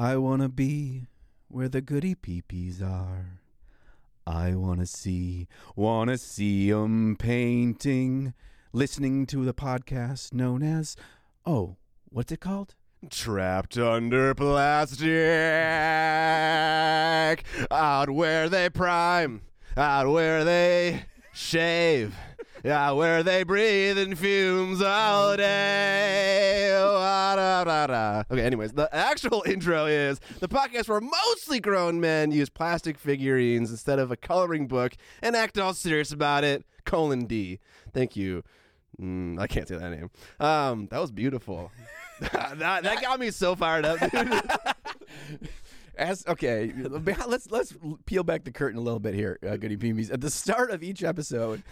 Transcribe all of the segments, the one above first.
I wanna be where the goody peepees are. I wanna see, wanna see 'em painting, listening to the podcast known as, oh, what's it called? Trapped under plastic, out where they prime, out where they shave, out where they breathe in fumes all day. Da, da, da. Okay, anyways, the actual intro is the podcast where mostly grown men use plastic figurines instead of a coloring book and act all serious about it. Colon D. Thank you. Mm, I can't say that name. Um, that was beautiful. that, that got me so fired up, dude. As okay, let's let's peel back the curtain a little bit here, uh, Goody Peepees. At the start of each episode,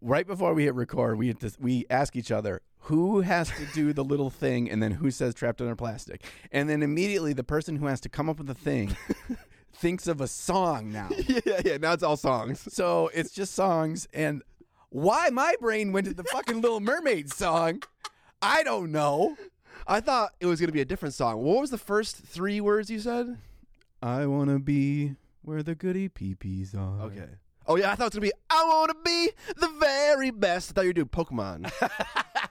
right before we hit record, we this, we ask each other who has to do the little thing, and then who says trapped under plastic, and then immediately the person who has to come up with the thing thinks of a song now. yeah, yeah. Now it's all songs. So it's just songs, and why my brain went to the fucking Little Mermaid song, I don't know. I thought it was gonna be a different song. What was the first three words you said? I wanna be where the goody peepees are. Okay. Oh yeah, I thought it was gonna be I wanna be the very best. I thought you were doing Pokemon.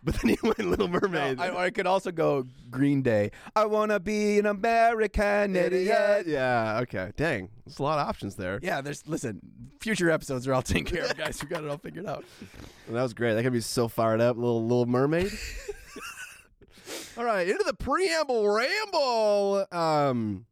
but then you went Little Mermaid. I, or I could also go Green Day. I wanna be an American idiot. Yeah, okay. Dang. There's a lot of options there. Yeah, there's listen, future episodes are all taken care of, guys. We got it all figured out. And that was great. That could be so fired up, little little mermaid. all right, into the preamble ramble. Um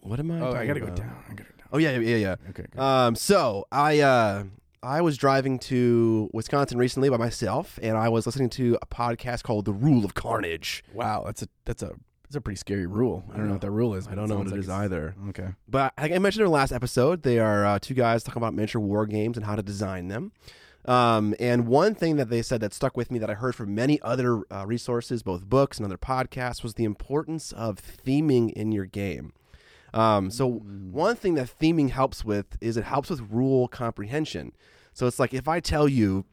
what am I? Oh, I gotta go down. I gotta go down. Oh yeah, yeah, yeah. Okay. good. Um, so I uh, I was driving to Wisconsin recently by myself, and I was listening to a podcast called The Rule of Carnage. wow, that's a that's a that's a pretty scary rule. I don't know what that rule is. I don't know what it like is either. Okay. But like I mentioned in the last episode, they are uh, two guys talking about miniature war games and how to design them. Um, and one thing that they said that stuck with me that I heard from many other uh, resources, both books and other podcasts, was the importance of theming in your game. Um, so one thing that theming helps with is it helps with rule comprehension. So it's like if I tell you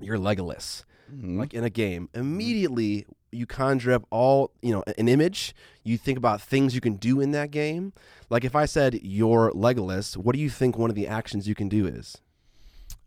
you're Legolas, Mhm. like in a game, immediately you conjure up all you know an image. You think about things you can do in that game. Like if I said you're Legolas, what do you think one of the actions you can do is?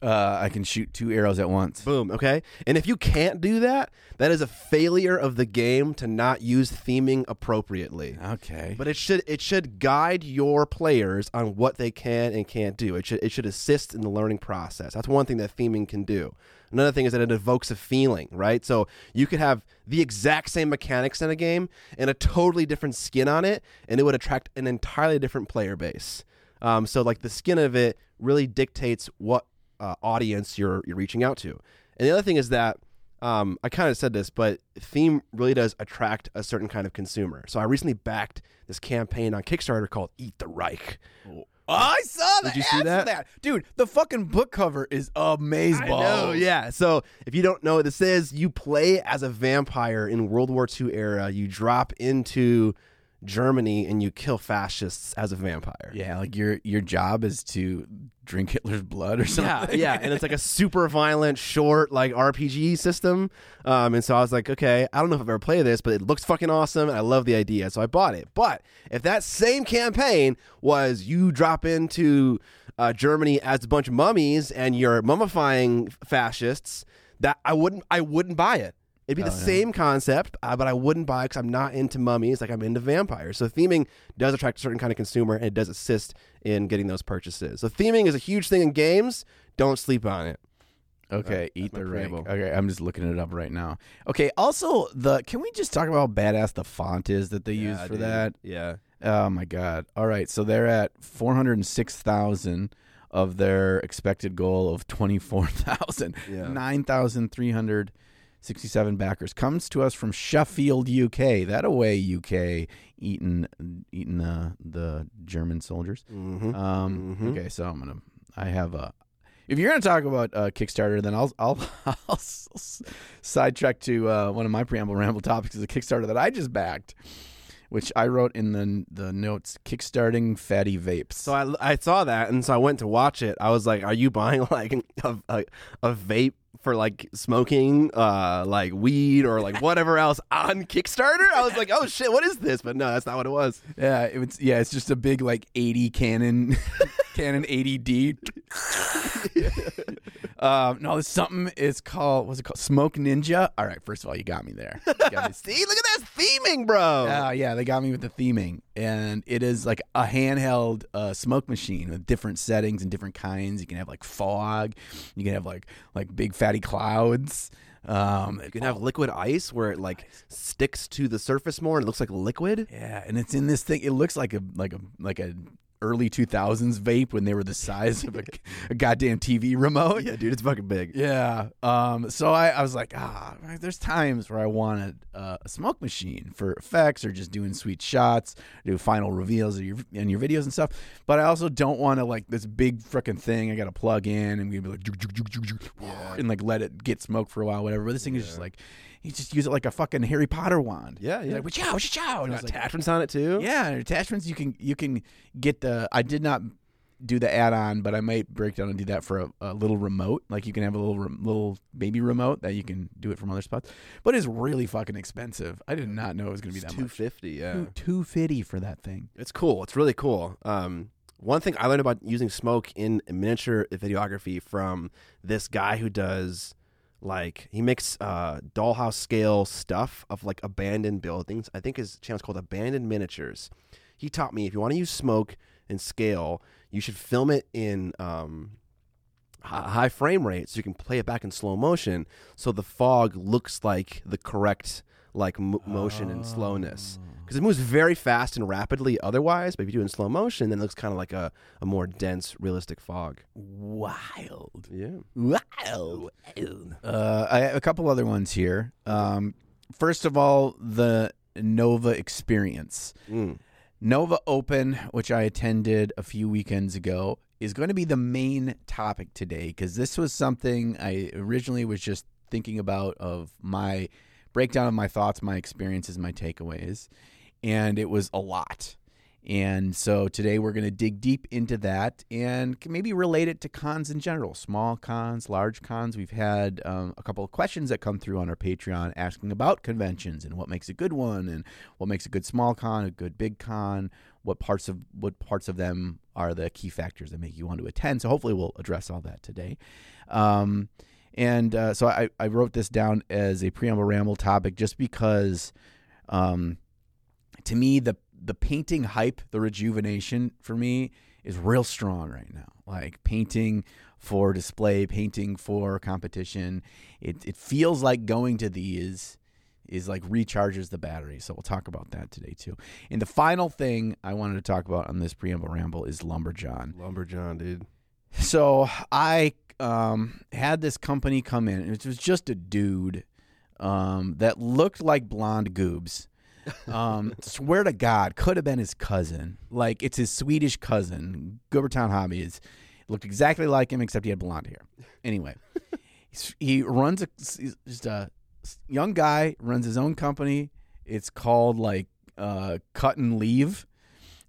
Uh, I can shoot two arrows at once. Boom. Okay. And if you can't do that, that is a failure of the game to not use theming appropriately. Okay. But it should it should guide your players on what they can and can't do. It should it should assist in the learning process. That's one thing that theming can do. Another thing is that it evokes a feeling, right? So you could have the exact same mechanics in a game and a totally different skin on it, and it would attract an entirely different player base. Um, so like the skin of it really dictates what uh, audience you're you're reaching out to. And the other thing is that um, I kind of said this, but theme really does attract a certain kind of consumer. So I recently backed this campaign on Kickstarter called Eat the Reich. Oh, I saw that. Did you see for that? dude? The fucking book cover is amazing. Oh yeah. So if you don't know what this is, you play as a vampire in World War II era. You drop into Germany and you kill fascists as a vampire. Yeah, like your your job is to drink Hitler's blood or something. Yeah, yeah, and it's like a super violent, short, like RPG system. Um, and so I was like, okay, I don't know if I've ever played this, but it looks fucking awesome, and I love the idea, so I bought it. But if that same campaign was you drop into uh, Germany as a bunch of mummies and you're mummifying fascists, that I wouldn't, I wouldn't buy it. It'd be the Oh, no. same concept, uh, but I wouldn't buy because I'm not into mummies like I'm into vampires. So theming does attract a certain kind of consumer, and it does assist in getting those purchases. So theming is a huge thing in games. Don't sleep on it. Okay, eat the preamble. Okay, I'm just looking it up right now. Okay, also the can we just talk about how badass the font is that they use for dude. that? Yeah. Oh my god. All right, so they're at 406,000 of their expected goal of 24,000. Yeah. 9,367 backers comes to us from Sheffield, UK. That away UK eating eating uh, the German soldiers. Mm-hmm. Um, Mhm. Okay, so I'm gonna. I have a. If you're gonna talk about uh, Kickstarter, then I'll I'll, I'll sidetrack to uh, one of my preamble ramble topics is a Kickstarter that I just backed, which I wrote in the the notes: kickstarting fatty vapes. So I, I saw that, and so I went to watch it. I was like, "Are you buying like a, a, a vape for like smoking, uh, like weed or like whatever else on Kickstarter. I was like, oh shit, what is this? But no, that's not what it was. Yeah, it was, yeah, it's just a big like 80 Canon, Canon 80D. um, no, there's something. It's called what's it called? Smoke Ninja. All right, first of all, you got me there. Got me See, look at that theming, bro. Yeah, they got me with the theming, and it is like a handheld uh, smoke machine with different settings and different kinds. You can have like fog, you can have like like big fatty clouds. Um, You can have liquid ice where it like sticks to the surface more and it looks like liquid. yeah, and it's in this thing. It looks like a like a like a early 2000s vape when they were the size of a, a goddamn TV remote. Yeah, dude, it's fucking big. Yeah. Um. So I, I was like, ah, there's times where I wanted uh, a smoke machine for effects or just doing sweet shots, do final reveals of your in your videos and stuff. But I also don't want to like this big freaking thing. I got to plug in and be like, and like let it get smoke for a while, whatever. But this thing is just like, you just use it like a fucking Harry Potter wand. Yeah, yeah. Like, chow, chow, and like, Attachments on it too. yeah, and attachments you can you can get the. I did not do the add-on, but I might break down and do that for a, a little remote. Like you can have a little little baby remote that you can do it from other spots, but it's really fucking expensive. I did not know it was going to be that two much. fifty. Yeah, Two fifty for that thing. it's cool. It's really cool. Um, one thing I learned about using smoke in miniature videography from this guy who does like he makes uh dollhouse scale stuff of like abandoned buildings. I think his channel's called Abandoned Miniatures. He taught me if you want to use smoke and scale, you should film it in um high frame rate so you can play it back in slow motion so the fog looks like the correct like mo- motion and slowness because it moves very fast and rapidly otherwise but if you do it in slow motion then it looks kind of like a, a more dense realistic fog Wild, yeah wild. Uh, I have a couple other ones here. Um, first of all, the Nova experience. mm. Nova Open, which I attended a few weekends ago, is going to be the main topic today because this was something I originally was just thinking about of my breakdown of my thoughts, my experiences, my takeaways, and it was a lot. And so today we're going to dig deep into that and maybe relate it to cons in general, small cons, large cons. We've had um, a couple of questions that come through on our Patreon asking about conventions and what makes a good one and what makes a good small con, a good big con, what parts of what parts of them are the key factors that make you want to attend. So hopefully we'll address all that today. Um, and uh, so I, I wrote this down as a preamble ramble topic just because um, to me the the painting hype, the rejuvenation for me is real strong right now. Like painting for display, painting for competition. It it feels like going to these is like recharges the battery. So we'll talk about that today too. And the final thing I wanted to talk about on this preamble ramble is Lumberjohn. lumberjohn dude So I um, had this company come in. and It was just a dude um, that looked like blonde goobs. Um, swear to God, could have been his cousin. Like it's his Swedish cousin. Goobertown Hobbies looked exactly like him, except he had blonde hair. Anyway, he runs a just a young guy runs his own company. It's called like uh, cut and leave.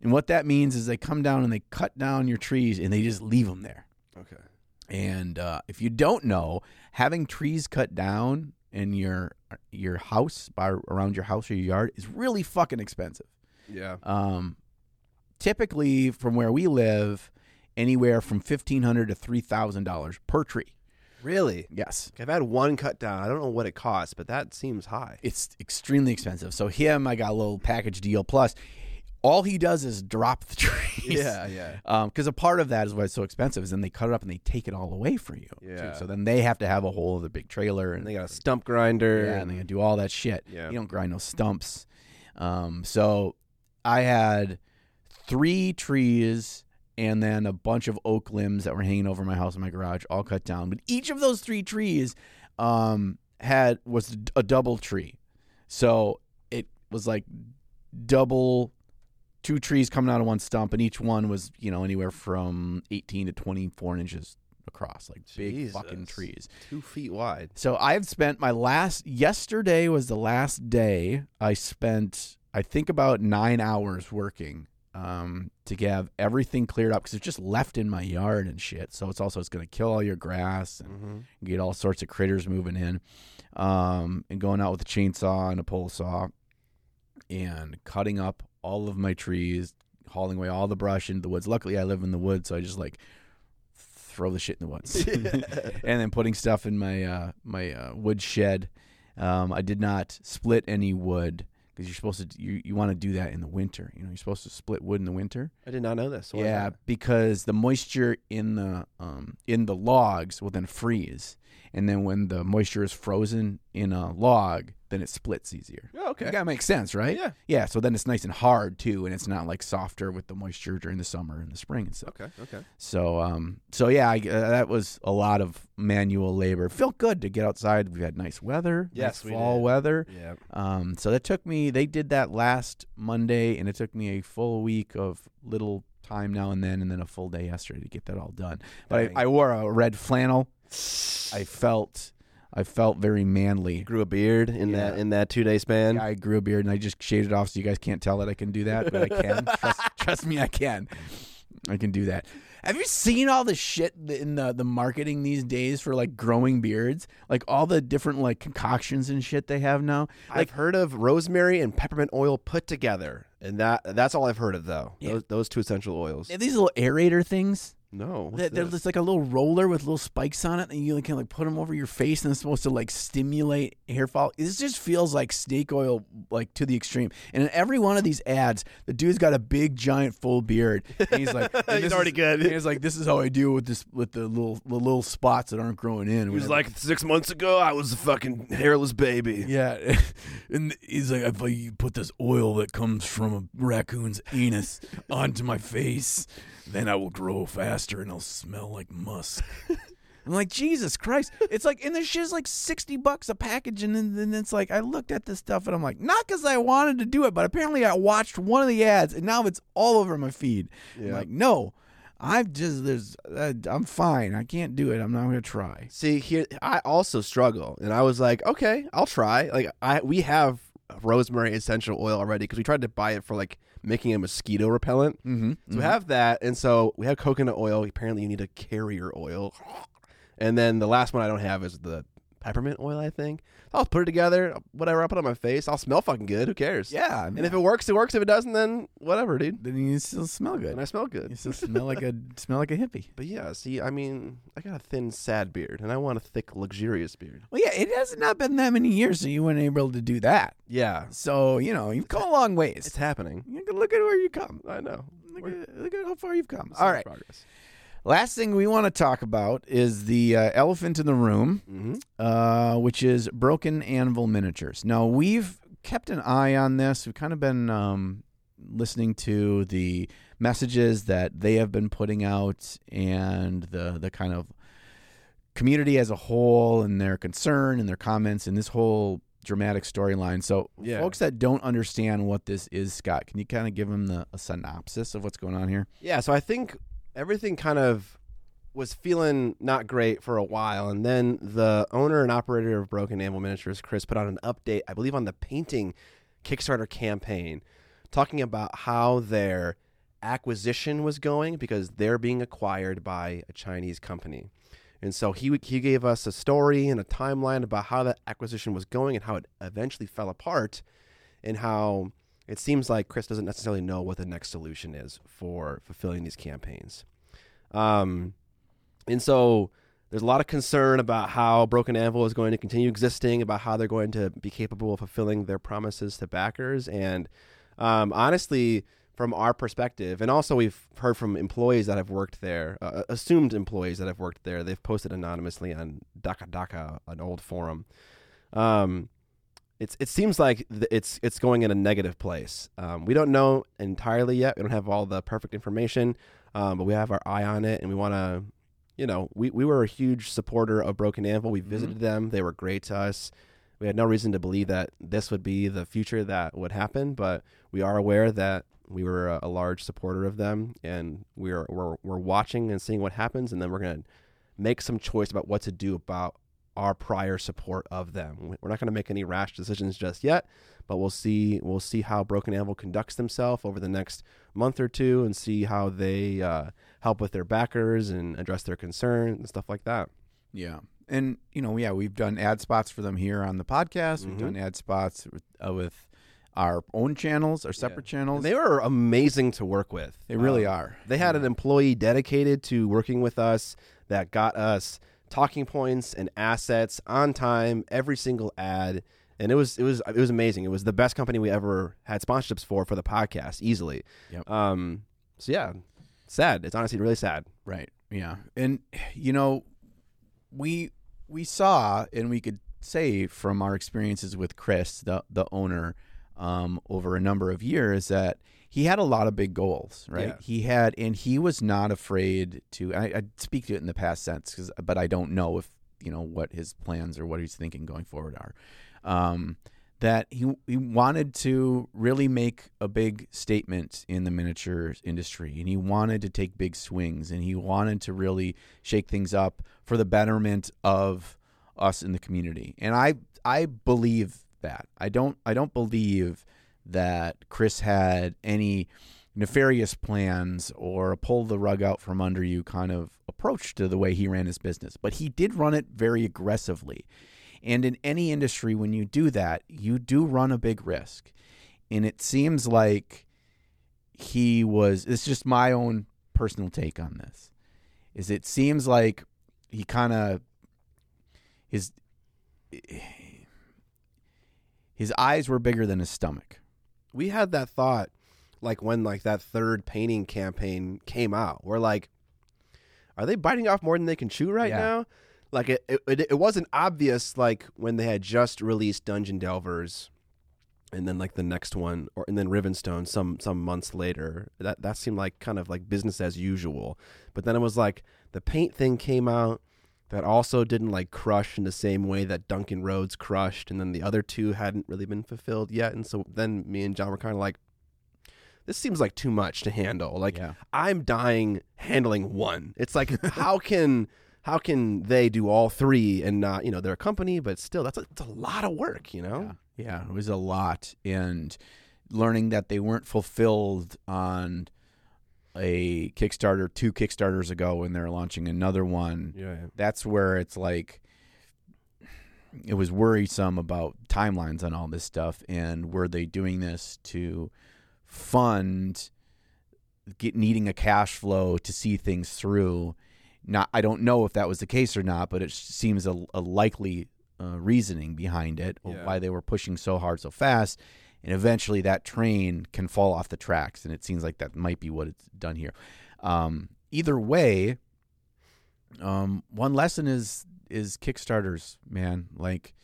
And what that means is they come down and they cut down your trees and they just leave them there. okay And uh, if you don't know, having trees cut down in your your house, by around your house or your yard, is really fucking expensive. yeah Um, typically, from where we live, anywhere from fifteen hundred to three thousand dollars per tree. really Yes, i've had one cut down i don't know what it costs but that seems high it's extremely expensive. So him, I got a little package deal. Plus, all he does is drop the trees. yeah yeah because a part of that is why it's so expensive is then they cut it up and they take it all away from you. too. Yeah. So then they have to have a whole other big trailer and they got a stump grinder yeah, and they gotta do all that shit. Yeah. You don't grind no stumps. Um, so I had three trees and then a bunch of oak limbs that were hanging over my house and my garage, all cut down. But each of those three trees um, had was a double tree, so it was like double two trees coming out of one stump, and each one was you know anywhere from eighteen to twenty four inches across, like big fucking trees. two feet wide So I've spent my last yesterday was the last day I spent I think about 9 hours working um, to have everything cleared up because it's just left in my yard and shit. So it's also it's going to kill all your grass and Mm-hmm. get all sorts of critters moving in. Um, and going out with a chainsaw and a pole saw and cutting up all of my trees, hauling away all the brush into the woods. Luckily, I live in the woods, so I just like throw the shit in the woods, and then putting stuff in my uh, my uh, wood shed. Um, I did not split any wood because you're supposed to. You, you want to do that in the winter. You know, you're supposed to split wood in the winter. I did not know this. Why yeah, because the moisture in the um, in the logs will then freeze, and then when the moisture is frozen in a log, then it splits easier. Oh, okay. That makes sense, right? Yeah. Yeah. So then it's nice and hard too, and it's not like softer with the moisture during the summer and the spring and stuff. Okay. Okay. So, um, so yeah, I, uh, that was a lot of manual labor. Felt good to get outside. We had nice weather. Yes, nice we fall did. weather. Yeah. Um, so that took me. They did that last Monday, and it took me a full week of little time now and then, and then a full day yesterday to get that all done. But I, I wore a red flannel. I felt, I felt very manly. grew a beard in that in that two day span. I grew a beard and I just shaved it off, so you guys can't tell that I can do that, but I can. trust, trust me, I can. I can do that. Have you seen all the shit in the the marketing these days for like growing beards? Like all the different like concoctions and shit they have now. I've heard of rosemary and peppermint oil put together, and that that's all I've heard of though. Yeah. Those, those two essential oils. These little aerator things. No, what's That they're this? just like a little roller with little spikes on it, and you can like put them over your face, and it's supposed to like stimulate hair fall. This just feels like snake oil, like to the extreme. And in every one of these ads, the dude's got a big, giant, full beard, and he's like, and He's this already is- good. and He's like, this is how I deal with this with the little the little spots that aren't growing in. He was like six months ago. I was a fucking hairless baby. Yeah, and he's like, if I put this oil that comes from a raccoon's anus onto my face, then I will grow faster and I'll smell like musk. I'm like, Jesus Christ! It's like, and this shit's like sixty bucks a package, and then, then it's like, I looked at this stuff and I'm like, not because I wanted to do it, but apparently I watched one of the ads, and now it's all over my feed. I'm Yeah. like, no, I've just there's, uh, I'm fine. I can't do it. I'm not gonna try. See here, I also struggle, and I was like, okay, I'll try. Like I, we have rosemary essential oil already because we tried to buy it for like making a mosquito repellent. Mm-hmm. So we have that, and so we have coconut oil. Apparently, you need a carrier oil, and then the last one I don't have is the peppermint oil. I think I'll put it together. Whatever, I'll put it on my face. I'll smell fucking good. Who cares? yeah, And if it works, it works. If it doesn't, then whatever, dude. then you still smell good. And I smell good. You still smell like a smell like a hippie. But yeah, see, I mean, I got a thin, sad beard, and I want a thick, luxurious beard. Well, yeah, it has not been that many years, so you weren't able to do that. Yeah, So you know you've come a long ways. it's happening. Look at where you come. I know. Look at, look at how far you've come. All right. Progress. Last thing we want to talk about is the uh, elephant in the room, Mm-hmm. uh, which is Broken Anvil Miniatures. Now we've kept an eye on this. We've kind of been um, listening to the messages that they have been putting out and the the kind of community as a whole and their concern and their comments and this whole dramatic storyline. So, Yeah. folks that don't understand what this is, Scott, can you kind of give them the a synopsis of what's going on here? Yeah, so I think everything kind of was feeling not great for a while, and then the owner and operator of Broken Anvil Miniatures, Chris, put out an update, I believe, on the painting Kickstarter campaign, talking about how their acquisition was going because they're being acquired by a Chinese company. And so he he gave us a story and a timeline about how that acquisition was going and how it eventually fell apart, and how it seems like Chris doesn't necessarily know what the next solution is for fulfilling these campaigns. Um, and so there's a lot of concern about how Broken Anvil is going to continue existing, about how they're going to be capable of fulfilling their promises to backers. And um, honestly, from our perspective, and also we've heard from employees that have worked there, uh, assumed employees that have worked there, they've posted anonymously on Dakka Dakka, an old forum. Um, it's it seems like it's it's going in a negative place. Um, we don't know entirely yet. We don't have all the perfect information, um, but we have our eye on it, and we want to, you know, we we were a huge supporter of Broken Anvil. We visited them; they were great to us. We had no reason to believe that this would be the future that would happen, but we are aware that we were a, a large supporter of them, and we're we're we're watching and seeing what happens, and then we're gonna make some choice about what to do about our prior support of them. We're not going to make any rash decisions just yet, but we'll see. We'll see how Broken Anvil conducts themselves over the next month or two, and see how they uh, help with their backers and address their concerns and stuff like that. Yeah. And, you know, yeah, we've done ad spots for them here on the podcast. We've Mhm. done ad spots with, uh, with our own channels, our separate channels. And they were amazing to work with. They really Um, are. They had an employee dedicated to working with us that got us talking points and assets on time, every single ad, and it was it was it was amazing. It was the best company we ever had sponsorships for for the podcast, easily. Yep. Um. So yeah, sad. It's honestly really sad. Right. Yeah. And you know, we we saw and we could say from our experiences with Chris, the the owner, um, over a number of years that he had a lot of big goals, right? Yeah. He had, and he was not afraid to. I, I speak to it in the past sense, 'cause- but I don't know if you know what his plans or what he's thinking going forward are. Um, that he he wanted to really make a big statement in the miniature industry, and he wanted to take big swings, and he wanted to really shake things up for the betterment of us in the community. And I I believe that. I don't I don't believe that Chris had any nefarious plans or a pull the rug out from under you kind of approach to the way he ran his business. But he did run it very aggressively. And in any industry, when you do that, you do run a big risk. And it seems like he was, it's just my own personal take on this, is it seems like he kind of, his, his eyes were bigger than his stomach. We had that thought, like when like that third painting campaign came out. We're like, are they biting off more than they can chew right Yeah. now? Like it, it, it, it wasn't obvious like when they had just released Dungeon Delvers, and then like the next one, or and then Rivenstone some some months later. That that seemed like kind of like business as usual. But then it was like the paint thing came out. That also didn't like crush in the same way that Duncan Rhodes crushed, and then the other two hadn't really been fulfilled yet. And so then me and John were kind of like, this seems like too much to handle. Like yeah. I'm dying handling one. It's like how can how can they do all three and not you know they're a company, but still that's a, it's a lot of work. You know. Yeah, yeah, it was a lot, and learning that they weren't fulfilled on a Kickstarter two Kickstarters ago, and they're launching another one. Yeah. That's where it's like it was worrisome about timelines on all this stuff, and were they doing this to fund get needing a cash flow to see things through? Not, I don't know if that was the case or not, but it seems a, a likely uh, reasoning behind it, Yeah. why they were pushing so hard so fast, and eventually that train can fall off the tracks, and it seems like that might be what it's done here. Um, either way, um, one lesson is is Kickstarters, man. Like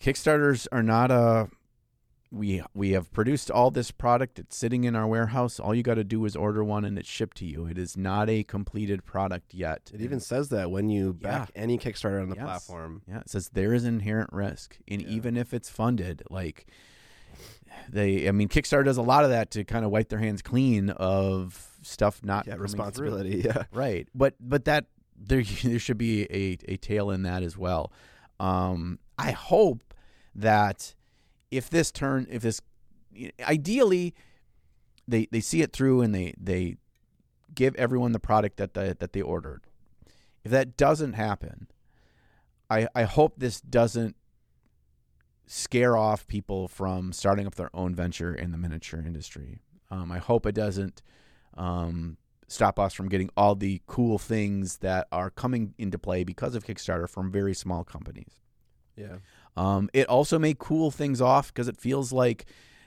Kickstarters are not a we we have produced all this product. It's sitting in our warehouse. All you got to do is order one, and it's shipped to you. It is not a completed product yet. It even says that when you back any Kickstarter on the Yes. platform. Yeah, it says there is inherent risk, and Yeah. even if it's funded, like they, I mean, Kickstarter does a lot of that to kind of wipe their hands clean of stuff not Yeah, responsibility. Yeah. right? But but that there there should be a a tail in that as well. Um, I hope that if this turn, if this, ideally, they they see it through and they they give everyone the product that they, that they ordered. If that doesn't happen, I I hope this doesn't scare off people from starting up their own venture in the miniature industry. Um, I hope it doesn't um, stop us from getting all the cool things that are coming into play because of Kickstarter from very small companies. Yeah. Um, it also may cool things off because it feels like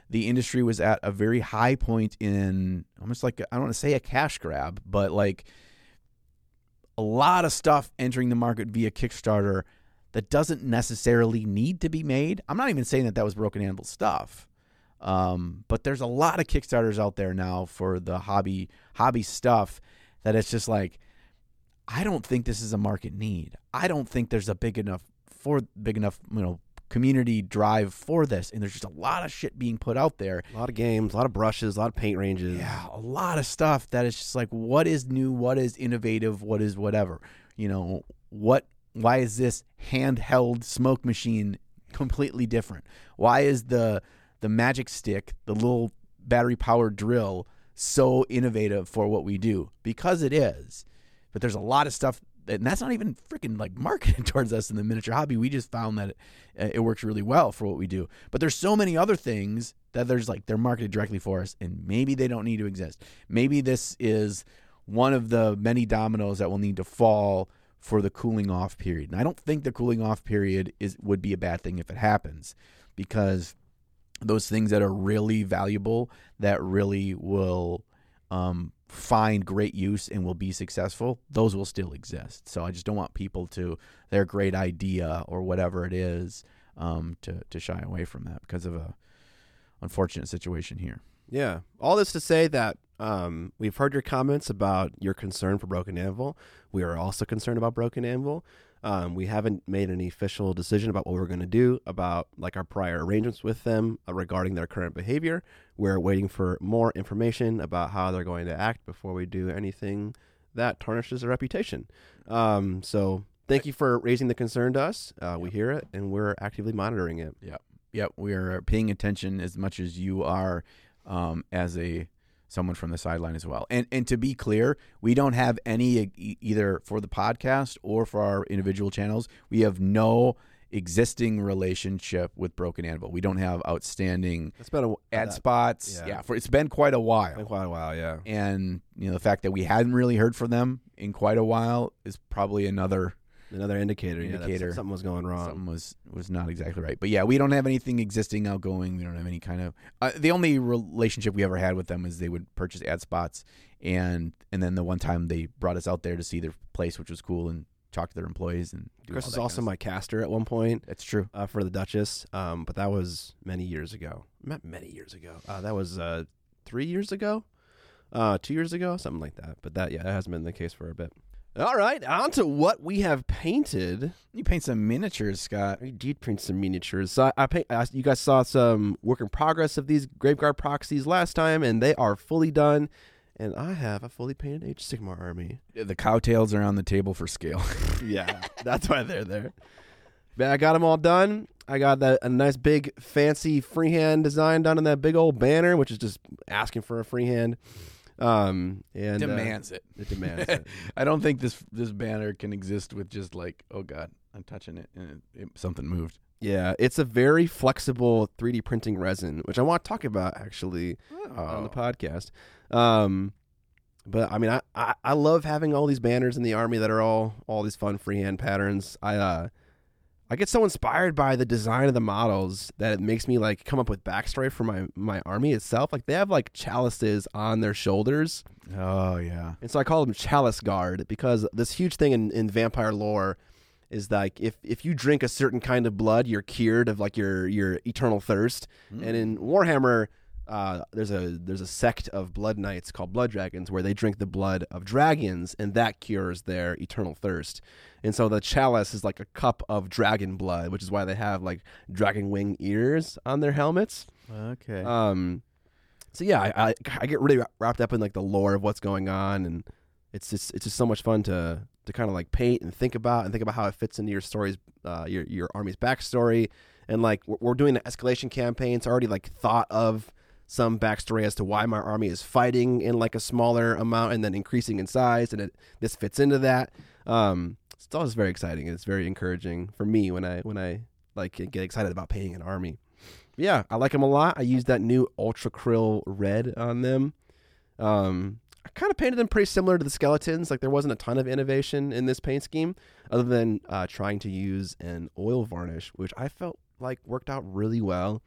the industry was at a very high point in almost like I don't want to say a cash grab, but like a lot of stuff entering the market via Kickstarter that doesn't necessarily need to be made. I'm not even saying that that was Broken Anvil stuff, um, but there's a lot of Kickstarters out there now for the hobby hobby stuff that it's just like I don't think this is a market need. I don't think there's a big enough for big enough you know community drive for this, and there's just a lot of shit being put out there. A lot of games, a lot of brushes, a lot of paint ranges. Yeah, a lot of stuff that is just like what is new, what is innovative, what is whatever. You know, what why is this handheld smoke machine completely different? Why is the the magic stick, the little battery powered drill, so innovative for what we do? Because it is. But there's a lot of stuff, and that's not even freaking like marketed towards us in the miniature hobby. We just found that it, it works really well for what we do. But there's so many other things that there's like they're marketed directly for us, and maybe they don't need to exist. Maybe this is one of the many dominoes that will need to fall for the cooling off period. And I don't think the cooling off period is would be a bad thing if it happens because those things that are really valuable that really will um, find great use and will be successful, those will still exist. So I just don't want people to their great idea or whatever it is um, to to shy away from that because of a unfortunate situation here. Yeah. All this to say that um, we've heard your comments about your concern for Broken Anvil. We are also concerned about Broken Anvil. Um, we haven't made any official decision about what we're going to do about like our prior arrangements with them uh, regarding their current behavior. We're waiting for more information about how they're going to act before we do anything that tarnishes their reputation. Um, so thank you for raising the concern to us. Uh, we hear it and we're actively monitoring it. Yep. Yep. We are paying attention as much as you are um, as a someone from the sideline as well. And and to be clear, we don't have any either for the podcast or for our individual channels. We have no existing relationship with Broken Anvil. We don't have outstanding It's been a ad that- spots. yeah. Yeah, for it's been quite a while. been quite a while, yeah. And you know the fact that we hadn't really heard from them in quite a while is probably another Another indicator, Indicator. that something was going wrong. something was was not exactly right. But yeah, we don't have anything existing outgoing. We don't have any kind of uh, the only relationship we ever had with them is they would purchase ad spots, and and then the one time they brought us out there to see their place, which was cool, and talk to their employees and. Do Chris was also kind of my caster at one point stuff. That's true. uh, for the Duchess, um, but that was many years ago. Not many years ago. Uh, that was uh, three years ago, uh, two years ago, something like that. But that, yeah, that hasn't been the case for a bit. All right, on to what we have painted. You paint some miniatures, Scott. I did paint some miniatures. So I, I paint. I, you guys saw some work in progress of these Graveguard proxies last time, and they are fully done. And I have a fully painted Age of Sigmar army. The cowtails are on the table for scale. yeah, that's why they're there. But I got them all done. I got that a nice big fancy freehand design done on that big old banner, which is just asking for a freehand. Um, and uh, demands it. it demands it. I don't think this this banner can exist with just like, oh god, I'm touching it and it, it, something moved. Yeah, it's a very flexible 3D printing resin, which I want to talk about actually on the podcast. Um, but I mean, I, I I love having all these banners in the army that are all all these fun freehand patterns. I uh, I get so inspired by the design of the models that it makes me like come up with backstory for my my army itself. Like they have like chalices on their shoulders, Oh yeah. and so I call them chalice guard because this huge thing in, in vampire lore is like if if you drink a certain kind of blood, you're cured of like your your eternal thirst. And mm. in Warhammer, uh, there's a there's a sect of blood knights called blood dragons where they drink the blood of dragons, and that cures their eternal thirst. And so the chalice is like a cup of dragon blood, which is why they have like dragon wing ears on their helmets. Okay. Um, so yeah, I, I I get really wrapped up in like the lore of what's going on, and it's just it's just so much fun to to kind of like paint and think about and think about how it fits into your stories, uh, your your army's backstory, and like we're, we're doing an escalation campaign. So I already like thought of some backstory as to why my army is fighting in like a smaller amount and then increasing in size, and it this fits into that. Um, it's always very exciting it's very encouraging for me when I when I like get excited about painting an army. Yeah, I like them a lot. I used that new Ultra Krill red on them. Um, I kind of painted them pretty similar to the skeletons. Like there wasn't a ton of innovation in this paint scheme, other than uh, trying to use an oil varnish, which I felt like worked out really well.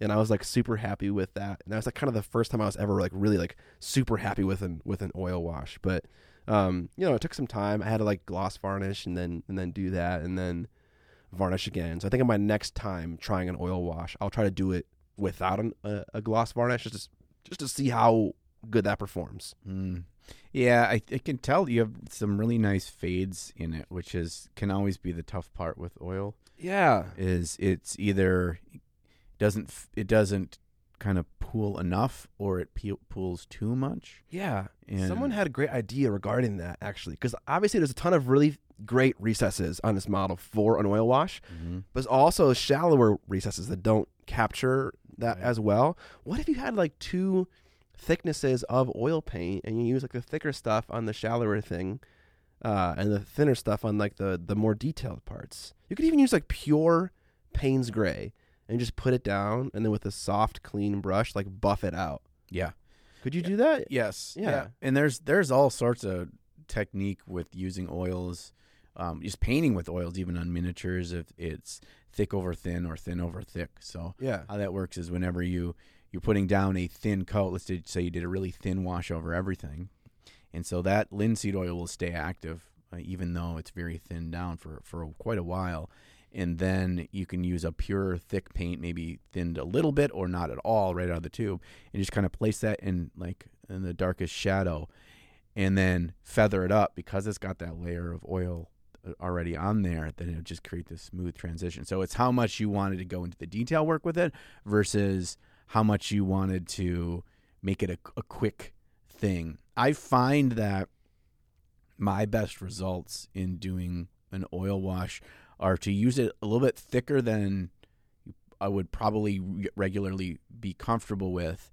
And I was like super happy with that. And that was like kind of the first time I was ever like really like super happy with an with an oil wash. But um, you know, it took some time. I had to like gloss varnish and then and then do that and then varnish again. So I think on my next time trying an oil wash, I'll try to do it without an, a, a gloss varnish just to, just to see how good that performs. Mm. Yeah, I, I can tell you have some really nice fades in it, which is can always be the tough part with oil. Yeah. Is it's either doesn't it doesn't kind of pool enough or it pe- pools too much. Yeah. And Someone had a great idea regarding that actually, because obviously there's a ton of really great recesses on this model for an oil wash, Mhm. but there's also shallower recesses that don't capture that Right. as well. What if you had like two thicknesses of oil paint and you use like the thicker stuff on the shallower thing, uh, and the thinner stuff on like the the more detailed parts? You could even use like pure Payne's gray and just put it down, and then with a soft, clean brush, like buff it out. Yeah. Could you do that? Yes. Yeah. And there's there's all sorts of technique with using oils, um, just painting with oils, even on miniatures. If it's thick over thin or thin over thick. So Yeah. how that works is whenever you you're putting down a thin coat. Let's say- say you did a really thin wash over everything, and so that linseed oil will stay active uh, even though it's very thin down for for quite a while. And then you can use a pure thick paint, maybe thinned a little bit or not at all, right out of the tube, and just kind of place that in like in the darkest shadow, and then feather it up because it's got that layer of oil uh, already on there. Then it'll just create this smooth transition. So it's how much you wanted to go into the detail work with it versus how much you wanted to make it a, a quick thing. I find that my best results in doing an oil wash are to use it a little bit thicker than I would probably regularly be comfortable with,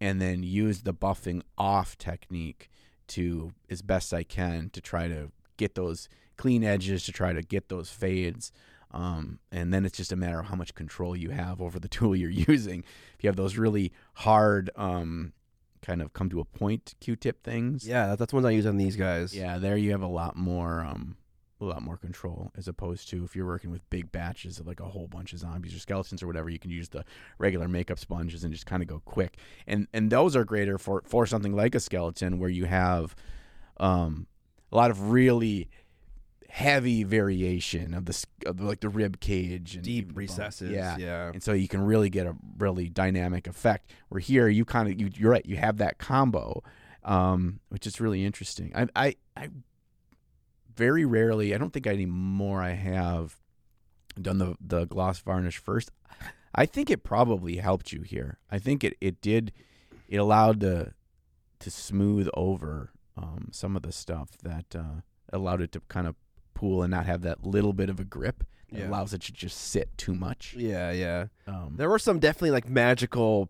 and then use the buffing off technique to as best I can to try to get those clean edges, to try to get those fades. Um, and then it's just a matter of how much control you have over the tool you're using. If you have those really hard, um, kind of come to a point Q-tip things, Yeah, that- that's ones I use on these guys. yeah, there you have a lot more um a lot more control as opposed to if you're working with big batches of like a whole bunch of zombies or skeletons or whatever, you can use the regular makeup sponges and just kind of go quick. And and those are greater for for something like a skeleton where you have um a lot of really heavy variation of the of the, like the rib cage and Deep recesses. Yeah. Yeah. And so you can really get a really dynamic effect. Where here you kind of you, you're right, you have that combo, um, which is really interesting. I I I very rarely, I don't think anymore. I have done the the gloss varnish first. I think it probably helped you here. I think it it did. It allowed to to smooth over um, some of the stuff that uh, allowed it to kind of pool and not have that little bit of a grip that Yeah. allows it to just sit too much. Yeah, yeah. Um, There were some definitely like magical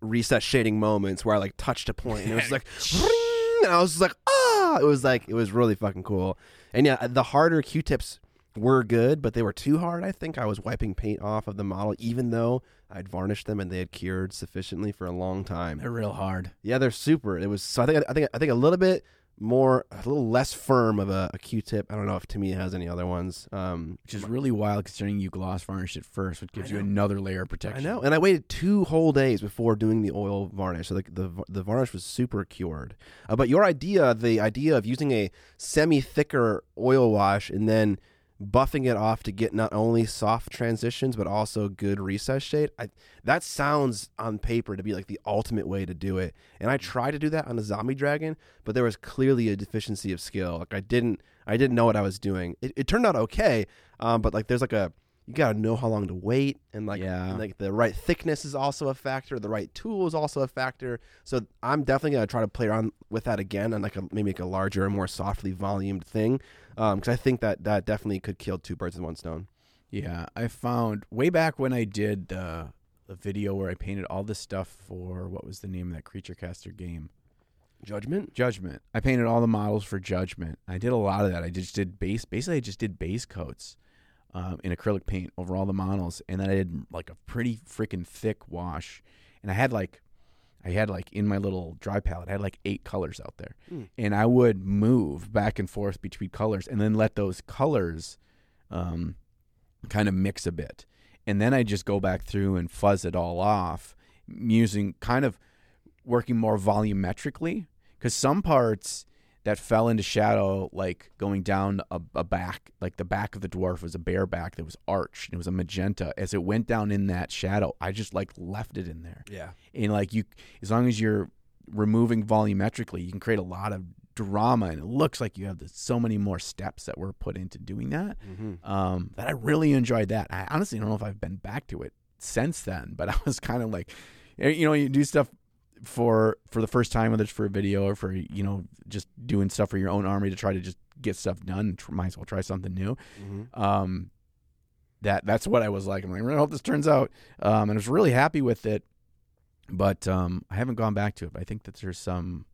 reset shading moments where I like touched a point and it was like, and I was just like, ah! It was like it was really fucking cool. And yeah, the harder Q-tips were good, but they were too hard. I think I was wiping paint off of the model, even though I'd varnished them and they had cured sufficiently for a long time. they're real hard. Yeah, they're super. It was so I think I think I think a little bit more, a little less firm of a, a Q-tip. I don't know if Tamiya has any other ones. Um, Which is really wild considering you gloss varnished it first, which gives you another layer of protection. I protection. know, and I waited two whole days before doing the oil varnish. So the the, the varnish was super cured. Uh, but your idea, the idea of using a semi thicker oil wash and then buffing it off to get not only soft transitions but also good recess shade. I, that sounds on paper to be like the ultimate way to do it. And I tried to do that on the zombie dragon, but there was clearly a deficiency of skill. Like I didn't I didn't know what I was doing. It, it turned out okay, um, but like there's like a you gotta know how long to wait and like Yeah. and, like the right thickness is also a factor the right tool is also a factor so i'm definitely gonna try to play around with that again and like a, maybe make a larger and more softly volumed thing because i think that that definitely could kill two birds with one stone Yeah, I found way back when I did the the video where I painted all this stuff for what was the name of that CreatureCaster game? judgment Judgment. I painted all the models for Judgment. I did a lot of that. I just did base. Basically, I just did base coats um, in acrylic paint over all the models, and then I did like a pretty freaking thick wash. And I had like, I had like in my little dry palette, I had like eight colors out there, Hmm. and I would move back and forth between colors, and then let those colors, um, kind of mix a bit, and then I just go back through and fuzz it all off using kind of working more volumetrically. Because some parts that fell into shadow, like going down a, a back, like the back of the dwarf was a bare back that was arched. And it was a magenta. As it went down in that shadow, I just like left it in there. yeah And like you, as long as you're removing volumetrically, you can create a lot of drama, and it looks like you have the, so many more steps that were put into doing that. mm-hmm. Um, that I really enjoyed that. I honestly don't know if I've been back to it since then, but I was kind of like, eh, you know, you do stuff for for the first time, whether it's for a video or for you know just doing stuff for your own army to try to just get stuff done. tr- Might as well try something new. Mhm. Um, that that's what I was like. I'm like, I really hope this turns out. Um, and I was really happy with it, but um, I haven't gone back to it. But I think that there's some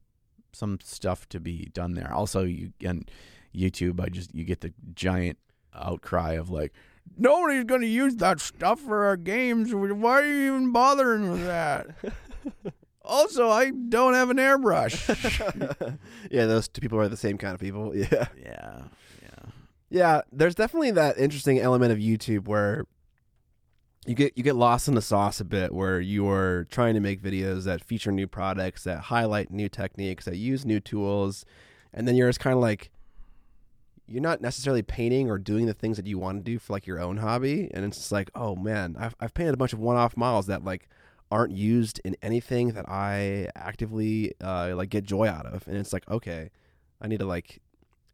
some stuff to be done there. Also, you and YouTube, I just you get the giant outcry of like. Nobody's going to use that stuff for our games. Why are you even bothering with that? also, I don't have an airbrush. yeah, those two people are the same kind of people. Yeah. yeah, yeah. Yeah, there's definitely that interesting element of YouTube where you get you get lost in the sauce a bit where you are trying to make videos that feature new products, that highlight new techniques, that use new tools, and then you're just kind of like you're not necessarily painting or doing the things that you want to do for like your own hobby and it's just like, "Oh man, I've I've painted a bunch of one-off models that like aren't used in anything that I actively uh, like get joy out of." And it's like, "Okay, I need to like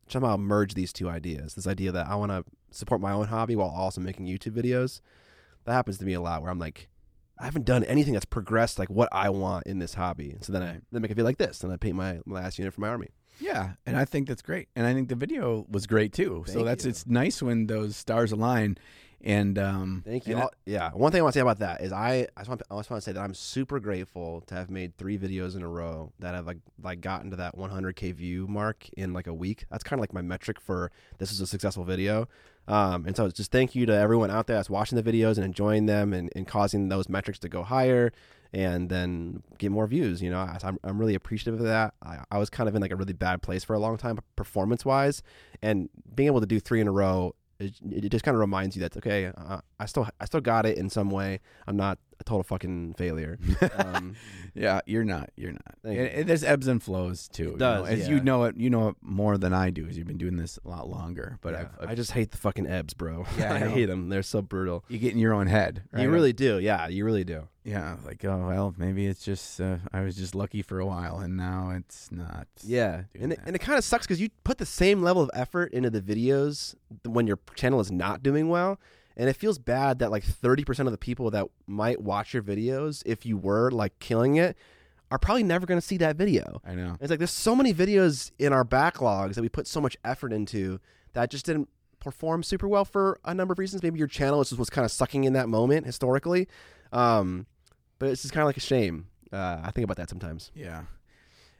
somehow merge these two ideas. This idea that I want to support my own hobby while also making YouTube videos. That happens to me a lot where I'm like, I haven't done anything that's progressed like what I want in this hobby. So then I then make it feel like this, and I paint my last unit for my army. Yeah, and I think that's great, and I think the video was great too. so that's you. it's nice when those stars align, and um, Thank you. and I- yeah. One thing I want to say about that is I I just want I just want to say that I'm super grateful to have made three videos in a row that have like like gotten to that 100k view mark in like a week. That's kind of like my metric for this is a successful video. Um, and so it's just thank you to everyone out there that's watching the videos and enjoying them and, and causing those metrics to go higher and then get more views. You know, I, I'm, I'm really appreciative of that. I, I was kind of in like a really bad place for a long time performance wise, and being able to do three in a row it, it just kind of reminds you that okay, uh, I still I still got it in some way. I'm not a total fucking failure. Um, yeah, you're not, you're not. You. and there's ebbs and flows too. you does, know, as yeah. you know it, you know it more than I do, as you've been doing this a lot longer. But yeah, I've, I've, I just hate the fucking ebbs, bro. Yeah, I I, hate them. They're so brutal. you get in your own head. Right? You really do. Yeah, you really do. yeah, like oh well, maybe it's just uh, I was just lucky for a while, and now it's not. Yeah, and it, and it kind of sucks because you put the same level of effort into the videos when your channel is not doing well, and it feels bad that like thirty percent of the people that might watch your videos, if you were like killing it, are probably never going to see that video. I know. It's like there's so many videos in our backlogs that we put so much effort into that just didn't perform super well for a number of reasons. Maybe your channel is just was kind of sucking in that moment historically, um, but it's just kind of like a shame. Uh, I think about that sometimes. Yeah.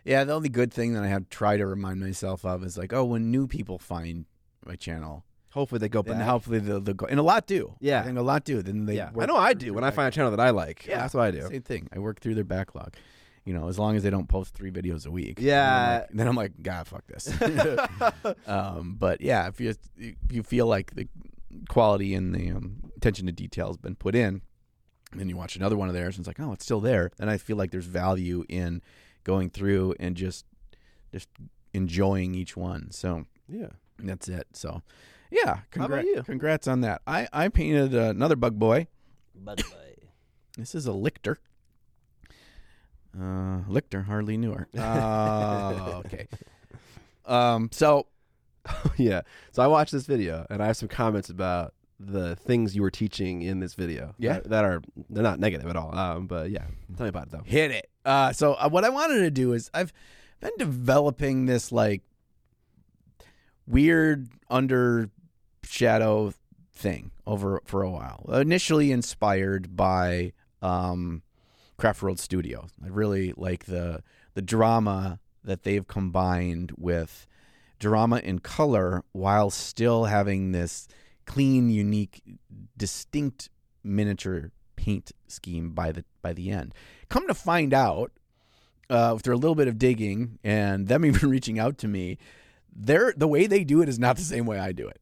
Yeah, the only good thing that I have try to remind myself of is like, oh, when new people find my channel, Hopefully they go back. hopefully they'll, they'll go. And a lot do. Yeah. I think a lot do. Then they. yeah, I know I do when I find a channel that I like. Yeah, that's what I do. Same thing. I work through their backlog. You know, as long as they don't post three videos a week. Yeah. Then I'm like, then I'm like God, fuck this. um, but yeah, if you if you feel like the quality and the um, attention to detail has been put in, and then you watch another one of theirs and it's like, oh, it's still there. Then I feel like there's value in going through and just just enjoying each one. So Yeah. that's it. So yeah, How about congrats, you? congrats on that. I I painted uh, another bug boy. This is a Lictor. Uh, Lictor, hardly knew her. Oh, okay. Um, so yeah. So I watched this video and I have some comments about the things you were teaching in this video. Yeah. That, that are they're not negative at all. Um, but yeah, tell me about it though. hit it. Uh, so uh, what I wanted to do is I've been developing this like weird under shadow thing over for a while. Initially inspired by um, Craft World Studios. I really like the the drama that they've combined with drama in color while still having this clean, unique, distinct miniature paint scheme by the by the end. Come to find out, uh, after a little bit of digging and them even reaching out to me, they're the way they do it is not the same way I do it.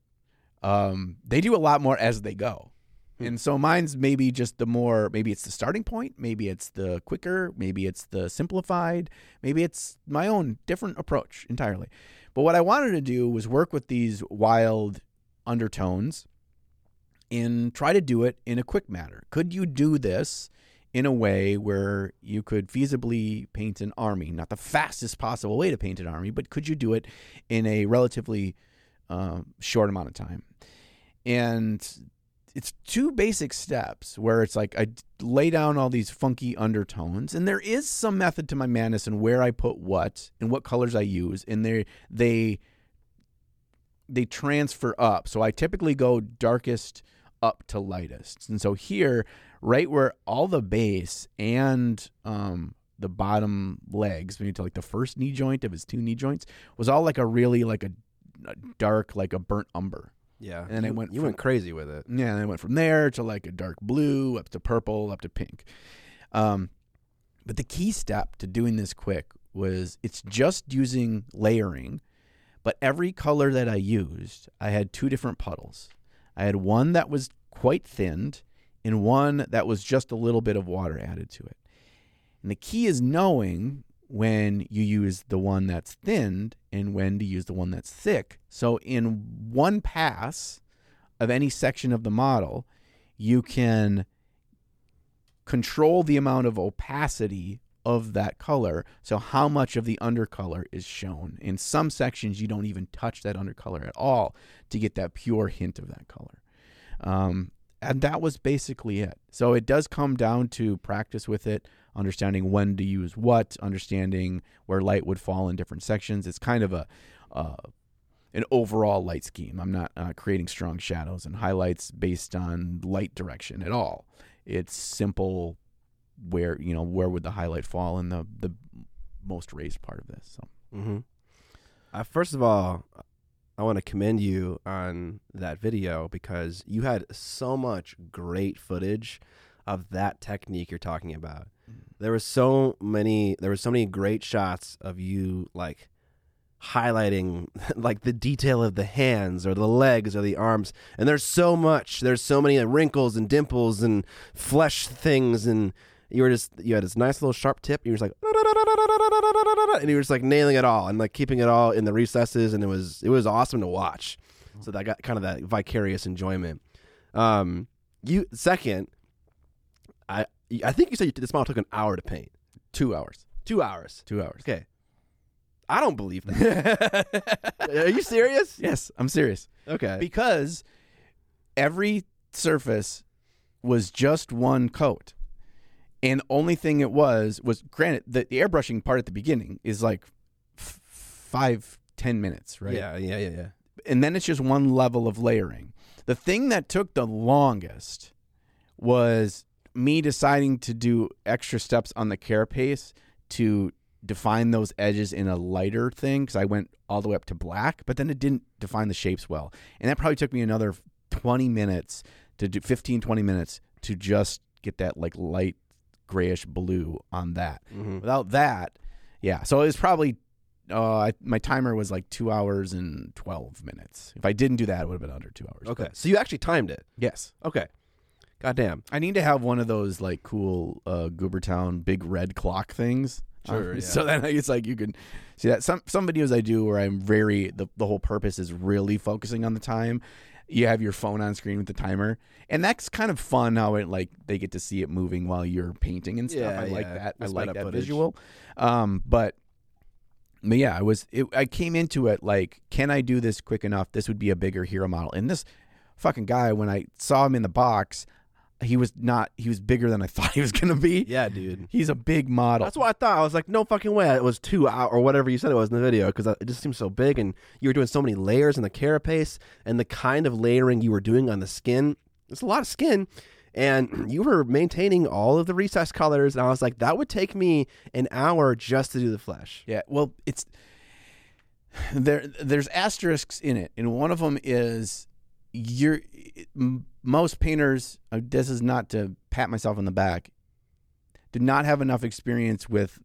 Um, they do a lot more as they go. And so mine's maybe just the more, maybe it's the starting point, maybe it's the quicker, maybe it's the simplified, maybe it's my own different approach entirely. But what I wanted to do was work with these wild undertones and try to do it in a quick manner. Could you do this in a way where you could feasibly paint an army? Not the fastest possible way to paint an army, but could you do it in a relatively um, short amount of time? And it's two basic steps where it's like I lay down all these funky undertones, and there is some method to my madness and where I put what and what colors I use, and they they they transfer up. So I typically go darkest up to lightest, and so here, right where all the base and um, the bottom legs, maybe to like the first knee joint of his two knee joints, was all like a really like a, a dark, like a burnt umber. Yeah, And then you, went You from- went crazy with it. Yeah, and I went from there to like a dark blue, up to purple, up to pink. Um, but the key step to doing this quick was it's just using layering, but every color that I used, I had two different puddles. I had one that was quite thinned and one that was just a little bit of water added to it. And the key is knowing when you use the one that's thinned and when to use the one that's thick. So in one pass of any section of the model, you can control the amount of opacity of that color. So how much of the undercolor is shown. In some sections, you don't even touch that undercolor at all to get that pure hint of that color. Um, and that was basically it. So it does come down to practice with it, understanding when to use what, understanding where light would fall in different sections. It's kind of a uh, an overall light scheme. I'm not uh, creating strong shadows and highlights based on light direction at all. It's simple where you know where would the highlight fall in the the most raised part of this. So Mm-hmm. Uh, first of all, I want to commend you on that video because you had so much great footage of that technique you're talking about. There was so many. There was so many great shots of you like highlighting like the detail of the hands or the legs or the arms. And there's so much. There's so many wrinkles and dimples and flesh things. And you were just you had this nice little sharp tip. You were just like and you were just like nailing it all and like keeping it all in the recesses. And it was it was awesome to watch. So that got kind of that vicarious enjoyment. Um you second i think you said this model took an hour to paint. Two hours, two hours. Two hours. okay. I don't believe that. Are you serious? Yes, I'm serious. okay. Because every surface was just one coat. And only thing it was was granted the, the airbrushing part at the beginning is like f- five ten minutes right? Yeah yeah yeah yeah. And then it's just one level of layering. The thing that took the longest was me deciding to do extra steps on the carapace to define those edges in a lighter thing because I went all the way up to black, but then it didn't define the shapes well. And that probably took me another 20 minutes to do 15, 20 minutes to just get that like light grayish blue on that. mm-hmm. Without that, yeah. So it was probably, uh, I, my timer was like two hours and 12 minutes. If I didn't do that, it would have been under two hours. okay But so you actually timed it yes. okay goddamn I need to have one of those like cool uh, Goobertown big red clock things. Sure, Um, yeah. So then it's like you can see that some some videos I do where I'm very the the whole purpose is really focusing on the time. You have your phone on screen with the timer, and that's kind of fun. How it like they get to see it moving while you're painting and stuff. Yeah, I like yeah. that. I like that footage. visual. Um, but but yeah, I was it, I came into it like, can I do this quick enough? This would be a bigger hero model. And this fucking guy, when I saw him in the box, he was not. He was bigger than I thought he was gonna be. yeah dude He's a big model. That's what I thought. I was like, no fucking way. It was two hour or whatever you said it was in the video because it just seemed so big, and you were doing so many layers in the carapace and the kind of layering you were doing on the skin. It's a lot of skin, and you were maintaining all of the recess colors. And I was like, that would take me an hour just to do the flesh. Yeah, well, it's there. There's asterisks in it, and one of them is you're most painters. uh, This is not to pat myself on the back. Do not have enough experience with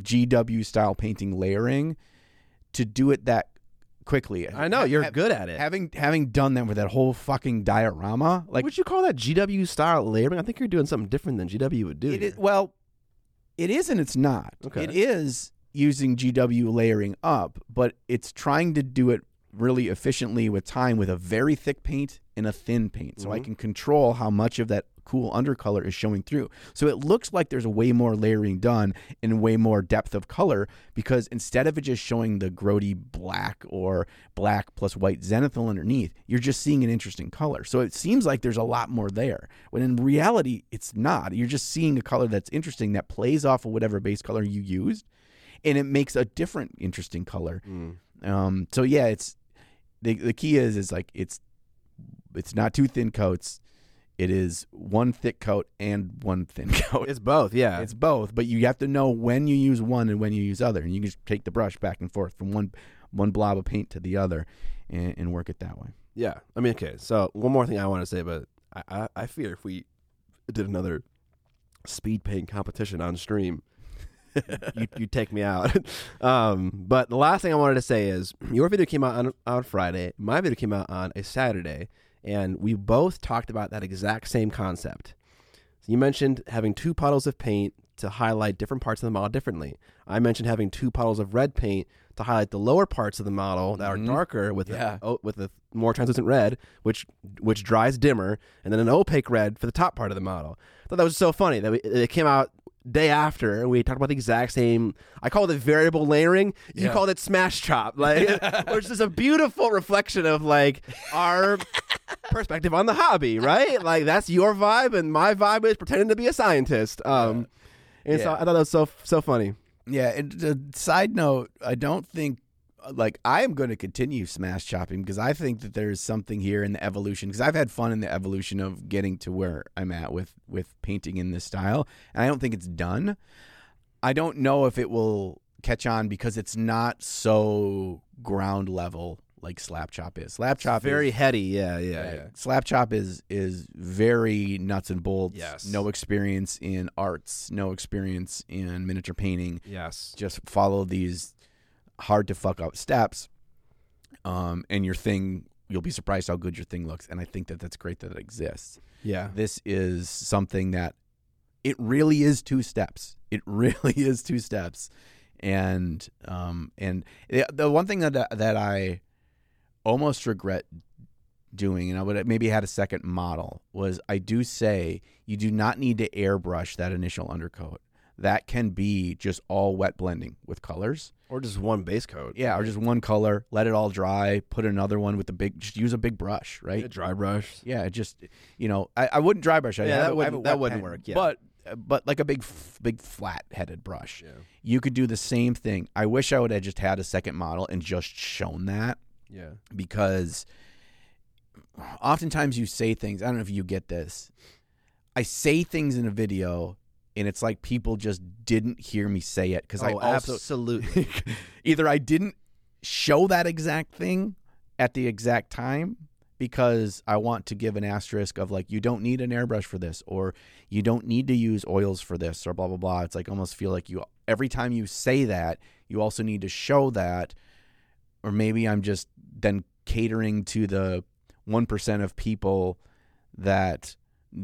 GW style painting layering to do it that quickly. I know you're Ha- good at it. Having having done that with that whole fucking diorama, like would you call that GW style layering? I think you're doing something different than GW would do. It well, it is and it's not. Okay. It is using GW layering up, but it's trying to do it really efficiently with time with a very thick paint and a thin paint. So I Mhm. can control how much of that cool undercolor is showing through. So it looks like there's way more layering done and way more depth of color because instead of it just showing the grody black or black plus white zenithal underneath, you're just seeing an interesting color. So it seems like there's a lot more there. When in reality, it's not. You're just seeing a color that's interesting that plays off of whatever base color you used and it makes a different interesting color. Mm. Um, so yeah, it's the the key is is like it's it's not two thin coats. It is one thick coat and one thin coat. It's both, yeah. It's both, but you have to know when you use one and when you use other, and you can just take the brush back and forth from one one blob of paint to the other, and, and work it that way. Yeah, I mean, okay. So one more thing I want to say, but I, I, I fear if we did another speed paint competition on stream, you you take me out. um, but the last thing I wanted to say is your video came out on on Friday. My video came out on a Saturday, and we both talked about that exact same concept. So you mentioned having two puddles of paint to highlight different parts of the model differently. I mentioned having two puddles of red paint to highlight the lower parts of the model that are darker with Yeah. a, with a more translucent red, which which dries dimmer, and then an opaque red for the top part of the model. I thought that was so funny that we, it came out day after and we talked about the exact same I call it variable layering. You Yeah. called it smash chop. Like which is a beautiful reflection of like our perspective on the hobby, right? Like that's your vibe and my vibe is pretending to be a scientist. Um and so I thought that was so so funny. Yeah. And uh, side note, I don't think like I am going to continue smash chopping because I think that there's something here in the evolution because I've had fun in the evolution of getting to where I'm at with with painting in this style, and I don't think it's done. I don't know if it will catch on because it's not so ground level like slap chop is. Slap chop Very is, heady, yeah, yeah, Right. yeah. Slap chop is is very nuts and bolts. Yes. No experience in arts, no experience in miniature painting. Yes. Just follow these hard to fuck up steps, um, and your thing. You'll be surprised how good your thing looks, and I think that that's great that it exists. Yeah. This is something that it really is two steps. It really is two steps, and um, and the, the one thing that that I almost regret doing, and I would have maybe had a second model, was I do say you do not need to airbrush that initial undercoat. That can be just all wet blending with colors. Or just one base coat. Yeah, or just one color, let it all dry, put another one with the big, just use a big brush, right? A dry brush. Yeah, just you know, I, I wouldn't dry brush. I Yeah, that a- I have a wouldn't- that wouldn't pen, work, yeah. But but like a big big flat headed brush, Yeah. you could do the same thing. I wish I would have just had a second model and just shown that Yeah. because oftentimes you say things. I don't know if you get this. I say things in a video. And it's like people just didn't hear me say it because I oh, also absolutely. either I didn't show that exact thing at the exact time because I want to give an asterisk of like you don't need an airbrush for this or you don't need to use oils for this or blah blah blah. It's like almost feel like you every time you say that, you also need to show that or maybe I'm just then catering to the 1% of people that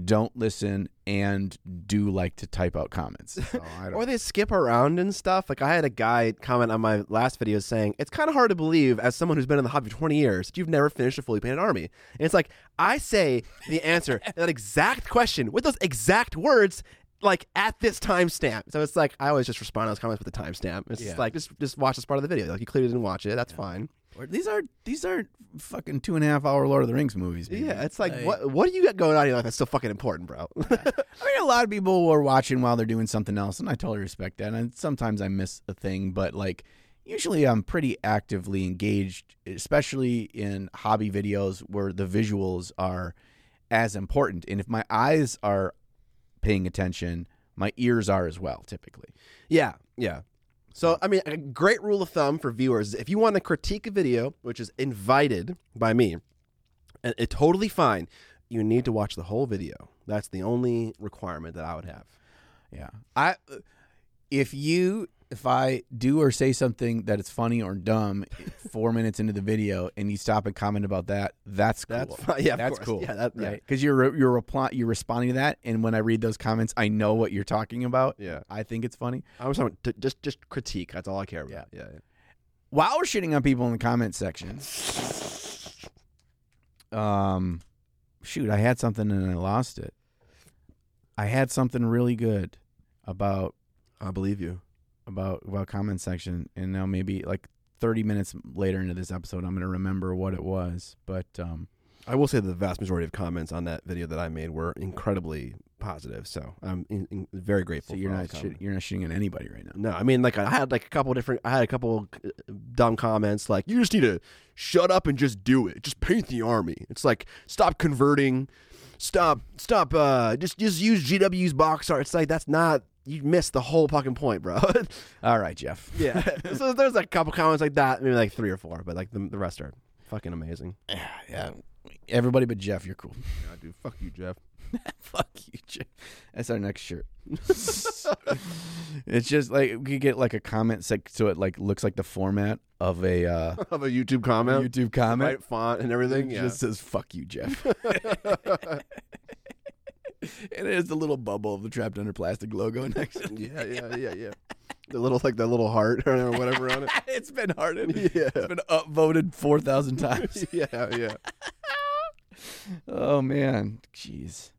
don't listen and do like to type out comments. So oh, I don't or they skip around and stuff. Like I had a guy comment on my last video saying, "It's kind of hard to believe, as someone who's been in the hobby for 20 years, that you've never finished a fully painted army." And it's like I say the answer to that exact question with those exact words, like at this timestamp. So it's like I always just respond to those comments with the timestamp. It's Yeah. just like just just watch this part of the video. Like you clearly didn't watch it. That's fine. These are these aren't fucking two and a half hour Lord of the Rings movies. baby. Yeah, it's like, what what do you got going on here? Like that's so fucking important, bro. I mean, a lot of people are watching while they're doing something else, and I totally respect that. And sometimes I miss a thing, but like usually I'm pretty actively engaged, especially in hobby videos where the visuals are as important. And if my eyes are paying attention, my ears are as well. Typically, Yeah, yeah. So, I mean, a great rule of thumb for viewers if you want to critique a video, which is invited by me, it's totally fine, you need to watch the whole video. That's the only requirement that I would have. yeah. I if you if I do or say something that is funny or dumb four minutes into the video and you stop and comment about that, that's cool. That's. Yeah, that's course. cool. Yeah, that- right? Because you're you're reply you're responding to that, and when I read those comments, I know what you're talking about. Yeah. I think it's funny. I was talking just just critique. That's all I care about. Yeah. yeah. yeah. while we're shitting on people in the comment section, um, shoot, I had something and I lost it. I had something really good about I believe you. About about comment section, and now maybe like thirty minutes later into this episode, I'm gonna remember what it was. But um, I will say the vast majority of comments on that video that I made were incredibly positive. So I'm in, in, very grateful. so you're not comments. you're not shitting at anybody right now. No, I mean, like I had like a couple different. I had a couple uh, dumb comments like, "You just need to shut up and just do it. Just paint the army." It's like stop converting, stop, stop. Uh, just just use GW's box art. It's like that's not. You missed the whole fucking point, bro. All right, Jeff. yeah. so there's like a couple comments like that, maybe like three or four, but like the, the rest are fucking amazing. yeah, everybody but Jeff, you're cool. Yeah, dude. Fuck you, Jeff. Fuck you, Jeff. That's our next shirt. it's just like we get like a comment sec- so it like looks like the format of a uh, Of a YouTube comment, YouTube comment. right? Font and everything. It Yeah. just says "fuck you, Jeff," and it has the little bubble of the trapped under plastic logo next. to it. yeah, yeah, yeah, yeah. The little like the little heart or whatever on it. it's been hardened. Yeah. It's been upvoted four thousand times. yeah, yeah. oh man, jeez.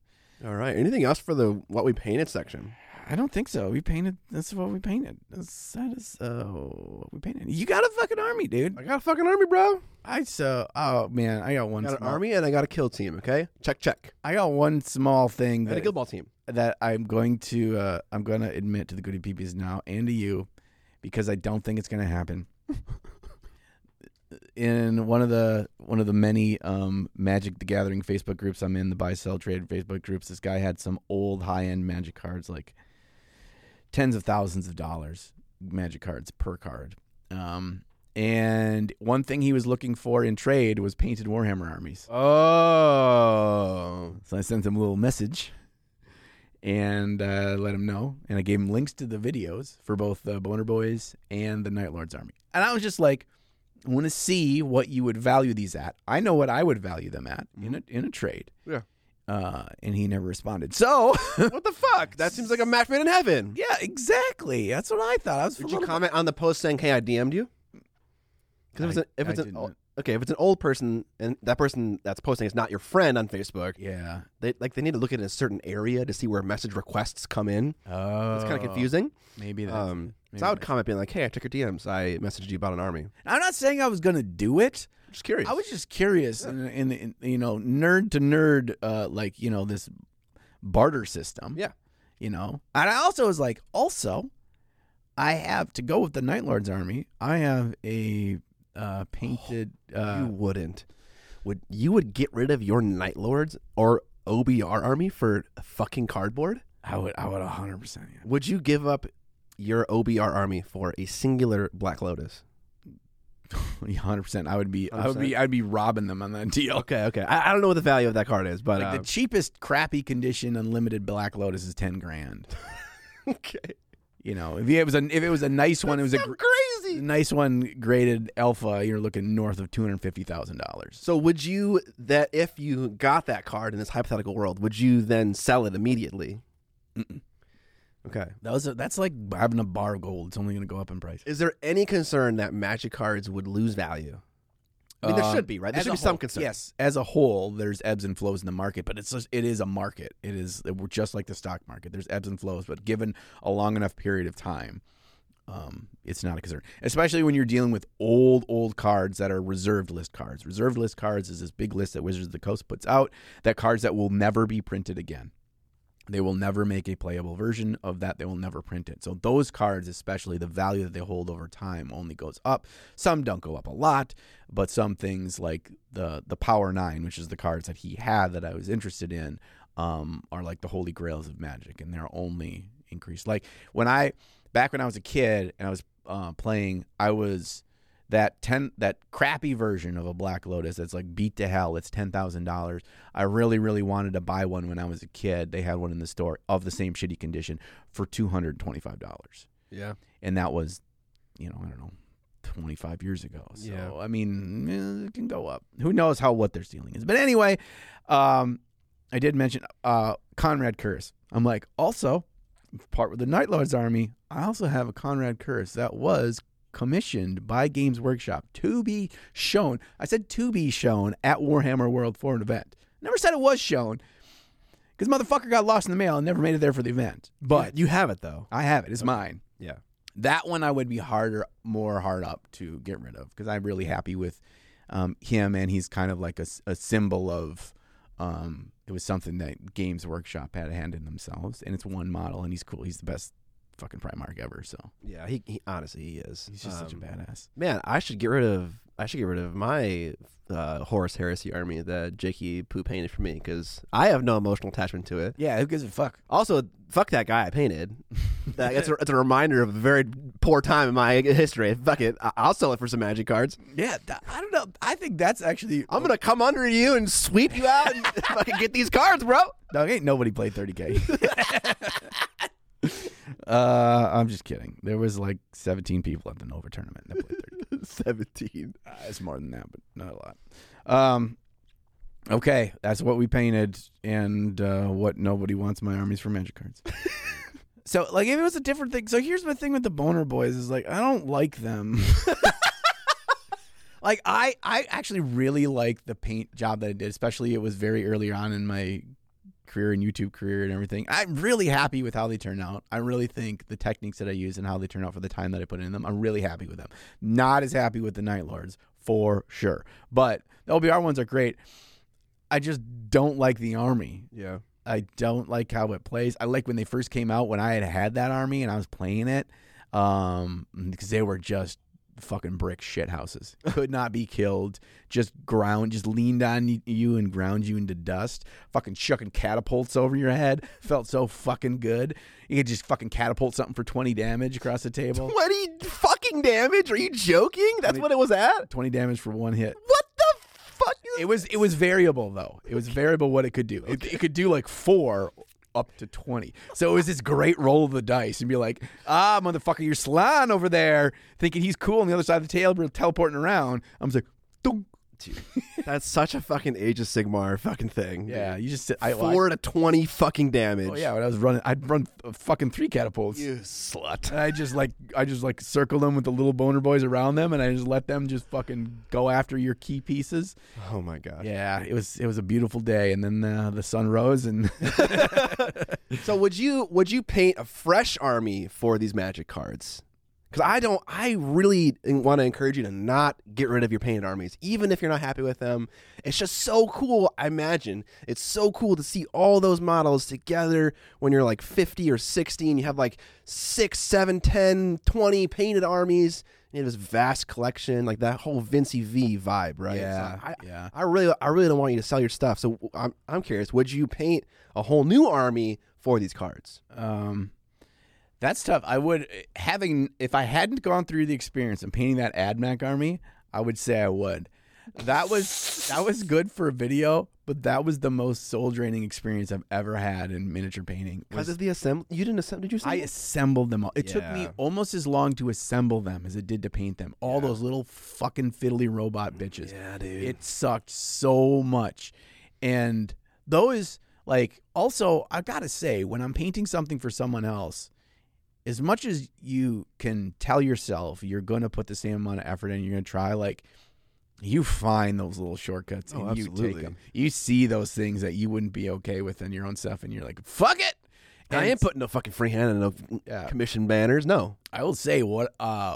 All right. Anything else for the what we painted section? I don't think so. We painted. That's what we painted. That's, that is uh, what we painted. You got a fucking army, dude. I got a fucking army, bro. I so Oh man, I got one. I got an small, army and I got a kill team. Okay, check, check. I got one small thing And a that, guild ball team. that I'm going to. Uh, I'm going to admit to the goody peepees now and to you, because I don't think it's going to happen. in one of the one of the many um, Magic the Gathering Facebook groups I'm in, the buy sell trade Facebook groups, this guy had some old high end Magic cards, like tens of thousands of dollars Magic cards per card. Um, and one thing he was looking for in trade was painted Warhammer armies. Oh, So I sent him a little message and uh, let him know. And I gave him links to the videos for both the Boner Boys and the Night Lords Army. And I was just like, I want to see what you would value these at. I know what I would value them at in a in a trade. Yeah. Uh, and he never responded. So what the fuck? That seems like a match made in heaven. yeah, exactly. That's what I thought. I was. Did you comment on the post saying, "Hey, I DM'd you"? Because if it's, I- a, if it's an old, okay, if it's an old person and that person that's posting is not your friend on Facebook, Yeah. they like they need to look at a certain area to see where message requests come in. Oh, It's kind of confusing. Maybe that's. Um, maybe so I would comment being like, "Hey, I took your DMs. I messaged you about an army." I'm not saying I was gonna do it. Just curious. I was just curious, in, in, in you know, nerd to nerd, uh, like you know this barter system. Yeah. you know, and I also was like, also, I have to go with the Night Lords army. I have a uh, painted. you Uh, wouldn't. Would you would get rid of your Night Lords or OBR army for fucking cardboard? I would, I would, hundred percent. Would you give up your OBR army for a singular Black Lotus? Hundred percent. I would be. I would be. I'd be robbing them on that deal. Okay, okay. I, I don't know what the value of that card is, but Like uh, the cheapest, crappy condition, unlimited Black Lotus is ten grand. okay. You know, if it was a if it was a nice one, it was a gr- crazy. nice one graded alpha. You're looking north of two hundred fifty thousand dollars. So would you that if you got that card in this hypothetical world, would you then sell it immediately? Mm-mm. Okay. That was a, that's like having a bar of gold. It's only going to go up in price. Is there any concern that Magic cards would lose value? I mean, there Um, should be, right? There as should a be some concern. Yes, as a whole, there's ebbs and flows in the market, but it's just, it is a market. It is we're just like the stock market. There's ebbs and flows, but given a long enough period of time, um, it's not a concern. Especially when you're dealing with old, old cards that are reserved list cards. Reserved list cards is this big list that Wizards of the Coast puts out that cards that will never be printed again. They will never make a playable version of that. They will never print it. So those cards, especially the value that they hold over time, only goes up. Some don't go up a lot, but some things like the the Power Nine, which is the cards that he had that I was interested in, um, are like the holy grails of Magic, and they're only increased. Like when I back when I was a kid and I was uh, playing, I was that ten that crappy version of a Black Lotus that's like beat to hell. It's ten thousand dollars. I really really wanted to buy one when I was a kid. They had one in the store of the same shitty condition for two hundred twenty five dollars, Yeah. and that was, you know, I don't know. 25 years ago. So, Yeah. I mean, eh, it can go up. Who knows how what their ceiling is. But anyway, um, I did mention uh, Konrad Curze. I'm like, also, part with the Night Lord's army, I also have a Konrad Curze that was commissioned by Games Workshop to be shown. I said to be shown at Warhammer World for an event. Never said it was shown because motherfucker got lost in the mail and never made it there for the event. But you have it though. I have it. It's mine. Yeah. That one I would be harder, more hard up to get rid of because I'm really happy with um, him, and he's kind of like a, a symbol of. Um, it was something that Games Workshop had a hand in themselves, and it's one model, and he's cool. He's the best fucking Primarch ever. So Yeah, he, he honestly he is. he's just such a Um, badass. Man, I should get rid of I should get rid of my uh, Horus Heresy army that Jakey Poo painted for me because I have no emotional attachment to it. Yeah, who gives a fuck? Also, fuck that guy I painted. that, that's, a, that's a reminder of a very poor time in my history. Fuck it, I- I'll sell it for some magic cards. Yeah, th- I don't know. I think that's actually. I'm gonna come under you and sweep you out and fucking get these cards, bro. No, ain't nobody played 30k. uh, I'm just kidding. There was like 17 people at the Nova tournament that played 30k. Seventeen. Uh, it's more than that, but not a lot. Um, okay, that's what we painted, and uh, what nobody wants my armies for magic cards. so, like, if it was a different thing. So here's my thing with the boner boys is like I don't like them. like I, I actually really like the paint job that I did, especially it was very early on in my career and YouTube career and everything. I'm really happy with how they turn out. I really think the techniques that I use and how they turn out for the time that I put in them, I'm really happy with them. Not as happy with the Night Lords for sure, but the OBR ones are great. I just don't like the army. Yeah. I don't like how it plays. I like when they first came out when I had had that army and I was playing it, um, because they were just fucking brick shit houses. Could not be killed. Just ground, just leaned on you and ground you into dust. Fucking chucking catapults over your head. Felt so fucking good. You could just fucking catapult something for twenty damage across the table. Twenty fucking damage? Are you joking? That's Twenty- what it was at. Twenty damage for one hit. What the fuck? It was it was variable though. It was variable what it could do. It, it could do like four up to twenty. So it was this great roll of the dice and be like, ah, motherfucker, you're slan over there, thinking he's cool on the other side of the table, teleporting around. I'm just like, "Dunk." That's such a fucking Age of Sigmar fucking thing. yeah, you just sit. I, Four to twenty fucking damage. Oh yeah, when I was running, I'd run uh, fucking three catapults. You slut. And I just like I just like circle them with the little boner boys around them, and I just let them just fucking go after your key pieces. Oh my god. Yeah, it was it was a beautiful day, and then uh, the sun rose, and So would you would you paint a fresh army for these magic cards? Because I don't. I really want to encourage you to not get rid of your painted armies, even if you're not happy with them. It's just so cool. I imagine it's so cool to see all those models together when you're like 50 or 60 and you have like six, seven, 10, 20 painted armies. You have this vast collection, like that whole Vinci V vibe, right? Yeah, So I, yeah. I really, I really don't want you to sell your stuff. So I'm, I'm curious. Would you paint a whole new army for these cards? Um, that's tough. I would eh, having if I hadn't gone through the experience of painting that AdMech army, I would say I would. That was that was good for a video, but that was the most soul draining experience I've ever had in miniature painting. Because of the assemble, you didn't assemble. Did you? See? I assembled them all. It took me almost as long to assemble them as it did to paint them. All those little fucking fiddly robot mm, bitches. yeah, dude. It sucked so much. And those, like, also, I gotta say, when I'm painting something for someone else, as much as you can tell yourself you're gonna put the same amount of effort in, you're gonna try, like, you find those little shortcuts and Oh, you take absolutely. them. You see those things that you wouldn't be okay with in your own stuff, and you're like, fuck it. I ain't putting no fucking free hand and no Yeah. commission banners. No. I will say what uh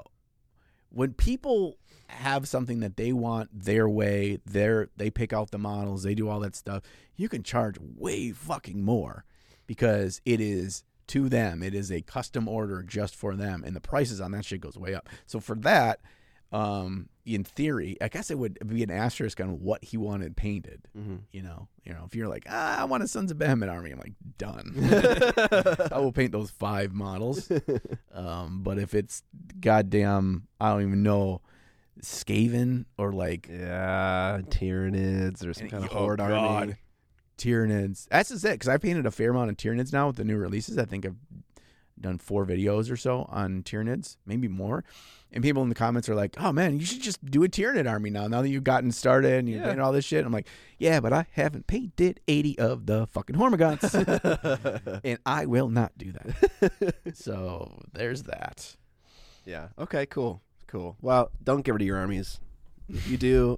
when people have something that they want their way, their they pick out the models, they do all that stuff, you can charge way fucking more because it is to them. It is a custom order just for them and the prices on that shit goes way up. So for that, um in theory, I guess it would be an asterisk on what he wanted painted. Mm-hmm. You know, you know, if you're like, ah, I want a Sons of Behemat army, I'm like, done. I will paint those five models. Um, but if it's goddamn, I don't even know, Skaven or like Yeah, Tyranids or some kind of oh, horde God. army. Tyranids. That's just it because I painted a fair amount of Tyranids now with the new releases. I think I've done four videos or so on Tyranids, maybe more. And people in the comments are like, "Oh man, you should just do a Tyranid army now. Now that you've gotten started and you've Yeah. painted all this shit." I'm like, "Yeah, but I haven't painted 80 of the fucking Hormagaunts, and I will not do that." so there's that. yeah. Okay. Cool. Cool. Well, don't get rid of your armies. If you do,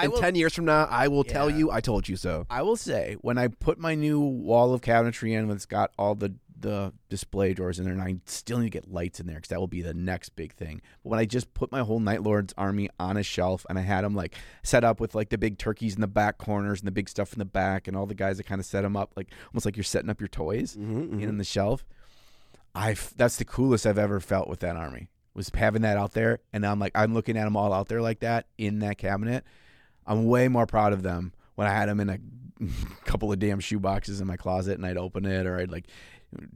I in will- ten years from now, I will tell you I told you so. I will say when I put my new wall of cabinetry in, when it's got all the the display drawers in there, and I still need to get lights in there because that will be the next big thing. But when I just put my whole Night Lord's army on a shelf and I had them like set up with like the big turkeys in the back corners and the big stuff in the back, and all the guys that kind of set them up like almost like you're setting up your toys Mm-hmm, in the shelf. I that's the coolest I've ever felt with that army was having that out there, and I'm like I'm looking at them all out there like that in that cabinet. I'm way more proud of them when I had them in a couple of damn shoe boxes in my closet, and I'd open it or I'd like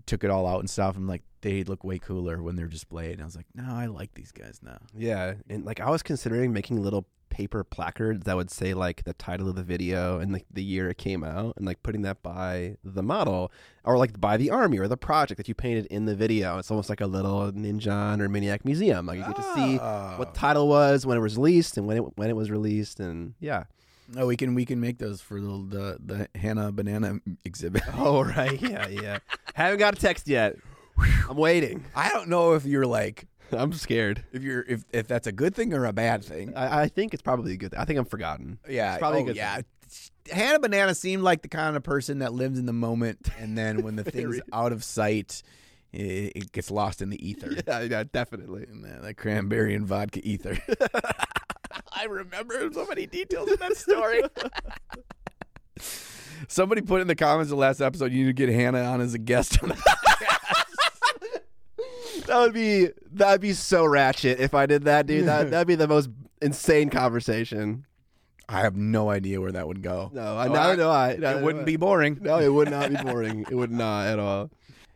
took it all out and stuff. I'm like they look way cooler when they're displayed. And I was like, no, I like these guys now. Yeah, and like I was considering making little paper placards that would say like the title of the video and like the year it came out, and like putting that by the model or like by the army or the project that you painted in the video. It's almost like a little Ninjon or Miniac museum. Like you get to see Ah. what the title was when it was released and when it when it was released, and yeah. Oh, we can we can make those for the the, the Hannah banana exhibit. Oh right, yeah, yeah. Haven't got a text yet. I'm waiting. I don't know if you're like I'm scared. if you're if if that's a good thing or a bad thing. I, I think it's probably a good. Thing. I think I'm forgotten. Yeah, It's probably a oh, good yeah. Hannah Banana seemed like the kind of person that lives in the moment, and then when the thing's out of sight, it, it gets lost in the ether. Yeah, yeah, definitely. And that, that cranberry and vodka ether. I remember so many details in that story. Somebody put in the comments the last episode, you need to get Hannah on as a guest on the That would be that'd be so ratchet if I did that, dude. That that'd be the most insane conversation. I have no idea where that would go. No, I Oh, neither do I. It Neither do wouldn't I. be boring. No, it would not be boring. it would not at all.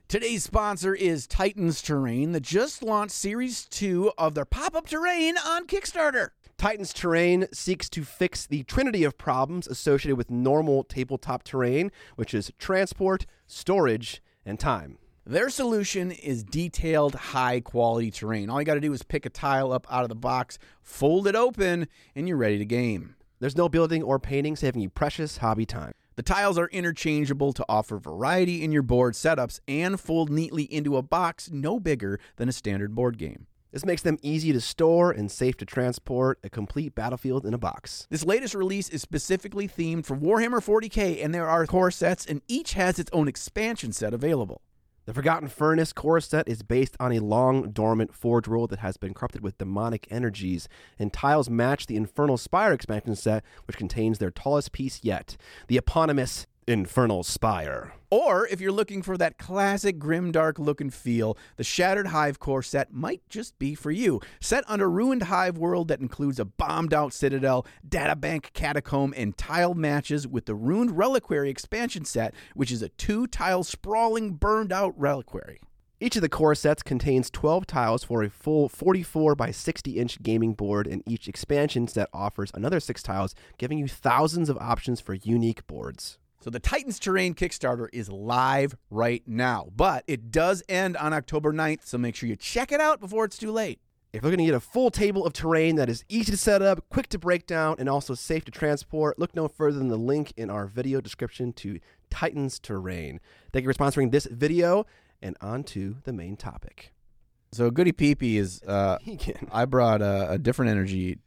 Today's sponsor is Titans Terrain that just launched Series 2 of their pop up terrain on Kickstarter. Titan's Terrain seeks to fix the trinity of problems associated with normal tabletop terrain, which is transport, storage, and time. Their solution is detailed, high quality terrain. All you got to do is pick a tile up out of the box, fold it open, and you're ready to game. There's no building or painting, saving you precious hobby time. The tiles are interchangeable to offer variety in your board setups and fold neatly into a box no bigger than a standard board game. This makes them easy to store and safe to transport, a complete battlefield in a box. This latest release is specifically themed for Warhammer 40k, and there are core sets, and each has its own expansion set available. The Forgotten Furnace core set is based on a long dormant forge world that has been corrupted with demonic energies, and tiles match the Infernal Spire expansion set, which contains their tallest piece yet, the eponymous Infernal Spire. Or if you're looking for that classic grimdark look and feel, the Shattered Hive core set might just be for you. Set on a ruined hive world that includes a bombed out citadel, databank catacomb, and tile matches with the Ruined Reliquary expansion set, which is a two tile sprawling burned out reliquary. Each of the core sets contains 12 tiles for a full 44 by 60 inch gaming board, and each expansion set offers another six tiles, giving you thousands of options for unique boards. So the Titans Terrain Kickstarter is live right now, but it does end on October 9th, so make sure you check it out before it's too late. If you're looking to get a full table of terrain that is easy to set up, quick to break down, and also safe to transport, look no further than the link in our video description to Titans Terrain. Thank you for sponsoring this video, and on to the main topic. So Goody Peepee is uh, I brought a, a different energy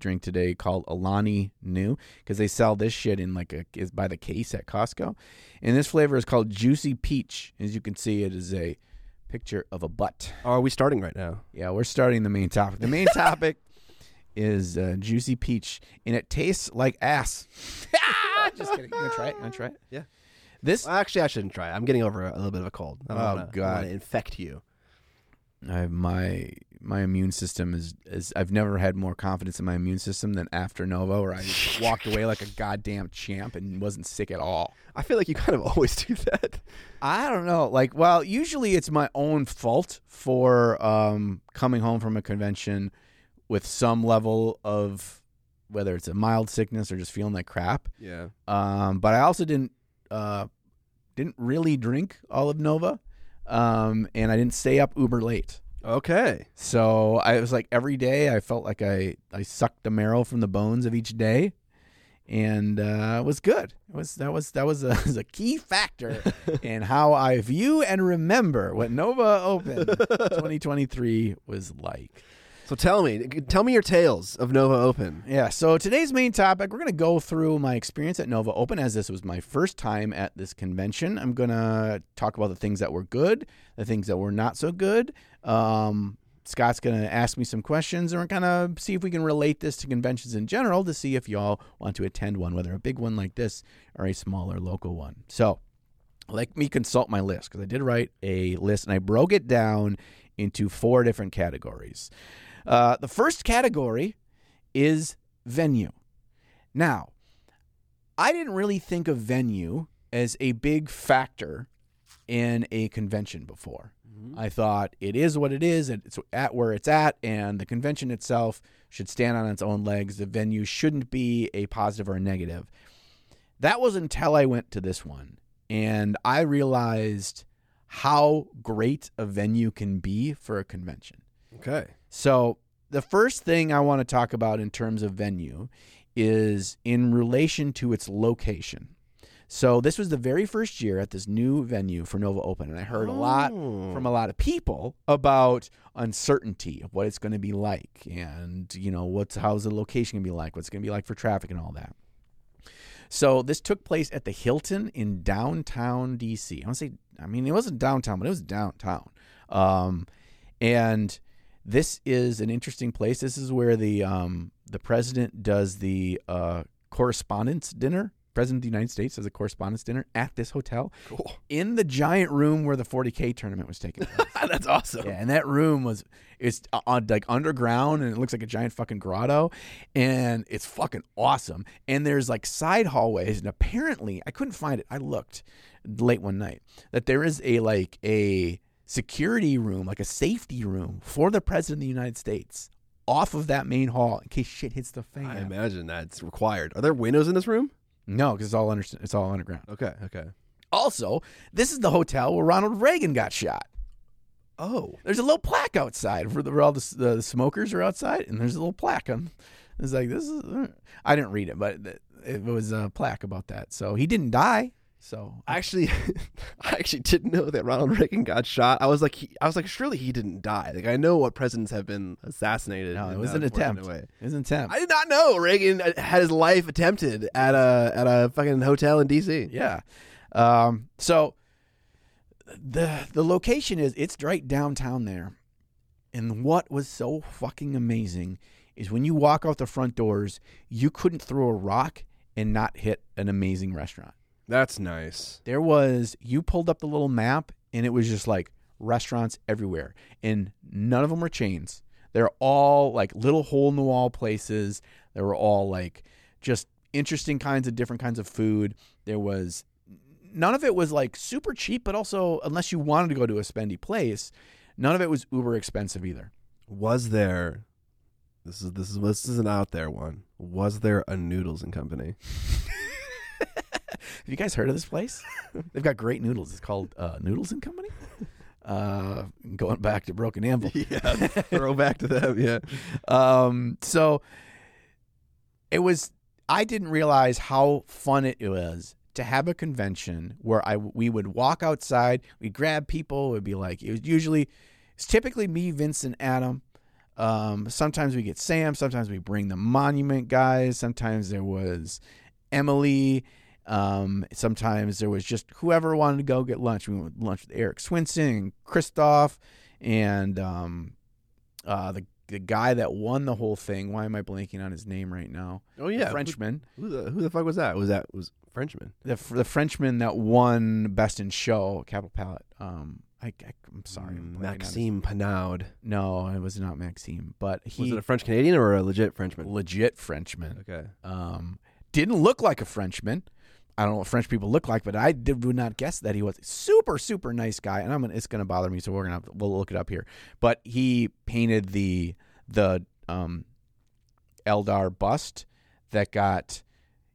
drink today called Alani Nu because they sell this shit in like a is by the case at Costco, and this flavor is called Juicy Peach. As you can see, it is a picture of a butt. Oh, are we starting right now? Yeah, we're starting the main topic. The main topic is uh, Juicy Peach, and it tastes like ass. Just kidding. You gonna try it? You gonna try it? Yeah. This Well, actually, I shouldn't try. it. I'm getting over a little bit of a cold. I don't Oh, wanna, I don't God. wanna infect you. I, have my my immune system is is I've never had more confidence in my immune system than after Nova, where I walked away like a goddamn champ and wasn't sick at all. I feel like you kind of always do that. I don't know, like well, usually it's my own fault for um, coming home from a convention with some level of whether it's a mild sickness or just feeling like crap. Yeah. Um, but I also didn't uh, didn't really drink all of Nova, um, and I didn't stay up uber late. Okay. So I was like every day I felt like I I sucked the marrow from the bones of each day, and uh, it was good. It was that was that was a, was a key factor in how I view and remember what Nova Open 2023 was like. So tell me, tell me your tales of Nova Open. Yeah, so today's main topic, we're going to go through my experience at Nova Open as this was my first time at this convention. I'm going to talk about the things that were good, the things that were not so good. Um, Scott's going to ask me some questions and we're going to see if we can relate this to conventions in general to see if y'all want to attend one, whether a big one like this or a smaller local one. So, let me consult my list because I did write a list and I broke it down into four different categories. Uh, the first category is venue. Now, I didn't really think of venue as a big factor in a convention before. Mm-hmm. I thought it is what it is, it's at where it's at, and the convention itself should stand on its own legs. The venue shouldn't be a positive or a negative. That was until I went to this one, and I realized how great a venue can be for a convention. Okay. So, the first thing I want to talk about in terms of venue is in relation to its location. So, this was the very first year at this new venue for Nova Open, and I heard a lot Oh. from a lot of people about uncertainty of what it's going to be like and, you know, what's how's the location going to be like, what's it going to be like for traffic and all that. So, this took place at the Hilton in downtown DC. I want to say, I mean, it wasn't downtown, but it was downtown. Um, and this is an interesting place. This is where the um, the president does the uh, correspondence dinner. President of the United States does a correspondence dinner at this hotel Cool. in the giant room where the 40k tournament was taking place. That's awesome. yeah, and that room was it's uh, on like underground and it looks like a giant fucking grotto, and it's fucking awesome. And there's like side hallways, and apparently I couldn't find it. I looked late one night that there is a like a security room, like a safety room for the president of the United States off of that main hall in case shit hits the fan. I imagine that's required. Are there windows in this room? No, because it's all under, it's all underground. Okay. Okay. Also, this is the hotel where Ronald Reagan got shot. Oh. There's a little plaque outside for the, where all the, the smokers are outside, and there's a little plaque on. It's like this is. uh, I didn't read it, but it was a plaque about that. So he didn't die. So Actually, I actually didn't know that Ronald Reagan got shot. I was like, he, I was like, surely he didn't die. Like I know what presidents have been assassinated. no, it was an attempt. way. It was an attempt. I did not know Reagan had his life attempted at a at a fucking hotel in D.C. Yeah. Um, so the the location is it's right downtown there. And what was so fucking amazing is when you walk out the front doors, you couldn't throw a rock and not hit an amazing restaurant. That's nice. There was you pulled up the little map and it was just like restaurants everywhere. And none of them were chains. They're all like little hole in the wall places. They were all like just interesting kinds of different kinds of food. There was none of it was like super cheap, but also unless you wanted to go to a spendy place, none of it was uber expensive either. Was there? This is this is this is an out there one. Was there a Noodles and Company? Have you guys heard of this place? They've got great noodles. It's called uh, Noodles and Company. Uh, going back to Broken Anvil. yeah, throw back to them. Yeah. Um, so it was. I didn't realize how fun it was to have a convention where I we would walk outside, we'd grab people. It would be like it was usually it's typically me, Vince, and Adam. Um, sometimes we get Sam. Sometimes we bring the Monument guys. Sometimes there was Emily. Um, sometimes there was just whoever wanted to go get lunch. We went lunch with Eric Swinson and Christoph and um, uh, the the guy that won the whole thing. Why am I blanking on his name right now? Oh The yeah. Frenchman. Who, who the who the fuck was that? Was that was Frenchman? The the Frenchman that won Best in Show, Capital Palette. Um, I, I am sorry, I'm blanking on his- Maxime Panaud. No, it was not Maxime, but he Was it a French Canadian or a legit Frenchman? legit Frenchman. Okay. Um, didn't look like a Frenchman. I don't know what French people look like, but I did would not guess that he was super super nice guy. And I'm gonna, it's gonna bother me, so we're gonna to, we'll look it up here. But he painted the the um, Eldar bust that got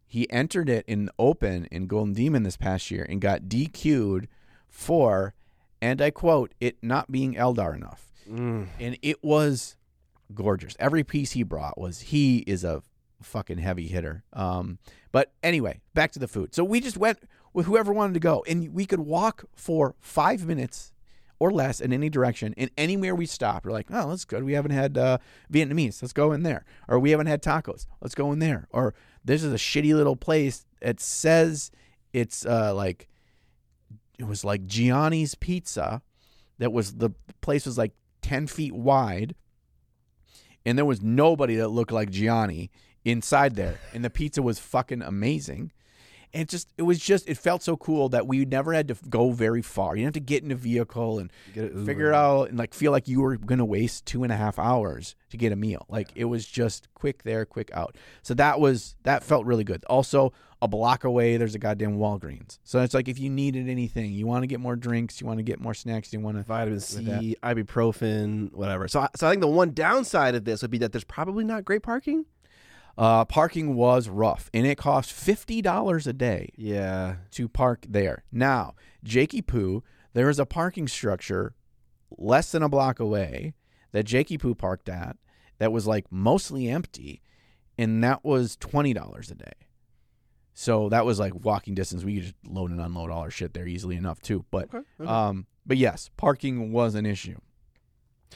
he entered it in open in Golden Demon this past year and got DQ'd for, and I quote, it not being Eldar enough Mm. and it was gorgeous. Every piece he brought was he is a fucking heavy hitter. Um, but anyway, back to the food. So we just went with whoever wanted to go, and we could walk for five minutes or less in any direction. And anywhere we stopped, we're like, oh, that's good. We haven't had uh, Vietnamese. Let's go in there. Or we haven't had tacos. Let's go in there. Or this is a shitty little place. It says it's uh, like it was like Gianni's Pizza. That was the place was like ten feet wide, and there was nobody that looked like Gianni inside there, and the pizza was fucking amazing. And it just it was just it felt so cool that we never had to go very far. You didn't have to get in a vehicle and Get figure it out and like feel like you were gonna waste two and a half hours to get a meal. Like it was just quick there, quick out. So that was that felt really good. Also, a block away, there's a goddamn Walgreens. So it's like if you needed anything, you want to get more drinks, you want to get more snacks, you want to vitamin. C, ibuprofen, whatever. So, I- so I think the one downside of this would be that there's probably not great parking. Uh, parking was rough, and it cost fifty dollars a day Yeah, to park there. Now, Jakey Poo, there is a parking structure less than a block away that Jakey Poo parked at that was like mostly empty, and that was twenty dollars a day. So that was like walking distance. We could just load and unload all our shit there easily enough too. But Okay, okay. um, but yes, parking was an issue.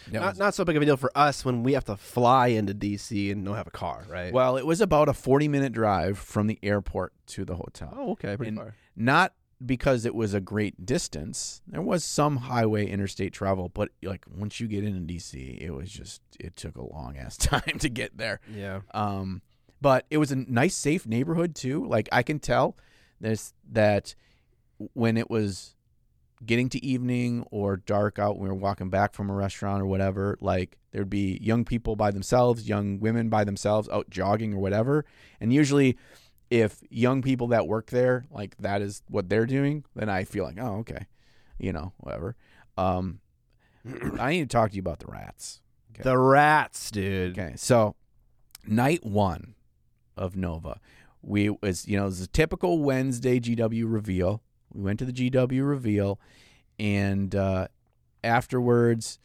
That not, was- not so big of a deal for us when we have to fly into DC and don't have a car, right? well, it was about a forty-minute drive from the airport to the hotel. oh, okay, pretty and- far. not because it was a great distance. There was some highway interstate travel, but like once you get into DC, it was just it took a long ass time to get there. Yeah, Um, but it was a nice, safe neighborhood too. Like I can tell this that when it was getting to evening or dark out, when we were walking back from a restaurant or whatever, like there'd be young people by themselves, young women by themselves out jogging or whatever, and usually. If young people that work there, like that is what they're doing, then I feel like, oh, okay, you know, whatever. Um, I need to talk to you about the rats. Okay. the rats, dude. Okay, so night one of Nova, we was you know it was a typical Wednesday GW reveal. We went to the GW reveal, and uh, afterwards,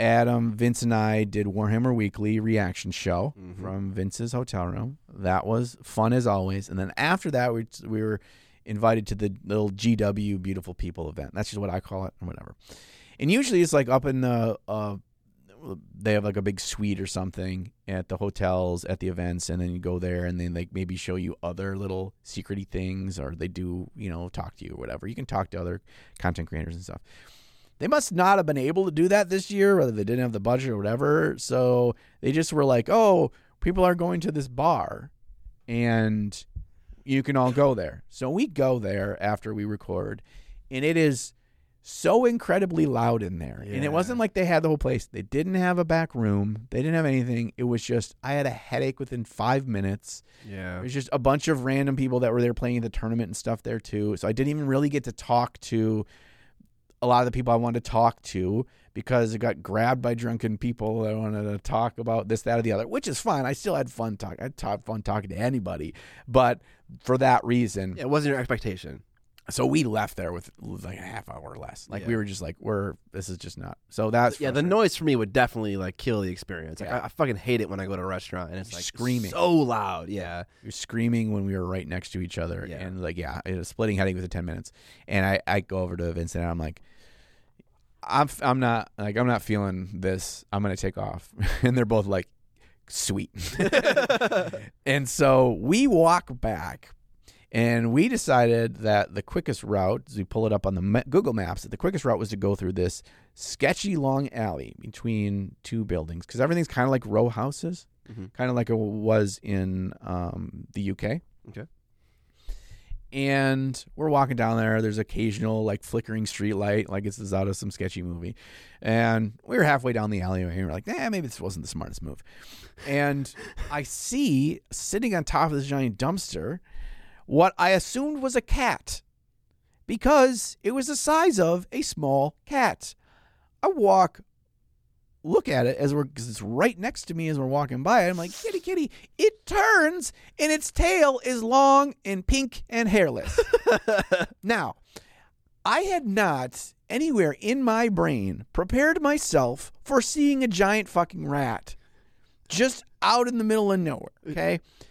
Adam, Vince, and I did Warhammer Weekly reaction show Mhm. from Vince's hotel room. That was fun as always. And then after that, we we were invited to the little GW Beautiful People event. That's just what I call it, or whatever. And usually it's like up in the uh, they have like a big suite or something at the hotels at the events and then you go there and then they maybe show you other little secrety things or they do you know talk to you or whatever. You can talk to other content creators and stuff. They must not have been able to do that this year whether they didn't have the budget or whatever. So they just were like oh people are going to this bar and you can all go there. So we go there after we record and it is so incredibly loud in there. And it wasn't like they had the whole place. They didn't have a back room. They didn't have anything. It was just I had a headache within five minutes. Yeah, It was just a bunch of random people that were there playing the tournament and stuff there too. So I didn't even really get to talk to a lot of the people I wanted to talk to because it got grabbed by drunken people that wanted to talk about this, that, or the other, which is fine. I still had fun talking. I had fun talking to anybody, but for that reason, Yeah, it wasn't your expectation. So we left there with like a half hour less. Like we were just like, we're this is just not. So that's Yeah, the noise for me would definitely like kill the experience. Like Yeah. I, I fucking hate it when I go to a restaurant and it's like Screaming. so loud. Yeah, You're screaming when we were right next to each other, Yeah. and like yeah, it was splitting headache within ten minutes. And I I go over to Vincent and I'm like, I'm I'm not like I'm not feeling this. I'm gonna take off, and they're both like, sweet. and so we walk back. And we decided that the quickest route, as we pull it up on the Google Maps, that the quickest route was to go through this sketchy long alley between two buildings because everything's kind of like row houses, Mhm. kind of like it was in um, the UK. Okay. And we're walking down there. There's occasional like flickering street light, like it's out of some sketchy movie. And we were halfway down the alleyway, and we're like, "Eh, maybe this wasn't the smartest move." And I see sitting on top of this giant dumpster what I assumed was a cat because it was the size of a small cat. I walk, look at it as we're because it's right next to me as we're walking by. I'm like, kitty, kitty. It turns and its tail is long and pink and hairless. now, I had not anywhere in my brain prepared myself for seeing a giant fucking rat just out in the middle of nowhere. Okay. Uh,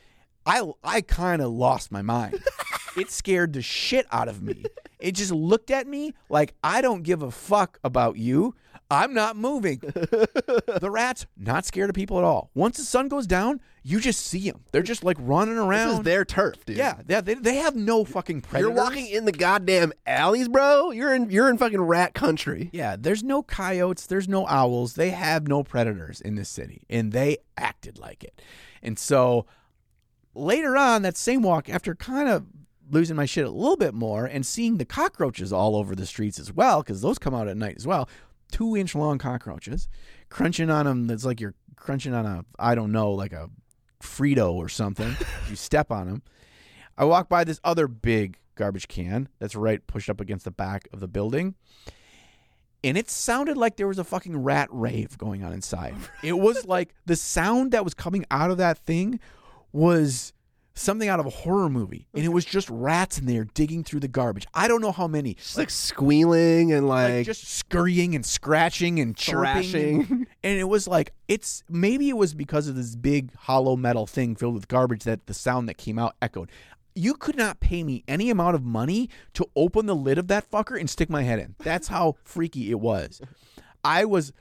I, I kind of lost my mind. it scared the shit out of me. It just looked at me like I don't give a fuck about you. I'm not moving. the rats not scared of people at all. Once the sun goes down, you just see them. They're just like running around. This is their turf, dude. yeah, yeah. They, they have no fucking predators. You're walking in the goddamn alleys, bro. You're in you're in fucking rat country. Yeah, there's no coyotes, there's no owls. They have no predators in this city, and they acted like it. And so later on, that same walk, after kind of losing my shit a little bit more and seeing the cockroaches all over the streets as well, because those come out at night as well, two inch long cockroaches, crunching on them. That's like you're crunching on a, I don't know, like a Frito or something. you step on them. I walk by this other big garbage can that's right pushed up against the back of the building. And it sounded like there was a fucking rat rave going on inside. It was like the sound that was coming out of that thing was something out of a horror movie. And it was just rats in there digging through the garbage. I don't know how many. Just like squealing and like, Like just scurrying and scratching and chirping. thrashing. And it was like it's maybe it was because of this big hollow metal thing filled with garbage that the sound that came out echoed. You could not pay me any amount of money to open the lid of that fucker and stick my head in. That's how freaky it was. I was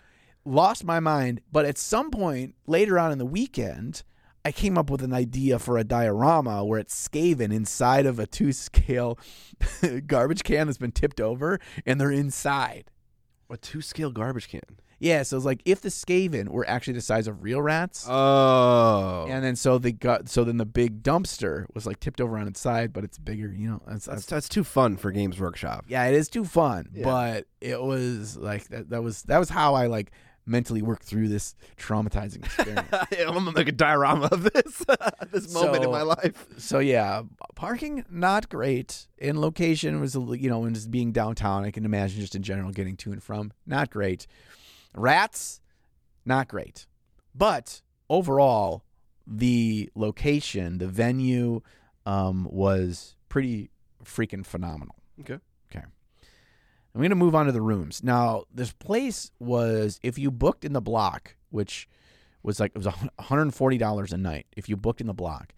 lost my mind, but at some point later on in the weekend, I came up with an idea for a diorama where it's Skaven inside of a two scale garbage can that's been tipped over and they're inside. a two scale garbage can. Yeah, so it's like if the Skaven were actually the size of real rats, Oh. and then so they got so then the big dumpster was like tipped over on its side, but it's bigger. You know, that's, that's that's too fun for Games Workshop. yeah, it is too fun, Yeah. but it was like that. That was that was how I like mentally work through this traumatizing experience. I'm gonna make a diorama of this this moment in my life. so yeah, parking not great. In location was you know, and just being downtown, I can imagine just in general getting to and from not great. Rats, not great. But overall, the location, the venue, um, was pretty freaking phenomenal. Okay. I'm going to move on to the rooms. Now, this place was, if you booked in the block, which was like, it was $140 a night if you booked in the block.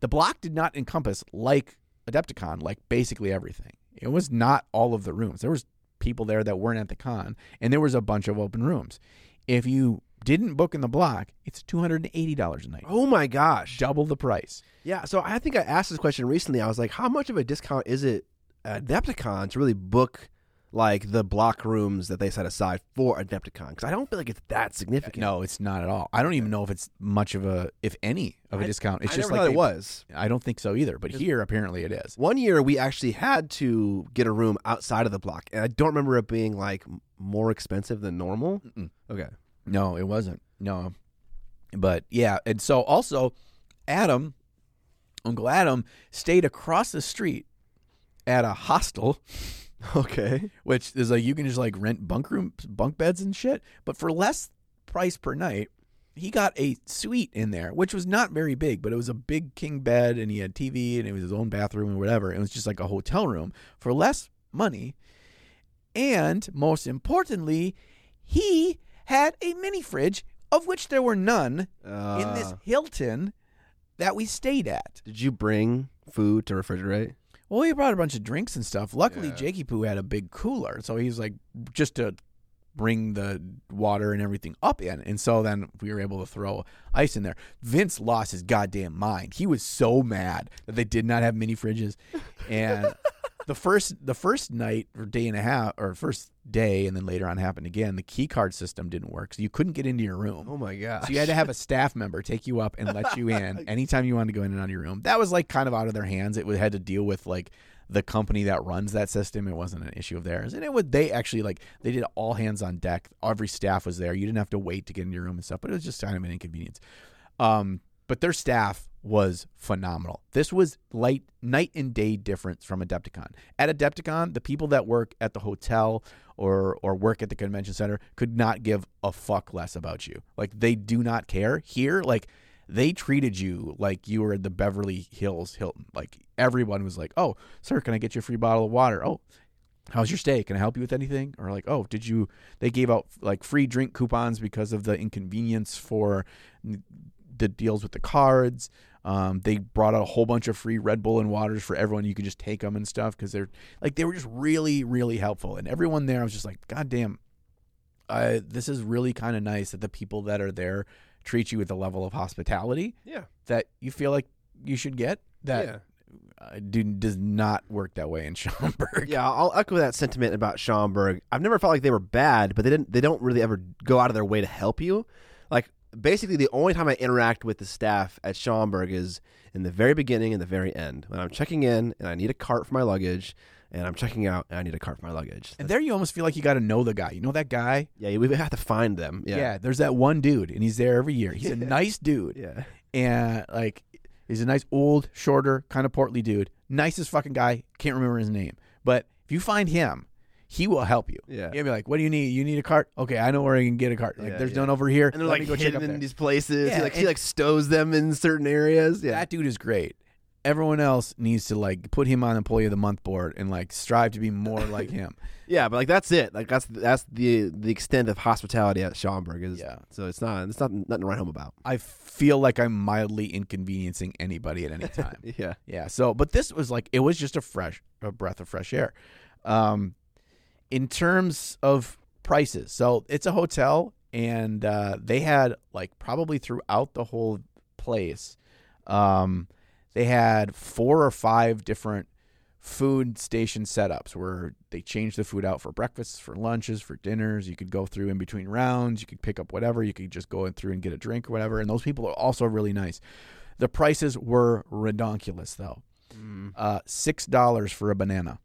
The block did not encompass, like Adepticon, like basically everything. It was not all of the rooms. There was people there that weren't at the con, and there was a bunch of open rooms. If you didn't book in the block, it's $280 a night. Oh my gosh. Double the price. Yeah, so I think I asked this question recently. I was like, how much of a discount is it at Adepticon to really book like the block rooms that they set aside for Adepticon? Because I don't feel like it's that significant. No, it's not at all. I don't even know if it's much of a, if any, of a I- discount. It's I just like they- it was. I don't think so either. But here, apparently, it is. One year we actually had to get a room outside of the block, and I don't remember it being like more expensive than normal. Mm-mm. Okay. No, it wasn't. No, but yeah, and so also, Adam, Uncle Adam, stayed across the street at a hostel, Okay. which is like you can just like rent bunk rooms, bunk beds and shit, but for less price per night. He got a suite in there, which was not very big, but it was a big king bed, and he had TV, and it was his own bathroom and whatever. It was just like a hotel room for less money, and most importantly, he had a mini fridge, of which there were none Uh, in this Hilton that we stayed at. Did you bring food to refrigerate? Well, he brought a bunch of drinks and stuff. Luckily, Yeah. Jakey Poo had a big cooler, so he's like just to bring the water and everything up in, and so then we were able to throw ice in there. Vince lost his goddamn mind. He was so mad that they did not have mini fridges, and the first the first night or day and a half or first day, and then later on happened again. The key card system didn't work, so you couldn't get into your room. Oh my god. So you had to have a staff member take you up and let you in anytime you wanted to go in and out of your room. That was like kind of out of their hands. It had to deal with like the company that runs that system. It wasn't an issue of theirs, and it would they actually like they did all hands on deck. Every staff was there. You didn't have to wait to get in your room and stuff, but it was just kind of an inconvenience. Um, but their staff was phenomenal. This was light night and day difference from Adepticon. At Adepticon, the people that work at the hotel or or work at the convention center could not give a fuck less about you. Like they do not care. Here, like they treated you like you were the Beverly Hills Hilton. Like everyone was like, "Oh, sir, can I get you a free bottle of water?" "Oh, how's your stay? Can I help you with anything?" Or like, "Oh, did you they gave out like free drink coupons because of the inconvenience for the deals with the cards. Um, they brought out a whole bunch of free Red Bull and waters for everyone. You could just take them and stuff because they're like they were just really, really helpful. And everyone there, I was just like, God damn, uh, this is really kind of nice that the people that are there treat you with a level of hospitality Yeah. that you feel like you should get. That yeah. uh, do, does not work that way in Schaumburg. Yeah, I'll echo that sentiment about Schaumburg. I've never felt like they were bad, but they didn't. They don't really ever go out of their way to help you. Basically, the only time I interact with the staff at Schaumburg is in the very beginning and the very end when I'm checking in and I need a cart for my luggage, and I'm checking out and I need a cart for my luggage. And there you almost feel like you got to know the guy. You know that guy? yeah, we have to find them. Yeah. Yeah, there's that one dude, and he's there every year. He's a nice dude, yeah, and like he's a nice old, shorter, kind of portly dude. Nicest fucking guy. Can't remember his name, but if you find him, he will help you. yeah. He'll be like, "What do you need? You need a cart? Okay, I know where I can get a cart. Like, Yeah, there's yeah. none over here. And they're Let like go check hidden up there." in these places. Yeah, he like he and- like stows them in certain areas. Yeah, That dude is great. Everyone else needs to like put him on employee of the month board and like strive to be more like him. Yeah, but like that's it. Like that's that's the the extent of hospitality at Schaumburg is. Yeah. So it's not it's not nothing to write home about. I feel like I'm mildly inconveniencing anybody at any time. Yeah. Yeah. So, but this was like it was just a fresh, a breath of fresh air. Um, in terms of prices, so it's a hotel, and uh, they had like probably throughout the whole place, um, they had four or five different food station setups where they changed the food out for breakfasts, for lunches, for dinners. You could go through in between rounds. You could pick up whatever. You could just go in through and get a drink or whatever. And those people are also really nice. The prices were redonkulous though. Uh, six dollars for a banana.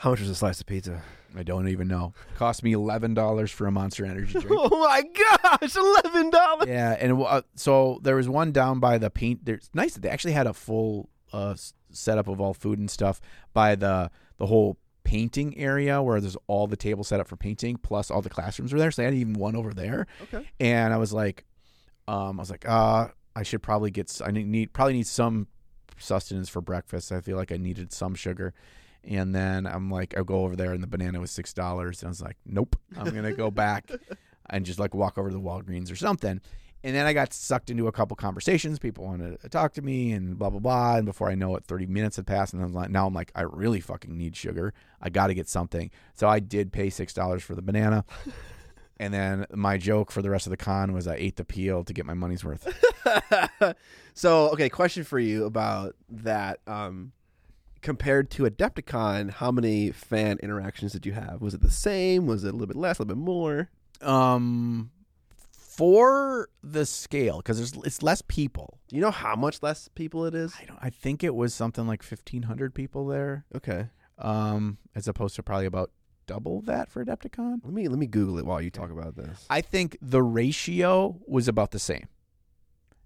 How much was a slice of pizza? I don't even know. Cost me eleven dollars for a Monster Energy drink. oh my gosh, eleven dollars. yeah, and uh, so there was one down by the paint. There's nice that they actually had a full uh, setup of all food and stuff by the the whole painting area where there's all the tables set up for painting plus all the classrooms were there. So they had even one over there. Okay. and I was like, um, I was like, uh, I should probably get, I need probably need some sustenance for breakfast. I feel like I needed some sugar, and then I'm like, I'll go over there, and the banana was six dollars, and I was like, nope, I'm gonna go back and just like walk over to the Walgreens or something. And then I got sucked into a couple conversations. People wanted to talk to me and blah blah blah. And before I know it, 30 minutes had passed, and I'm like, now I'm like, I really fucking need sugar. I got to get something. So I did pay six dollars for the banana. And then my joke for the rest of the con was I ate the peel to get my money's worth. so, okay, question for you about that. Um, compared to Adepticon, how many fan interactions did you have? Was it the same? Was it a little bit less? A little bit more? Um, for the scale, because there's it's less people. Do you know how much less people it is? I don't. I think it was something like fifteen hundred people there. Okay, Um, as opposed to probably about double that for Adepticon. let me let me Google it while you talk about this. I think the ratio was about the same.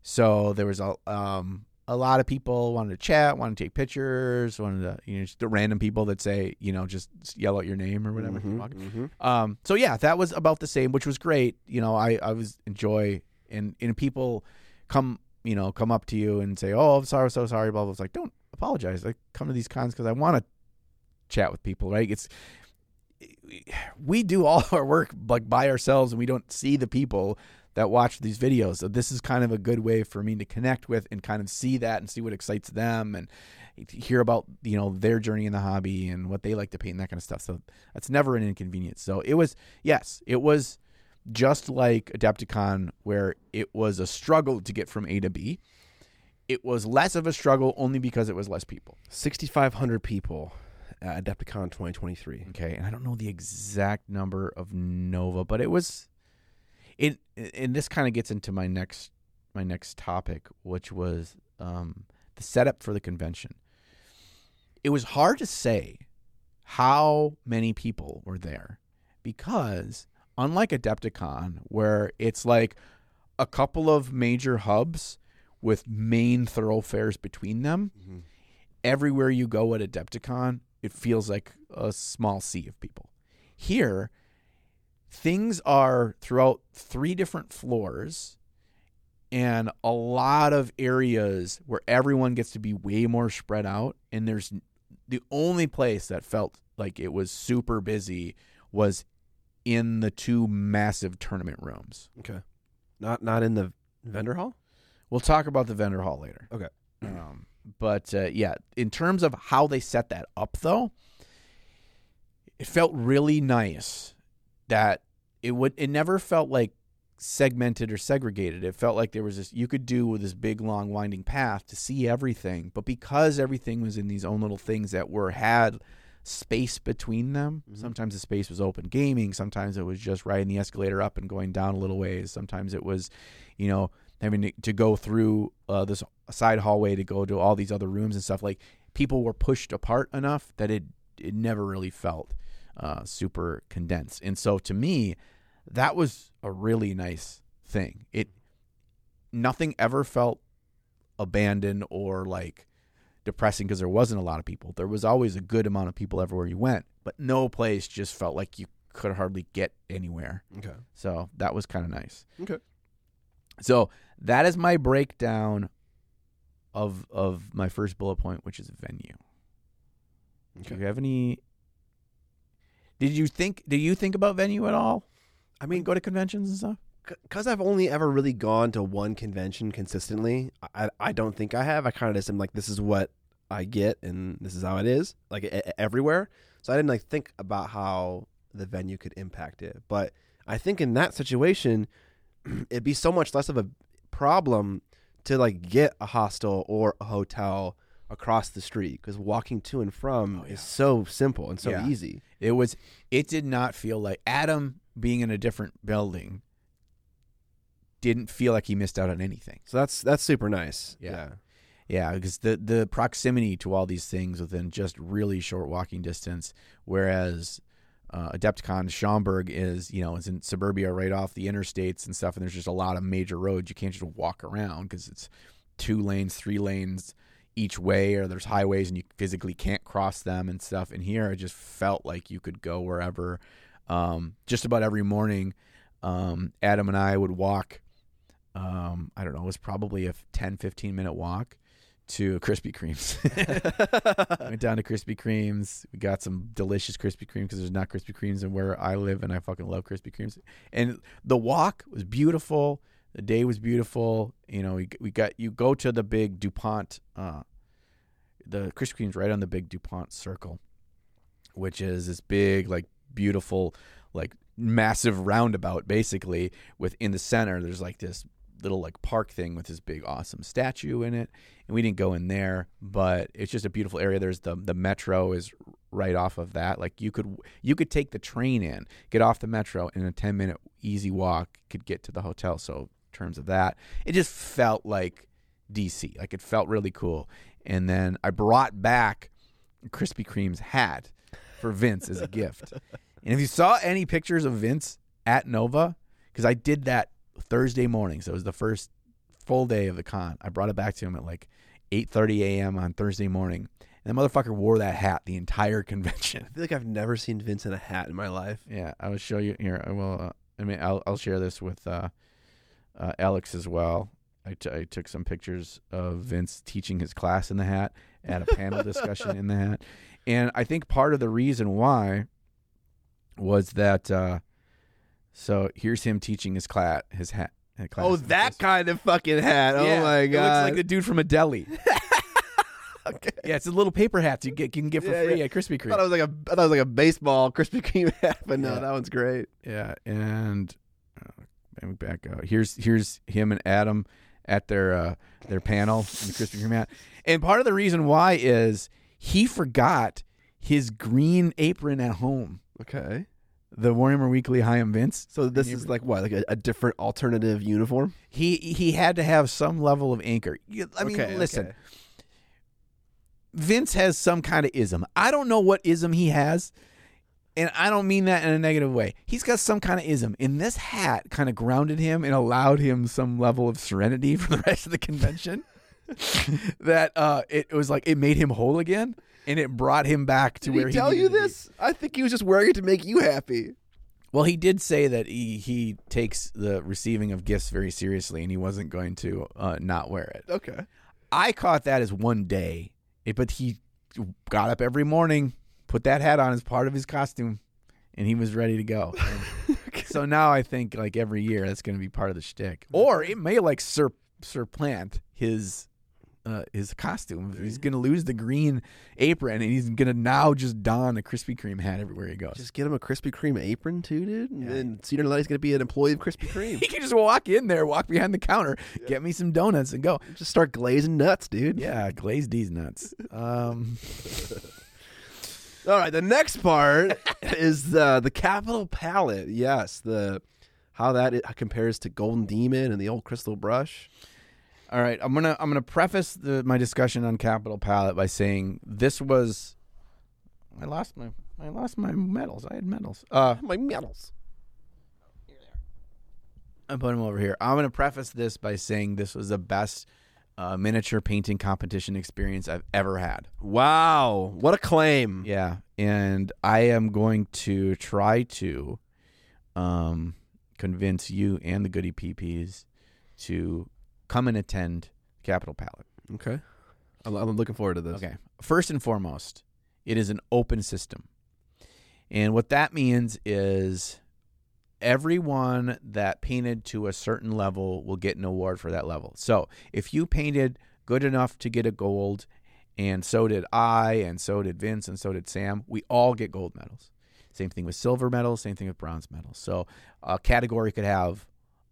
So there was a um a lot of people wanted to chat, wanted to take pictures, wanted to you know just the random people that say you know just yell out your name or whatever. Mhm, Fuck. mhm. Um, so yeah, that was about the same, which was great. You know, I I was enjoy and and people come you know come up to you and say, oh, I'm sorry, so sorry, blah blah. It's like don't apologize. I come to these cons because I want to chat with people, right? It's we do all our work like by ourselves and we don't see the people that watch these videos. So this is kind of a good way for me to connect with and kind of see that and see what excites them and hear about, you know, their journey in the hobby and what they like to paint and that kind of stuff. So that's never an inconvenience. So it was yes, it was just like Adepticon where it was a struggle to get from A to B. It was less of a struggle only because it was less people. 6,500 people at Adepticon 2023. Okay, and I don't know the exact number of Nova, but it was it and this kind of gets into my next my next topic, which was um, the setup for the convention. It was hard to say how many people were there because unlike Adepticon, where it's like a couple of major hubs with main thoroughfares between them, Mhm. everywhere you go at Adepticon, it feels like a small sea of people. Here, things are throughout three different floors and a lot of areas where everyone gets to be way more spread out. And there's the only place that felt like it was super busy was in the two massive tournament rooms. Okay. Not not in the vendor hall? We'll talk about the vendor hall later. Okay. Um, but uh, yeah, in terms of how they set that up, though, it felt really nice that it would. It never felt like segmented or segregated. It felt like there was this you could do with this big, long, winding path to see everything. But because everything was in these own little things that were had space between them. Mhm. Sometimes the space was open gaming. Sometimes it was just riding the escalator up and going down a little ways. Sometimes it was, you know, having to, to go through uh, this side hallway to go to all these other rooms and stuff. Like people were pushed apart enough that it it never really felt uh, super condensed. And so to me, that was a really nice thing. It nothing ever felt abandoned or like depressing because there wasn't a lot of people. There was always a good amount of people everywhere you went, but no place just felt like you could hardly get anywhere. Okay. So that was kind of nice. Okay. So that is my breakdown of of my first bullet point, which is venue. Okay. Do you have any? Did you think? Did you think about venue at all? I mean, go to conventions and stuff. because I've only ever really gone to one convention consistently, I, I don't think I have. I kind of just am like, this is what I get, and this is how it is, like everywhere. So I didn't like think about how the venue could impact it. But I think in that situation, it'd be so much less of a problem to like get a hostel or a hotel across the street because walking to and from Oh, yeah. is so simple and so Yeah. easy. It was. It did not feel like Adam being in a different building. Didn't feel like he missed out on anything. So that's that's super nice. Yeah. Yeah, because the the proximity to all these things within just really short walking distance, whereas uh, Adepticon Schaumburg is you know is in suburbia right off the interstates and stuff, and there's just a lot of major roads you can't just walk around because it's two lanes, three lanes each way, or there's highways and you physically can't cross them and stuff. And here it just felt like you could go wherever. Um, just about every morning, um, Adam and I would walk. Um, I don't know, it was probably a 10, 15 minute walk to Krispy Kremes. Went down to Krispy Kremes. We got some delicious Krispy Kreme because there's not Krispy Kremes in where I live, and I fucking love Krispy Kremes. And the walk was beautiful. The day was beautiful. You know, we, we got you go to the big Dupont. Uh, the Krispy Kreme's right on the big Dupont Circle, which is this big, like beautiful, like massive roundabout. Basically, with in the center, there's like this little like park thing with this big awesome statue in it and we didn't go in there but it's just a beautiful area there's the the metro is right off of that like you could you could take the train in get off the metro and in a 10 minute easy walk could get to the hotel so terms of that it just felt like dc like it felt really cool and then i brought back krispy kreme's hat for vince as a gift and if you saw any pictures of vince at nova because i did that thursday morning so it was the first full day of the con i brought it back to him at like 8:30 a.m. on Thursday morning. And the motherfucker wore that hat the entire convention. I feel like I've never seen Vince in a hat in my life. Yeah, I will show you here. I will. Uh, I mean, I'll I'll share this with uh, uh, Alex as well. I, t- I took some pictures of Vince teaching his class in the hat at a panel discussion in the hat, and I think part of the reason why was that. Uh, so here's him teaching his class, his hat. Class Oh, that kind of fucking hat. Yeah, oh my god. It looks like the dude from a deli. okay. Yeah, it's a little paper hats you get you can get for Yeah, free yeah. at Krispy I Kreme. thought it was like a I thought it was like a baseball Krispy Kreme hat, but no, that one's great. Yeah, and let me back out. Here's here's him and Adam at their uh, their panel in the Krispy Kreme hat. And part of the reason why is he forgot his green apron at home. Okay. The Warhammer Weekly Hyam Vince. So this is like what, like a, a different alternative uniform? He he had to have some level of anchor. I mean, Okay, listen, okay. Vince has some kind of ism. I don't know what ism he has, and I don't mean that in a negative way. He's got some kind of ism, and this hat kind of grounded him and allowed him some level of serenity for the rest of the convention. that uh, it was like it made him whole again, and it brought him back to Did where he tell needed you this? I think he was just wearing it to make you happy. Well, he did say that he he takes the receiving of gifts very seriously, and he wasn't going to uh, not wear it. Okay. I caught that as one day, but he got up every morning, put that hat on as part of his costume, and he was ready to go. And So now I think like every year that's going to be part of the shtick, or it may like sur- supplant his uh, his costume. He's gonna lose the green apron, and he's gonna now just don a Krispy Kreme hat everywhere he goes. Just get him a Krispy Kreme apron too, dude. And Yeah. And Cedar Letty's gonna be an employee of Krispy Kreme. he can just walk in there, walk behind the counter, get me some donuts, and go. just start glazing nuts, dude. Yeah, glazed these nuts. Um, All right, the next part is uh, the capital palette. Yes, the how that compares to Golden Demon and the old Crystal Brush. all right, I'm gonna I'm gonna preface the, my discussion on Capital Palette by saying this was. I lost my I lost my medals. I had medals. Uh, My medals. I put them over here. I'm going to preface this by saying this was the best uh, miniature painting competition experience I've ever had. Wow, what a claim! Yeah, and I am going to try to um, convince you and the Goody PPs to come and attend Capital Palette. Okay, I'm, I'm looking forward to this. Okay. First and foremost, it is an open system. And what that means is everyone that painted to a certain level will get an award for that level. So if you painted good enough to get a gold, and so did I, and so did Vince, and so did Sam, we all get gold medals. Same thing with silver medals, same thing with bronze medals. So a category could have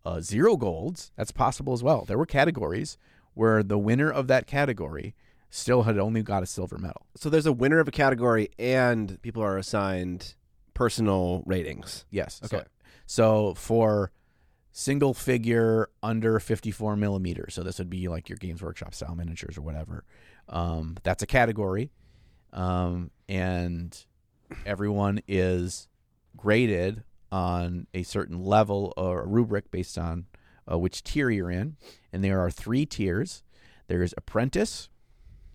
uh, zero golds. That's possible as well. There were categories where the winner of that category still had only got a silver medal. So there's a winner of a category, and people are assigned personal ratings. Yes. Okay. So, so for single figure under 54 millimeters, so this would be like your Games Workshop style miniatures or whatever. Um, that's a category, um, and everyone is graded on a certain level or a rubric based on uh, which tier you're in. And there are three tiers. There is apprentice,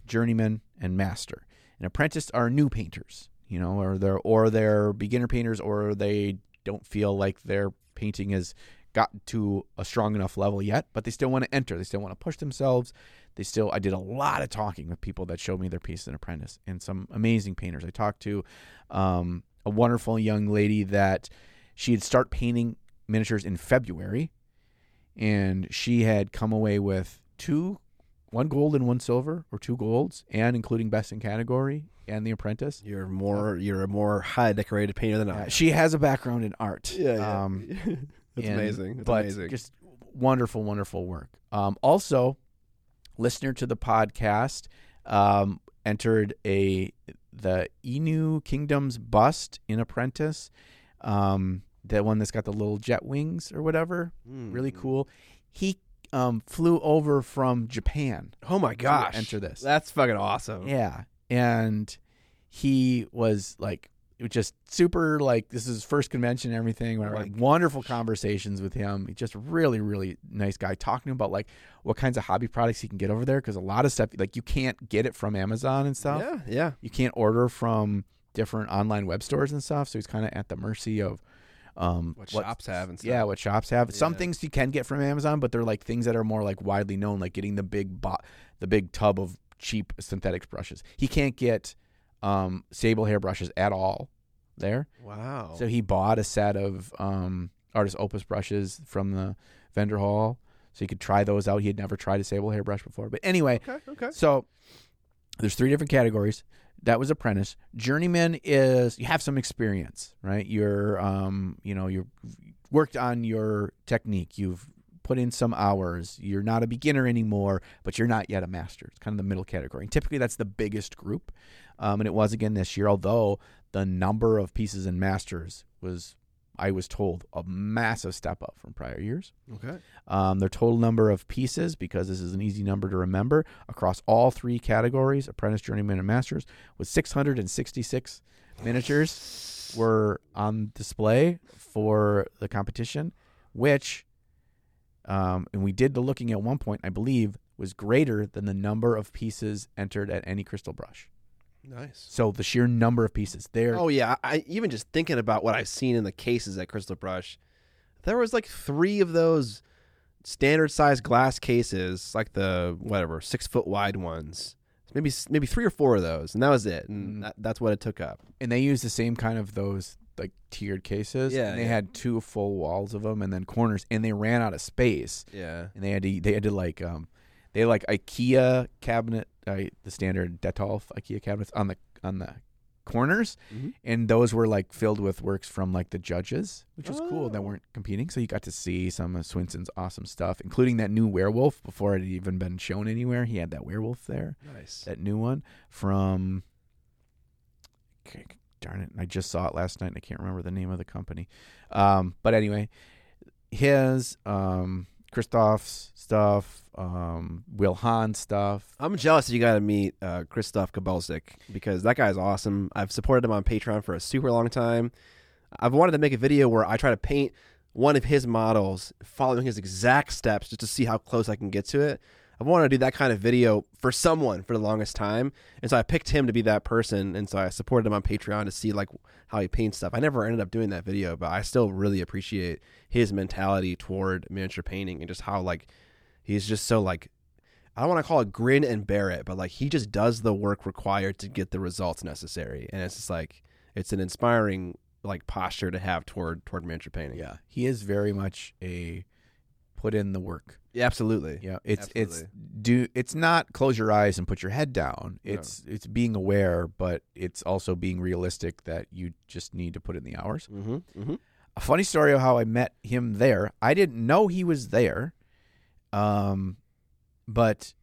journeyman, and master. And apprentice are new painters, you know, or they're or they're beginner painters, or they don't feel like their painting has gotten to a strong enough level yet, but they still want to enter. They still want to push themselves. They still. I did a lot of talking with people that showed me their piece in apprentice, and some amazing painters. I talked to um, a wonderful young lady that she had start painting miniatures in February, and she had come away with two one gold and one silver, or two golds, and including best in category and the apprentice. You're more you're a more high decorated painter than I. Am. she has a background in art. Yeah, yeah. Um, That's and- amazing. That's but amazing. just wonderful, wonderful work. Um, also, listener to the podcast um, entered a the Inu Kingdom's bust in Apprentice. Um, that one that's got the little jet wings or whatever, Mm. really cool. He um, flew over from Japan Oh my gosh! enter this. That's fucking awesome. Yeah. And he was like it was just super like this is his first convention and everything. Oh my Like wonderful conversations with him. He's just really, really nice guy talking about like what kinds of hobby products he can get over there because a lot of stuff like you can't get it from Amazon and stuff. Yeah, yeah. You can't order from different online web stores and stuff. So he's kind of at the mercy of um, What shops have and stuff. yeah, what shops have. Some things you can get from Amazon, but they're like things that are more like widely known, like getting the big bo- the big tub of cheap synthetics brushes. He can't get um, sable hair brushes at all there. Wow. So he bought a set of um, Artis Opus brushes from the vendor hall, so he could try those out. He had never tried a sable hair brush before, but anyway, okay, okay. so there's three different categories. That was apprentice. Journeyman is you have some experience, right? You're um, you know, you've worked on your technique. You've put in some hours. You're not a beginner anymore, but you're not yet a master. It's kind of the middle category. And typically that's the biggest group. Um, and it was again this year, although the number of pieces in masters was I was told a massive step up from prior years. Okay. Um, their total number of pieces, because this is an easy number to remember, across all three categories apprentice, journeyman, and masters was 666 miniatures were on display for the competition, which, um, and we did the looking at one point, I believe, was greater than the number of pieces entered at any crystal brush. Nice. So the sheer number of pieces there. Oh yeah, I even just thinking about what I've seen in the cases at Crystal Brush, there was like three of those standard size glass cases, like the whatever six foot wide ones. Maybe maybe three or four of those, and that was it. And Mm. that, that's what it took up. and they used the same kind of those like tiered cases. Yeah, and they yeah. had two full walls of them and then corners, and they ran out of space, Yeah. and they had to they had to like um they had like IKEA cabinet, uh, the standard Detolf IKEA cabinets on the on the corners, Mhm. and those were like filled with works from like the judges, which was cool. That Oh. weren't competing, so you got to see some of Swinson's awesome stuff, including that new werewolf before it had even been shown anywhere. He had that werewolf there Nice. that new one from darn it i just saw it last night and i can't remember the name of the company um, but anyway his um, christoph's stuff um, will hahn stuff I'm jealous that you got to meet uh, Christoph Kabalzik because that guy's awesome. I've supported him on Patreon for a super long time. I've wanted to make a video where I try to paint one of his models, following his exact steps, just to see how close I can get to it. I've wanted to do that kind of video for someone for the longest time, and so I picked him to be that person, and so I supported him on Patreon to see like how he paints stuff. I never ended up doing that video, but I still really appreciate his mentality toward miniature painting and just how like he's just so like I don't want to call it grin and bear it, but like he just does the work required to get the results necessary, and it's just like it's an inspiring like posture to have toward toward miniature painting. yeah he is very much a put in the work yeah absolutely. yeah it's it's do it's not close your eyes and put your head down No. it's it's being aware but it's also being realistic that you just need to put in the hours Mm-hmm. Mm-hmm. a funny story of how I met him there. I didn't know he was there, um, but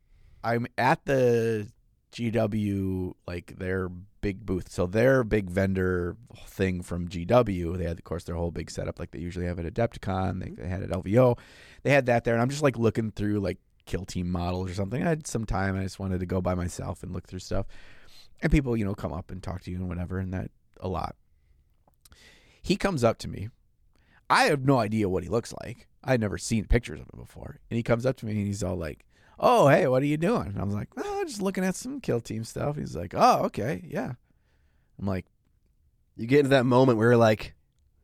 I'm at the GW like their big booth. So their big vendor thing from GW. They had, of course, their whole big setup like they usually have at Adepticon. They, mm-hmm. they had at LVO. They had that there, and I'm just like looking through like kill team models or something. I had some time. I just wanted to go by myself and look through stuff. And people, you know, come up and talk to you and whatever, and that a lot. He comes up to me. I have no idea what he looks like. I'd never seen pictures of him before. And he comes up to me and he's all like, Oh, hey, what are you doing? And I was like, Oh, just looking at some kill team stuff. He's like, Oh, okay, yeah. I'm like, You get into that moment where you're like,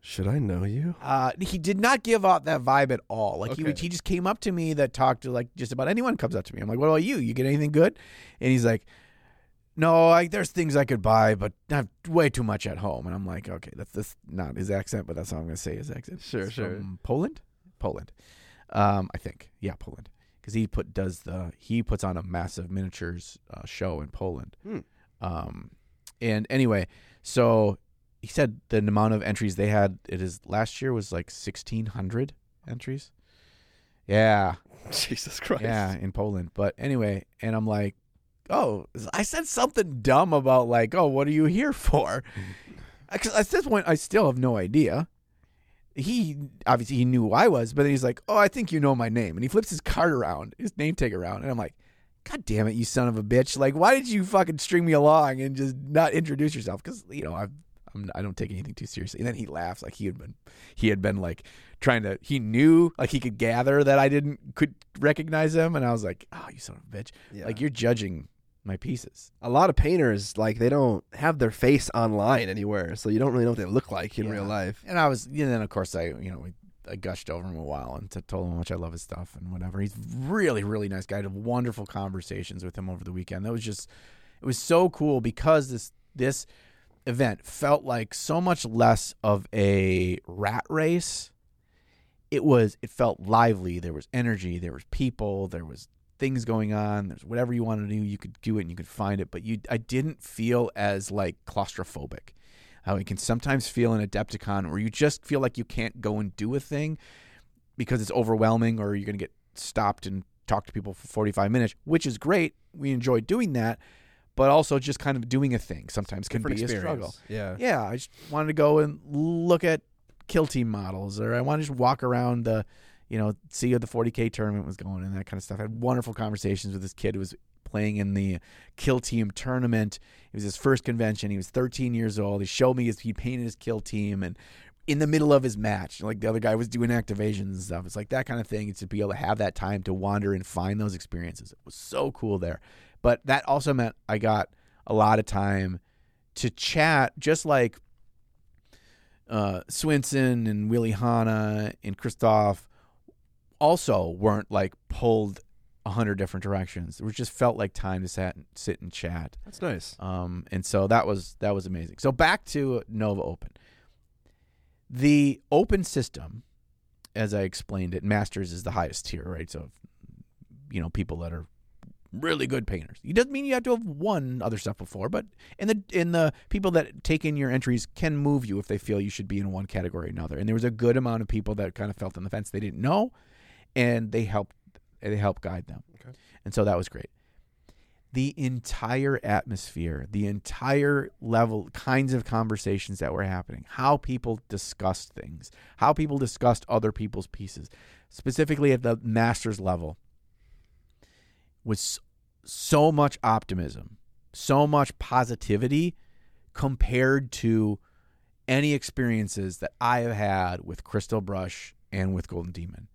should I know you? uh, he did not give out that vibe at all. Like he would, Okay. he just came up to me that talked to like just about anyone comes up to me. I'm like, what about you? You get anything good? And he's like, no, I, there's things I could buy, but I have way too much at home. And I'm like, okay, that's that's not his accent, but that's how I'm going to say his accent. Sure, He's sure. From Poland, Poland, um, I think, yeah, Poland, because he put does the he puts on a massive miniatures uh, show in Poland. Hmm. Um, and anyway, so he said the amount of entries they had it is last year was like 1600 entries yeah Jesus Christ. yeah in poland but anyway and i'm like oh i said something dumb about like oh what are you here for because at this point i still have no idea he obviously he knew who i was but then he's like oh i think you know my name and he flips his card around his name tag around and i'm like God damn it, you son of a bitch! Like, why did you fucking string me along and just not introduce yourself? Because you know, I've, I'm, I don't take anything too seriously. And then he laughs like he had been, he had been like trying to. He knew like he could gather that I didn't could recognize him, and I was like, oh, you son of a bitch! Yeah. Like you're judging my pieces. a lot of painters like they don't have their face online anywhere, so you don't really know what they look like in Yeah. real life. And I was, and then of course I, you know, we, I gushed over him a while and t- told him how much I love his stuff and whatever. He's really, really nice guy. I had wonderful conversations with him over the weekend. That was just, it was so cool because this this event felt like so much less of a rat race. It was, it felt lively. There was energy. There was people. There was things going on. There's whatever you wanted to do, you could do it and you could find it. But you, I didn't feel as like claustrophobic how it can sometimes feel in Adepticon where you just feel like you can't go and do a thing because it's overwhelming or you're going to get stopped and talk to people for 45 minutes, which is great. We enjoy doing that, but also just kind of doing a thing sometimes can Different be a struggle. Yeah. Yeah, I just wanted to go and look at kill team models or I want to just walk around the, you know, see how the 40K tournament was going and that kind of stuff. I had wonderful conversations with this kid who was playing in the kill team tournament. It was his first convention. He was 13 years old. He showed me his, he painted his kill team and in the middle of his match, like the other guy was doing activations and stuff. It's like that kind of thing. To be able to have that time to wander and find those experiences. It was so cool there. But that also meant I got a lot of time to chat, just like uh, Swinson and Willie Hahn and Christoph also weren't like pulled a hundred different directions. It just felt like time to sat, sit and chat. That's nice. Um, and so that was that was amazing. So back to Nova Open. The open system, as I explained it, masters is the highest tier, right? So, you know, people that are really good painters. It doesn't mean you have to have won other stuff before, but in the in the people that take in your entries can move you if they feel you should be in one category or another. And there was a good amount of people that kind of felt on the fence. They didn't know, and they helped they helped guide them. Okay. And so that was great. The entire atmosphere, the entire level, kinds of conversations that were happening, how people discussed things, how people discussed other people's pieces, specifically at the master's level, was so much optimism, so much positivity compared to any experiences that I have had with Crystal Brush and with Golden Demon.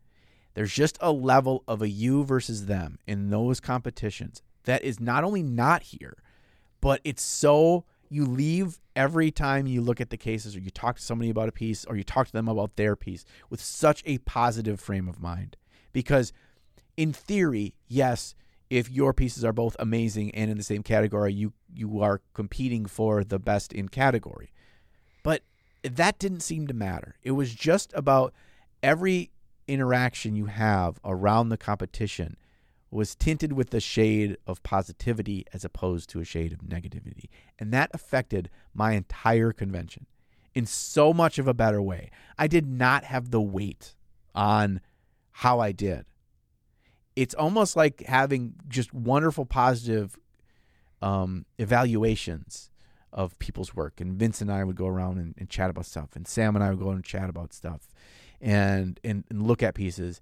There's just a level of a you versus them in those competitions that is not only not here, but it's so you leave every time you look at the cases or you talk to somebody about a piece or you talk to them about their piece with such a positive frame of mind. Because in theory, yes, if your pieces are both amazing and in the same category, you you are competing for the best in category. But that didn't seem to matter. It was just about every interaction you have around the competition was tinted with a shade of positivity as opposed to a shade of negativity. And that affected my entire convention in so much of a better way. I did not have the weight on how I did. It's almost like having just wonderful positive um, evaluations of people's work. And Vince and I would go around and, and chat about stuff, and Sam and I would go and chat about stuff, and, and and look at pieces.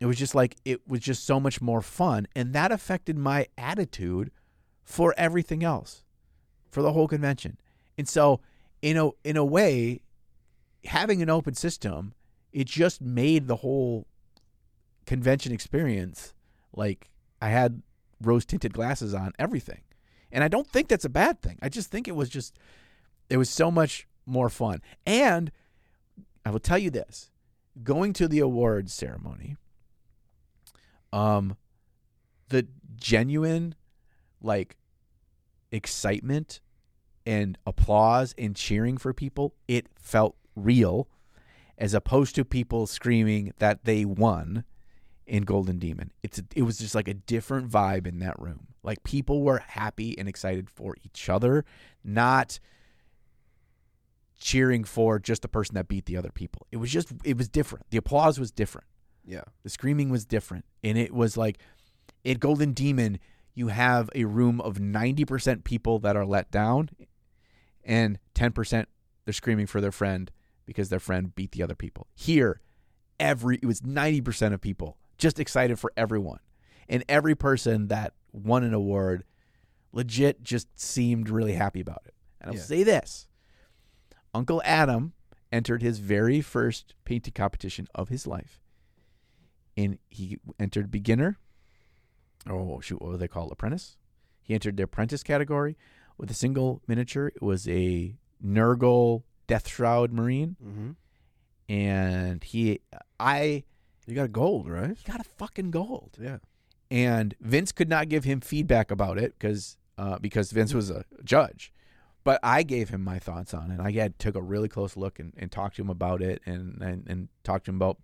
It was just like it was just so much more fun, and that affected my attitude for everything else, for the whole convention. And so, in a in a way, having an open system, it just made the whole convention experience like I had rose tinted glasses on everything. And I don't think that's a bad thing. I just think it was just it was so much more fun. And I will tell you this, going to the awards ceremony, um the genuine like excitement and applause and cheering for people, it felt real as opposed to people screaming that they won in Golden Demon. It's it was just like a different vibe in that room. Like people were happy and excited for each other, not cheering for just the person that beat the other people. It was just it was different. The applause was different. Yeah. The screaming was different. And it was like at Golden Demon, you have a room of 90% people that are let down and 10% they're screaming for their friend because their friend beat the other people. Here, every it was 90% of people just excited for everyone. And every person that won an award legit just seemed really happy about it. And I'll Yeah. say this Uncle Adam entered his very first painting competition of his life. And he entered beginner. Oh, shoot, what do they call it? Apprentice? He entered the apprentice category with a single miniature. It was a Nurgle Death Shroud Marine. Mm-hmm. And he, I, You got a gold, right? he got a fucking gold. Yeah. and Vince could not give him feedback about it because uh, because Vince was a judge. But I gave him my thoughts on it. I had took a really close look and, and talked to him about it and, and and talked to him about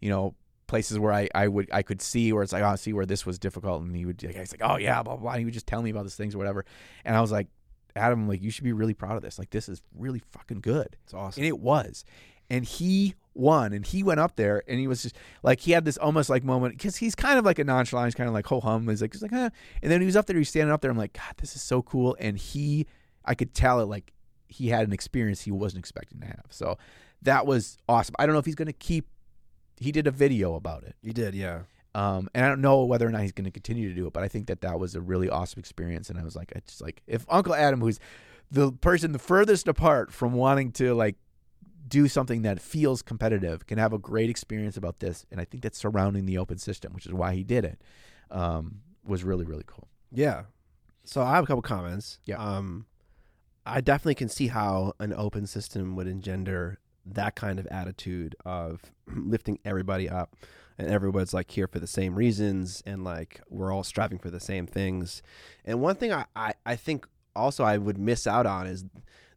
you know places where I, I would I could see where it's like oh I see where this was difficult and he would he's like oh yeah blah blah, blah. And he would just tell me about these things or whatever and I was like Adam like you should be really proud of this like this is really fucking good It's awesome. and it was. And he won, and he went up there, and he was just like he had this almost like moment because he's kind of like a nonchalant, he's kind of like ho hum. He's like he's like, huh. and then he was up there, he's standing up there. I'm like, God, this is so cool. And he, I could tell it like he had an experience he wasn't expecting to have. So that was awesome. I don't know if he's going to keep. He did a video about it, He did, yeah. um, and I don't know whether or not he's going to continue to do it. But I think that that was a really awesome experience. And I was like, it's just like if Uncle Adam, who's the person the furthest apart from wanting to like do something that feels competitive can have a great experience about this and i think that's surrounding the open system which is why he did it um, was really really cool Yeah. So I have a couple comments. Yeah. Um, I definitely can see how an open system would engender that kind of attitude of lifting everybody up and everyone's like here for the same reasons and like we're all striving for the same things. And one thing I, I, I think also I would miss out on is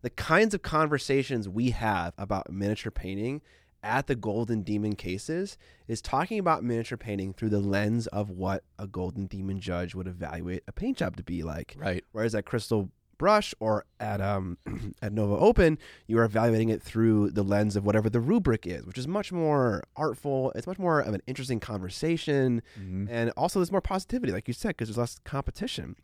the kinds of conversations we have about miniature painting at the Golden Demon cases is talking about miniature painting through the lens of what a Golden Demon judge would evaluate a paint job to be like. Right. Whereas at Crystal Brush or at um at Nova Open, you are evaluating it through the lens of whatever the rubric is, which is much more artful. It's much more of an interesting conversation, Mhm. and also there's more positivity, like you said, because there's less competition.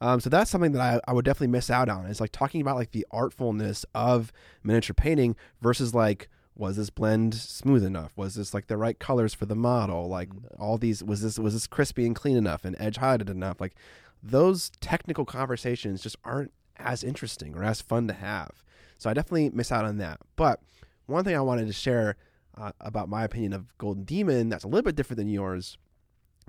Um, so that's something that I, I would definitely miss out on. Is like talking about like the artfulness of miniature painting versus like was this blend smooth enough? Was this like the right colors for the model? Like all these was this was this crispy and clean enough and edge highlighted enough? Like those technical conversations just aren't as interesting or as fun to have. So I definitely miss out on that. But one thing I wanted to share uh, about my opinion of Golden Demon that's a little bit different than yours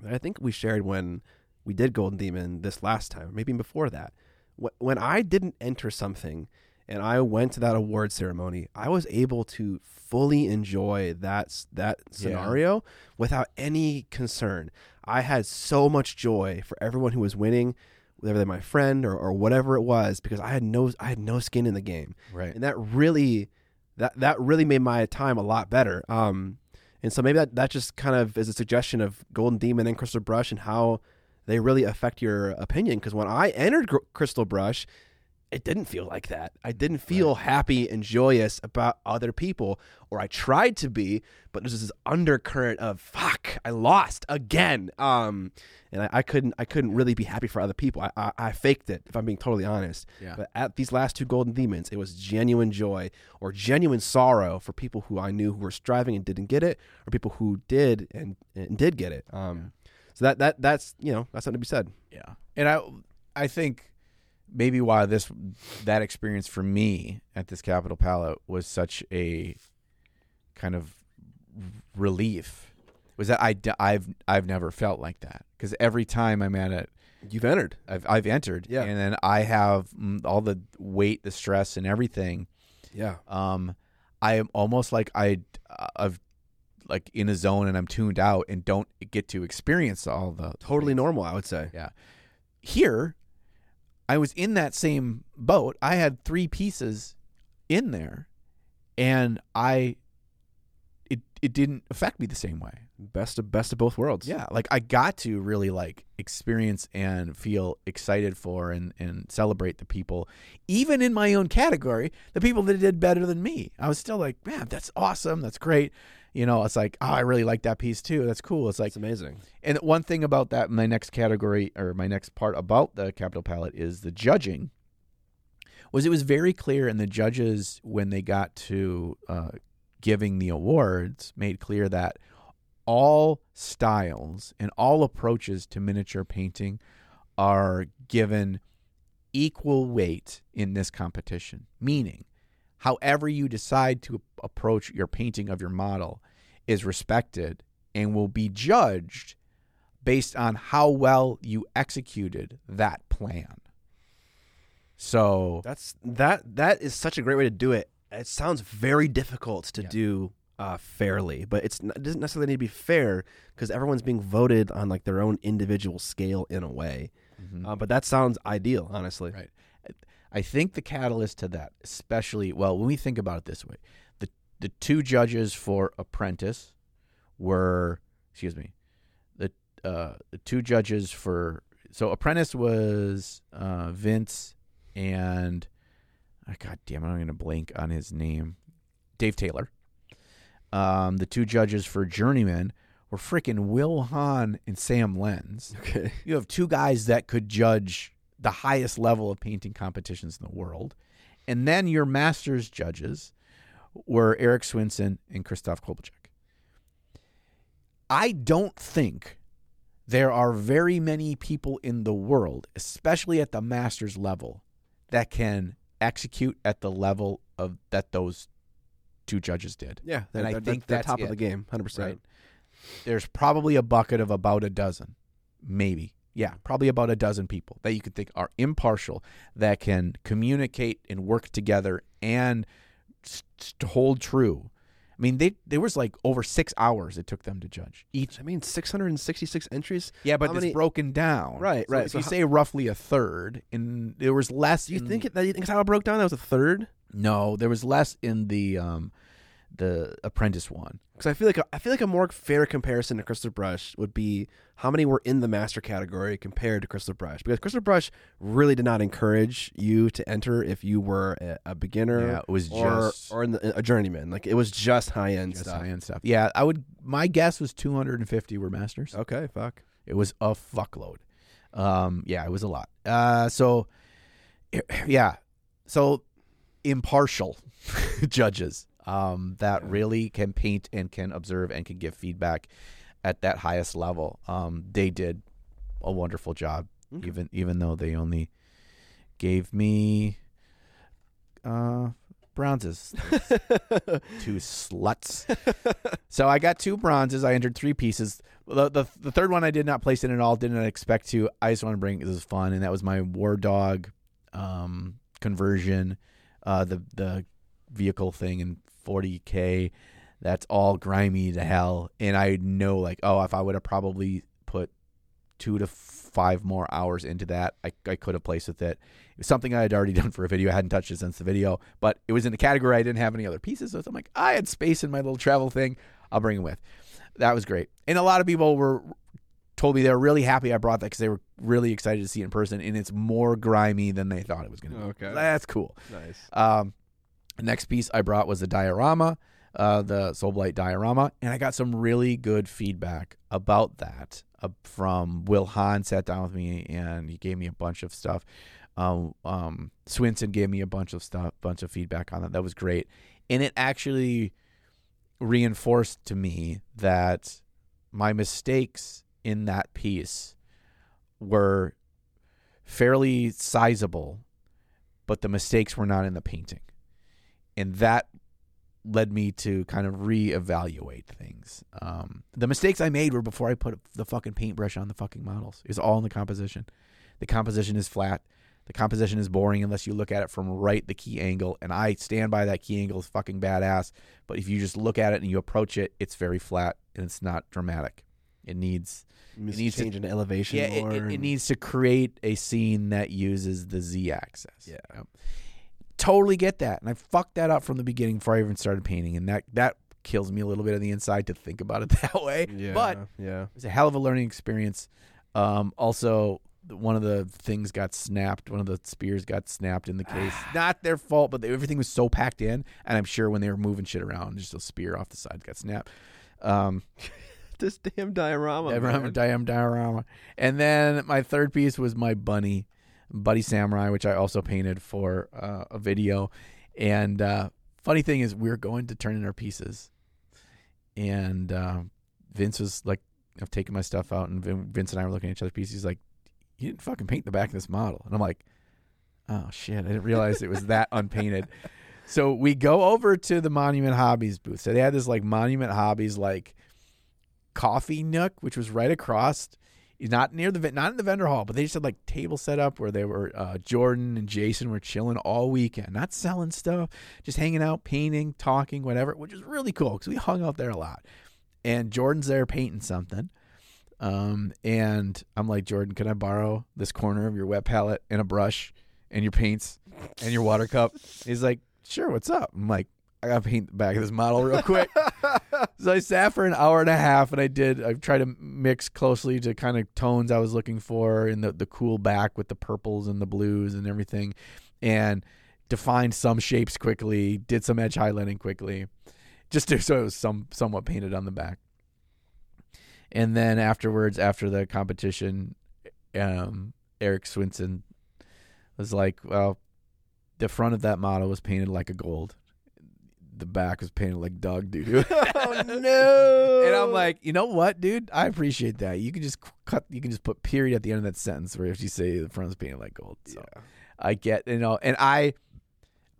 that I think we shared when we did Golden Demon this last time, maybe before that. Wh- When I didn't enter something and I went to that award ceremony, I was able to fully enjoy that that scenario without any concern. I had so much joy for everyone who was winning, whether they're my friend or, or whatever it was, because I had no I had no skin in the game Right. and that really that that really made my time a lot better. Um, and so maybe that that just kind of is a suggestion of Golden Demon and Crystal Brush and how they really affect your opinion. Because when I entered Gr- Crystal Brush, it didn't feel like that. I didn't feel happy and joyous about other people, or I tried to be, but there's this undercurrent of fuck, I lost again. Um, and I, I couldn't I couldn't really be happy for other people. I, I I faked it, if I'm being totally honest. Yeah. But at these last two golden demons, it was genuine joy or genuine sorrow for people who I knew who were striving and didn't get it, or people who did and, and did get it. Um, so that that that's you know that's something to be said. Yeah, and I I think maybe why this that experience for me at this Capital Palette was such a kind of relief was that I I've I've never felt like that because every time I'm at it You've entered. I've I've entered Yeah. and then I have mm, all the weight the stress and everything Yeah. um I am almost like I I've like in a zone and I'm tuned out and don't get to experience all the Totally normal, I would say. yeah. Here, I was in that same boat. I had three pieces in there, and I it it didn't affect me the same way. Best of best of both worlds. Yeah, like I got to really like experience and feel excited for and and celebrate the people, even in my own category, the people that did better than me. I was still like, man, that's awesome, that's great. You know, it's like, oh, I really like that piece too. That's cool. It's like It's amazing. and one thing about that, my next category or my next part about the Capital Palette is the judging. Was it was very clear, and the judges, when they got to uh, giving the awards, made clear that all styles and all approaches to miniature painting are given equal weight in this competition. Meaning, however you decide to approach your painting of your model is respected and will be judged based on how well you executed that plan. So That's that that is such a great way to do it. It sounds very difficult to Yeah. do uh, fairly, but it's not, it doesn't necessarily need to be fair because everyone's being voted on like their own individual scale in a way. Uh, but that sounds ideal, honestly. Right. I think the catalyst to that, especially well, when we think about it this way, the two judges for Apprentice were, excuse me, the uh, the two judges for so Apprentice was uh, Vince and oh, God damn I'm going to blank on his name, Dave Taylor. Um, the two judges for Journeyman were freaking Will Hahn and Sam Lenz Okay. you have two guys that could judge the highest level of painting competitions in the world. And then your masters judges were Eric Swinson and Christoph Kolbachek. I don't think there are very many people in the world, especially at the masters level, that can execute at the level of that those two judges did. Yeah, And they're, I they're- think they're that's top it. of the game, hundred percent. Right. There's probably a bucket of about a dozen, maybe. Yeah, probably about a dozen people that you could think are impartial, that can communicate and work together and s- hold true. I mean, they there was like over six hours it took them to judge each. I mean, six hundred and sixty-six entries. Yeah, but How it's many- broken down. Right, So right. If So you how- say roughly a third, and there was less. Do you in- think it, that you think it's how it broke down? That was a third. No, there was less in the um, the apprentice one. Because I feel like a, I feel like a more fair comparison to Crystal Brush would be how many were in the master category compared to Crystal Brush. Because Crystal Brush really did not encourage you to enter if you were a, a beginner Yeah, it was or just or in the, a journeyman. Like it was just high end just stuff. high-end stuff. Yeah, I would. My guess was 250 were masters. Okay, fuck. It was a fuckload. Um, yeah, it was a lot. Uh, so, yeah, so impartial judges um, that Yeah. really can paint and can observe and can give feedback at that highest level. Um, they did a wonderful job, Okay. even even though they only gave me uh, bronzes. two sluts. so I got two bronzes. I entered three pieces. The, the the third one I did not place in at all. Did not expect to. I just want to bring this is fun, and that was my War Dog um, conversion. Uh, the the vehicle thing in 40k. That's all grimy to hell, and I know like oh if I would have probably put two to five more hours into that, I I could have placed with it. It was something I had already done for a video. I hadn't touched it since the video, but it was in a category I didn't have any other pieces. So I'm like, I had space in my little travel thing. I'll bring it with. That was great. And a lot of people were told me they were really happy I brought that because they were really excited to see it in person. And it's more grimy than they thought it was going to be. Okay. That's cool. Nice. Um, the next piece I brought was a diorama, uh, the Soulblight diorama, and I got some really good feedback about that uh, from Will Hahn. Sat down with me and he gave me a bunch of stuff. Um, um, Swinson gave me a bunch of stuff, bunch of feedback on that. That was great, and it actually reinforced to me that my mistakes in that piece were fairly sizable, but the mistakes were not in the painting. And that led me to kind of reevaluate things. Um, the mistakes I made were before I put the fucking paintbrush on the fucking models. It's all in the composition. The composition is flat. The composition is boring unless you look at it from right the key angle. And I stand by that key angle is fucking badass. But if you just look at it and you approach it, it's very flat and it's not dramatic. It needs Needs needs to to- change into elevation yeah, it, more. it, it needs to create a scene that uses the z axis. Yeah. Yep. Totally get that. And I fucked that up from the beginning before I even started painting. And that, that kills me a little bit on the inside to think about it that way. Yeah. But yeah. it was a hell of a learning experience. Um, also, one of the things got snapped. One of the spears got snapped in the case. Not their fault, but they, everything was so packed in. And I'm sure when they were moving shit around, just a spear off the side got snapped. Um, This damn diorama. diorama, man. diorama, diorama. And then my third piece was my bunny, Buddy Samurai, which I also painted for uh, a video. And uh, funny thing is, we were going to turn in our pieces, and uh, Vince was like, "I've taken my stuff out," and Vin- Vince and I were looking at each other's pieces. He's like, "You didn't fucking paint the back of this model," and I'm like, "Oh shit, I didn't realize it was that unpainted." So we go over to the Monument Hobbies booth. So they had this like Monument Hobbies like coffee nook, which was right across, not near the not in the vendor hall, but they just had like table set up where they were uh, Jordan and Jason were chilling all weekend, not selling stuff, just hanging out, painting, talking, whatever, which is really cool because we hung out there a lot. And Jordan's there painting something. Um, and I'm like, Jordan, can I borrow this corner of your wet palette and a brush and your paints and your water cup? He's like, sure, what's up? I'm like, I gotta paint the back of this model real quick. so I sat for an hour and a half, and I did. I tried to mix closely to kind of tones I was looking for, in the the cool back with the purples and the blues and everything, and defined some shapes quickly. Did some edge highlighting quickly, just to, so it was some somewhat painted on the back. And then afterwards, after the competition, um, Eric Swinson was like, "Well, the front of that model was painted like a gold." The back was painted like dog doo doo. oh no! And I'm like, you know what, dude? I appreciate that. You can just cut. You can just put period at the end of that sentence where if you say the front is painted like gold. So yeah. I get, you know, and I,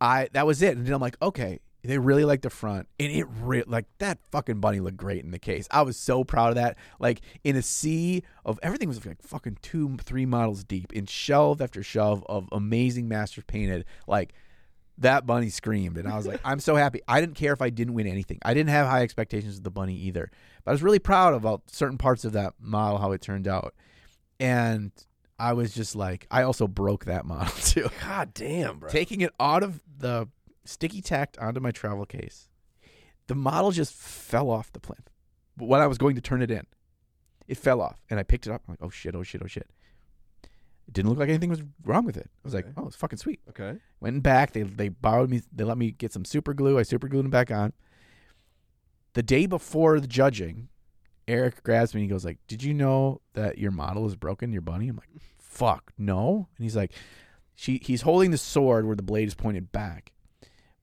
I that was it. And then I'm like, okay, they really like the front, and it re- like that fucking bunny looked great in the case. I was so proud of that. Like in a sea of everything was like fucking two, three models deep in shelf after shelf of amazing masters painted. Like that bunny screamed, and I was like, I'm so happy. I didn't care if I didn't win anything. I didn't have high expectations of the bunny either, but I was really proud about certain parts of that model how it turned out, and I was just like, I also broke that model too God damn, bro. taking it out of the sticky tacked onto my travel case. The model just fell off the plinth. But when I was going to turn it in, it fell off, and I picked it up. I'm like, oh shit, oh shit, oh shit. It didn't look like anything was wrong with it. I was like, Okay. oh, it's fucking sweet. Okay. Went back. They they borrowed me. They let me get some super glue. I super glued them back on. The day before the judging, Eric grabs me and he goes like, "Did you know that your model is broken? Your bunny?" I'm like, "Fuck, no." And he's like, "She." He's holding the sword where the blade is pointed back,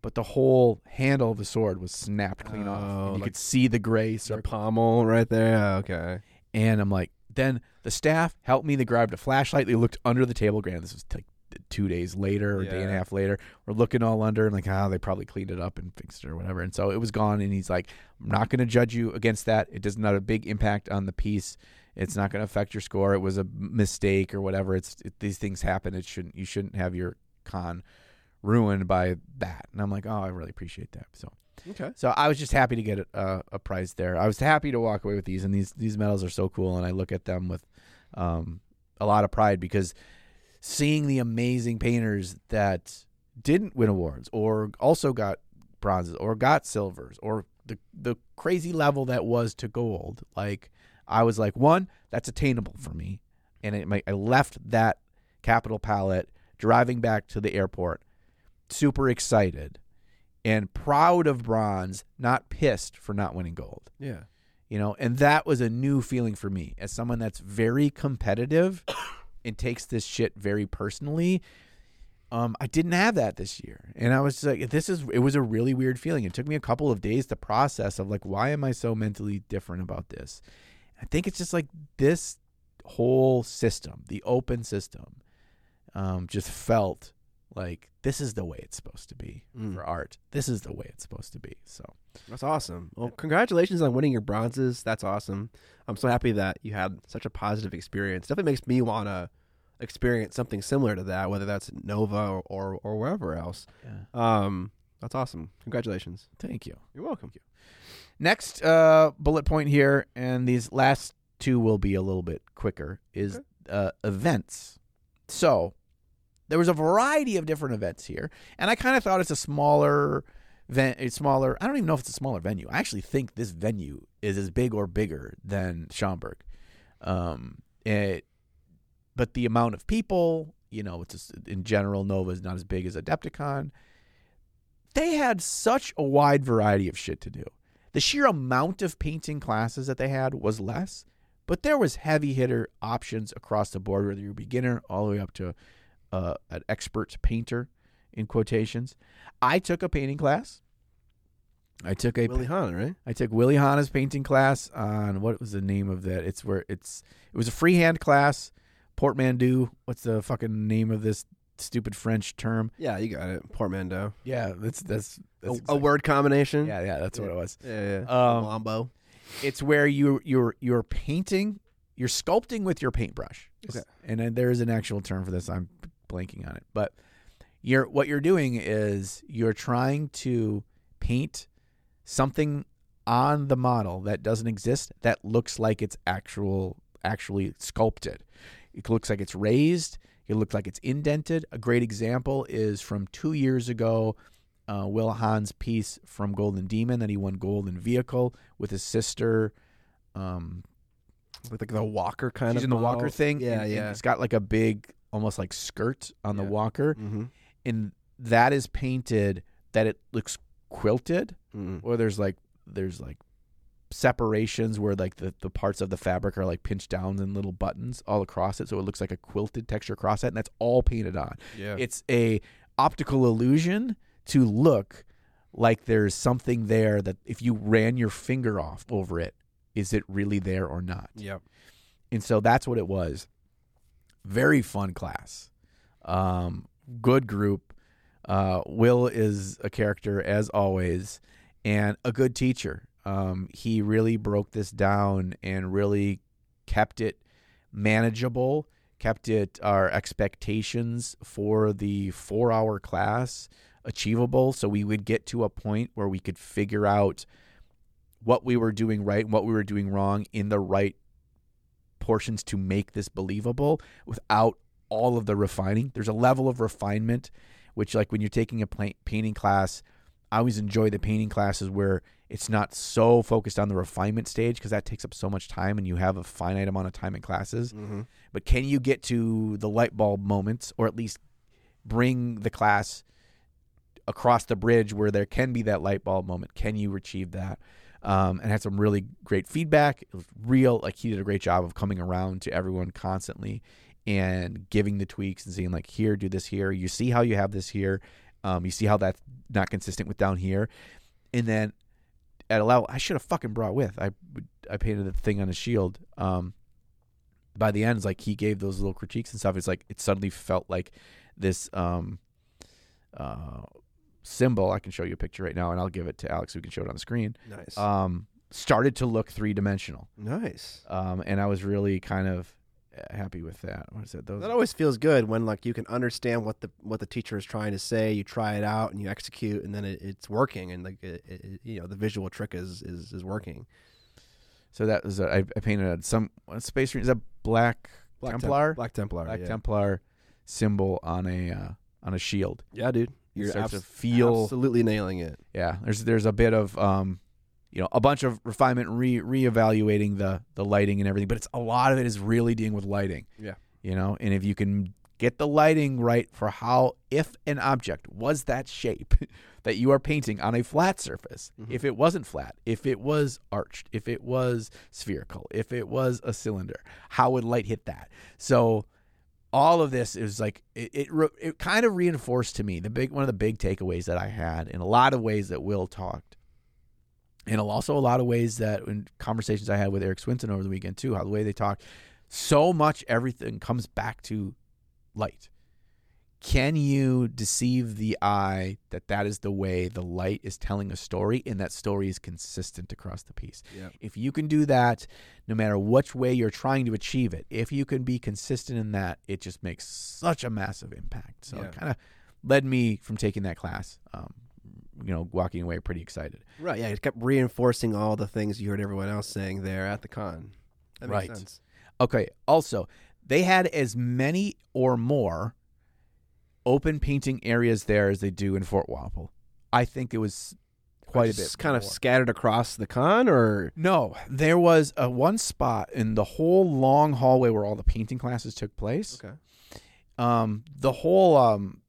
but the whole handle of the sword was snapped clean off. Oh, And you oh, like could see the gray The circle. pommel right there. Yeah, Okay. And I'm like, then the staff helped me. They grabbed a flashlight. They looked under the table. Granted, this was like two days later or a day and a half later. We're looking all under and like, ah, they probably cleaned it up and fixed it or whatever. And so it was gone. And he's like, I'm not going to judge you against that. It does not have a big impact on the piece. It's not going to affect your score. It was a mistake or whatever. It's it, these things happen. It shouldn't. You shouldn't have your con ruined by that. And I'm like, oh, I really appreciate that. So Okay. so I was just happy to get a, a prize there. I was happy to walk away with these, and these these medals are so cool, and I look at them with um, a lot of pride because seeing the amazing painters that didn't win awards or also got bronzes or got silvers or the the crazy level that was to gold, like I was like, one, that's attainable for me, and it, my, I left that Capital Palette driving back to the airport, super excited and proud of bronze, not pissed for not winning gold. Yeah. You know, and that was a new feeling for me as someone that's very competitive and takes this shit very personally. Um, I didn't have that this year, and I was like, "This is." It was a really weird feeling. It took me a couple of days to process of like, why am I so mentally different about this? I think it's just like this whole system, the open system, um, just felt like this is the way it's supposed to be Mm. for art. This is the way it's supposed to be. So That's awesome. Well, congratulations on winning your bronzes. That's awesome. I'm so happy that you had such a positive experience. Definitely makes me want to experience something similar to that, whether that's Nova or, or, or wherever else. yeah, Um, that's awesome. Congratulations. thank you. You're welcome. You. Next uh, bullet point here, and these last two will be a little bit quicker, is Okay. uh, events. So there was a variety of different events here, and I kind of thought it's a smaller, ven- a smaller. I don't even know if it's a smaller venue. I actually think this venue is as big or bigger than Schaumburg. Um, it, but the amount of people, you know, it's just, in general Nova is not as big as Adepticon. They had such a wide variety of shit to do. The sheer amount of painting classes that they had was less, but there was heavy hitter options across the board, whether you're a beginner all the way up to uh, an expert painter, in quotations. I took a painting class. I took a Willie Hahn, right? I took Willie Hahn's painting class on what was the name of that? It's where it's it was a freehand class, portmanteau. What's the fucking name of this stupid French term? Yeah, you got it. Portmanteau. Yeah, that's that's, A, that's a word combination. Yeah, yeah, that's what it was. Yeah, yeah. Um, Wombo. It's where you you're you're painting, you're sculpting with your paintbrush. Okay. And then there is an actual term for this. I'm blanking on it, but you're what you're doing is you're trying to paint something on the model that doesn't exist that looks like it's actual actually sculpted. It looks like it's raised. It looks like it's indented. A great example is from two years ago, uh, Will Hahn's piece from Golden Demon that he won Golden Vehicle with his sister. Um, With like the walker kind she's of in the model. walker thing. Yeah, and- and yeah. it's got like a big, almost like skirt on the walker, Mm-hmm. and that is painted that it looks quilted Mm-hmm. or there's like there's like separations where like the, the parts of the fabric are like pinched down in little buttons all across it so it looks like a quilted texture across it and that's all painted on Yeah. it's a optical illusion to look like there's something there that if you ran your finger off over it is it really there or not Yep. and so that's what it was very fun class. Um, good group. Uh, will is a character as always and a good teacher. Um, he really broke this down and really kept it manageable kept it our expectations for the four hour class achievable so we would get to a point where we could figure out what we were doing right and what we were doing wrong in the right portions to make this believable without all of the refining. There's a level of refinement which like when you're taking a painting class, I always enjoy the painting classes where it's not so focused on the refinement stage because that takes up so much time and you have a finite amount of time in classes. Mm-hmm. But can you get to the light bulb moments or at least bring the class across the bridge where there can be that light bulb moment? Can you achieve that? Um, and had some really great feedback. It was real. Like he did a great job of coming around to everyone constantly and giving the tweaks and saying like, here, do this here. You see how you have this here. Um, you see how that's not consistent with down here. And then at a level, I should have fucking brought with. I I painted the thing on a shield. Um, by the end, it's like he gave those little critiques and stuff. It's like it suddenly felt like this um, uh, symbol. I can show you a picture right now, and I'll give it to Alex. We can show it on the screen. Nice. Um, started to look three dimensional, nice. um, and I was really kind of uh, happy with that. What is it? Those That always feels good when like you can understand what the what the teacher is trying to say. You try it out and you execute, and then it, it's working, and like it, it, you know the visual trick is is, is working. so that was a, I, I painted some space is that black Black Tem- Templar Black Templar. Black yeah. Templar symbol on a uh, on a shield. yeah, dude. You You're start to feel absolutely nailing it. yeah. There's there's a bit of um, you know, a bunch of refinement, re reevaluating the the lighting and everything, but it's a lot of it is really dealing with lighting. Yeah. you know, and if you can get the lighting right for how if an object was that shape that you are painting on a flat surface, Mhm. if it wasn't flat, if it was arched, if it was spherical, if it was a cylinder, how would light hit that? So all of this is like it it, it kind of reinforced to me the big one of the big takeaways that I had in a lot of ways that Will talked. And also a lot of ways that in conversations I had with Eric Swinson over the weekend too, how the way they talk, so much everything comes back to light. Can you deceive the eye that that is the way the light is telling a story and that story is consistent across the piece? Yeah. If you can do that, no matter which way you're trying to achieve it, if you can be consistent in that, it just makes such a massive impact. So Yeah. it kind of led me from taking that class, um, you know, walking away pretty excited. Right. Yeah. It kept reinforcing all the things you heard everyone else saying there at the con. That makes Right. sense. Okay. Also, they had as many or more open painting areas there as they do in Fort Wapple. I think it was quite a bit. kind of scattered across the con, or No, there was a one spot in the whole long hallway where all the painting classes took place. okay. Um, the whole um,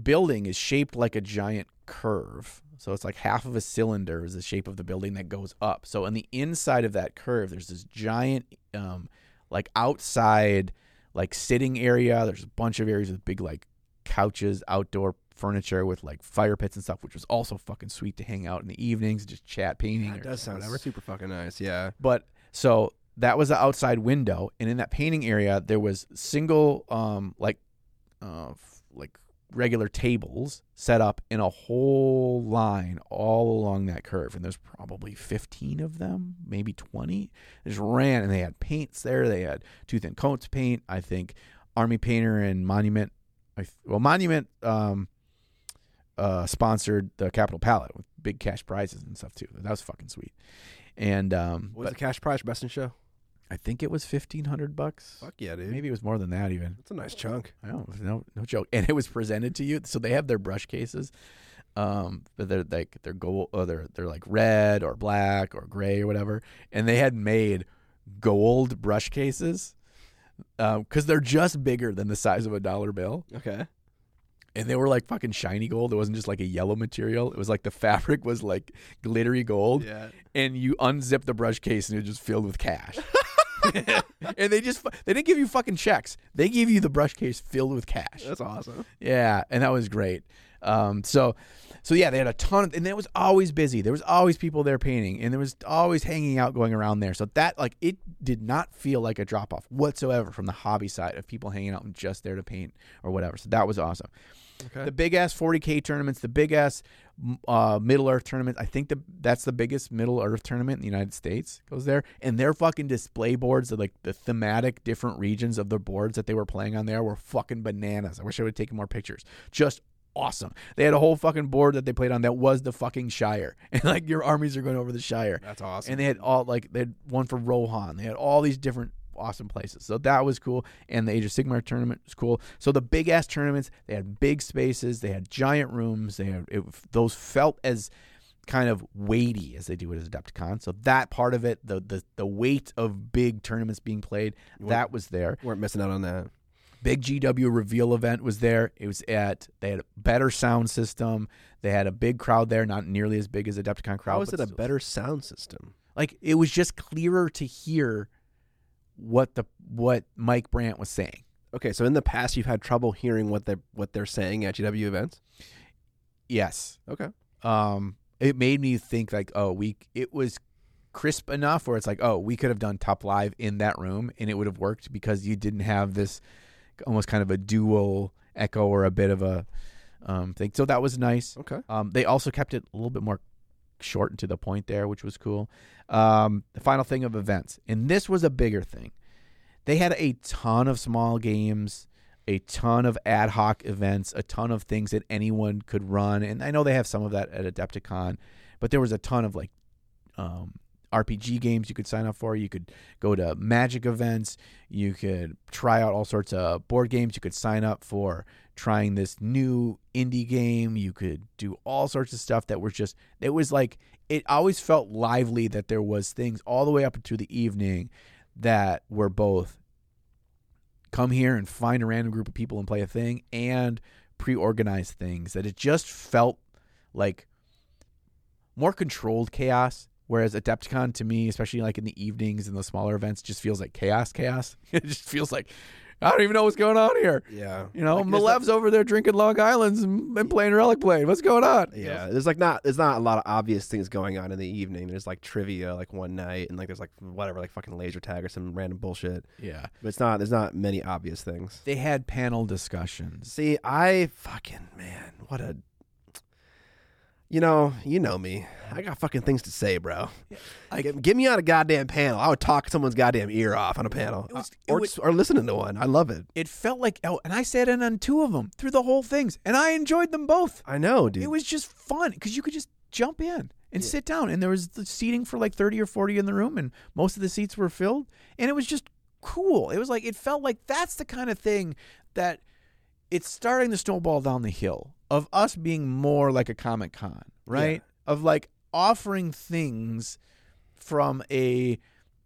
building is shaped like a giant curve. So it's like half of a cylinder is the shape of the building that goes up. So on the inside of that curve, there's this giant, um, like outside, like sitting area. There's a bunch of areas with big like couches, outdoor furniture with like fire pits and stuff, which was also fucking sweet to hang out in the evenings, just chat painting. That or does sound whatever. super fucking nice. Yeah. But so that was the outside window, and in that painting area, there was single, um, like, uh, like regular tables set up in a whole line all along that curve, and there's probably 15 of them, maybe 20. They just ran, and they had paints there. They had Two Thin Coats paint. I think Army Painter and Monument, well, Monument, um, uh, sponsored the Capital Palette with big cash prizes and stuff too. That was fucking sweet. And um, What was the cash prize best in show? I think it was fifteen hundred bucks. Fuck yeah, dude. Maybe it was more than that even. That's a nice chunk. I don't no no joke. And it was presented to you. So they have their brush cases. Um, but they're like they're gold, or they're they're like red or black or gray or whatever. And they had made gold brush cases because they're just bigger than the size of a dollar bill. Okay. and they were like fucking shiny gold. It wasn't just like a yellow material. It was like the fabric was like glittery gold, Yeah. and you unzip the brush case and it was just filled with cash. and they just they didn't give you fucking checks. They gave you the brush case filled with cash. That's awesome. Yeah, and that was great. Um, so, so yeah, they had a ton, of, and it was always busy. There was always people there painting, and there was always hanging out going around there. So that like it did not feel like a drop off whatsoever from the hobby side of people hanging out and just there to paint or whatever. So that was awesome. Okay. The big ass 40k tournaments, the big ass uh, Middle Earth tournament. I think the that's the biggest Middle Earth tournament in the United States goes there, and their fucking display boards, the, like the thematic different regions of the boards that they were playing on there, were fucking bananas. I wish I would have taken more pictures. Just awesome. They had a whole fucking board that they played on that was the fucking Shire, and like your armies are going over the Shire That's awesome. and they had all like they had one for Rohan. They had all these different awesome places. So that was cool. And the Age of Sigmar tournament was cool. So the big ass tournaments, they had big spaces, they had giant rooms, they had it, those felt as kind of weighty as they do it as Adepticon. So that part of it, the the the weight of big tournaments being played, that was there. weren't missing out on that. Big GW reveal event was there. It was at they had a better sound system. They had a big crowd there, not nearly as big as Adepticon crowd. How but it a still- better sound system? like it was just clearer to hear what the what Mike Brandt was saying. Okay, so in the past you've had trouble hearing what they what they're saying at GW events. Yes. Okay. Um it made me think like, oh, we it was crisp enough where it's like, oh, we could have done top live in that room and it would have worked because you didn't have this almost kind of a dual echo or a bit of a um thing. So that was nice. Okay. Um, they also kept it a little bit more short and to the point there, which was cool. Um, the final thing of events, and this was a bigger thing. They had a ton of small games, a ton of ad hoc events, a ton of things that anyone could run, and I know they have some of that at Adepticon, but there was a ton of like um, RPG games you could sign up for. You could go to Magic events. You could try out all sorts of board games. You could sign up for trying this new indie game. You could do all sorts of stuff that was just, it was like, it always felt lively that there was things all the way up into the evening that were both come here and find a random group of people and play a thing and pre-organized things that it just felt like more controlled chaos whereas adepticon to me especially like in the evenings and the smaller events just feels like chaos chaos it just feels like i don't even know what's going on here Yeah. you know Like, malev's over there drinking long islands and, and playing relic blade what's going on Yeah, there's like not there's not a lot of obvious things going on in the evening. There's like trivia like one night and like there's like whatever like fucking laser tag or some random bullshit. yeah But it's not there's not many obvious things. they had panel discussions See, I fucking man, what a you know, you know me. I got fucking things to say, bro. I- get, get me on a goddamn panel. I would talk someone's goddamn ear off on a panel, was- Uh, or was- or listening to one. I love it. it felt like oh and i sat in on two of them through the whole things and i enjoyed them both I know, dude. It was just fun because you could just jump in and sit down, and there was the seating for like thirty or forty in the room, and most of the seats were filled, and it was just cool. It was like it felt like that's the kind of thing that it's starting to snowball down the hill of us being more like a comic con, right? Of like offering things from a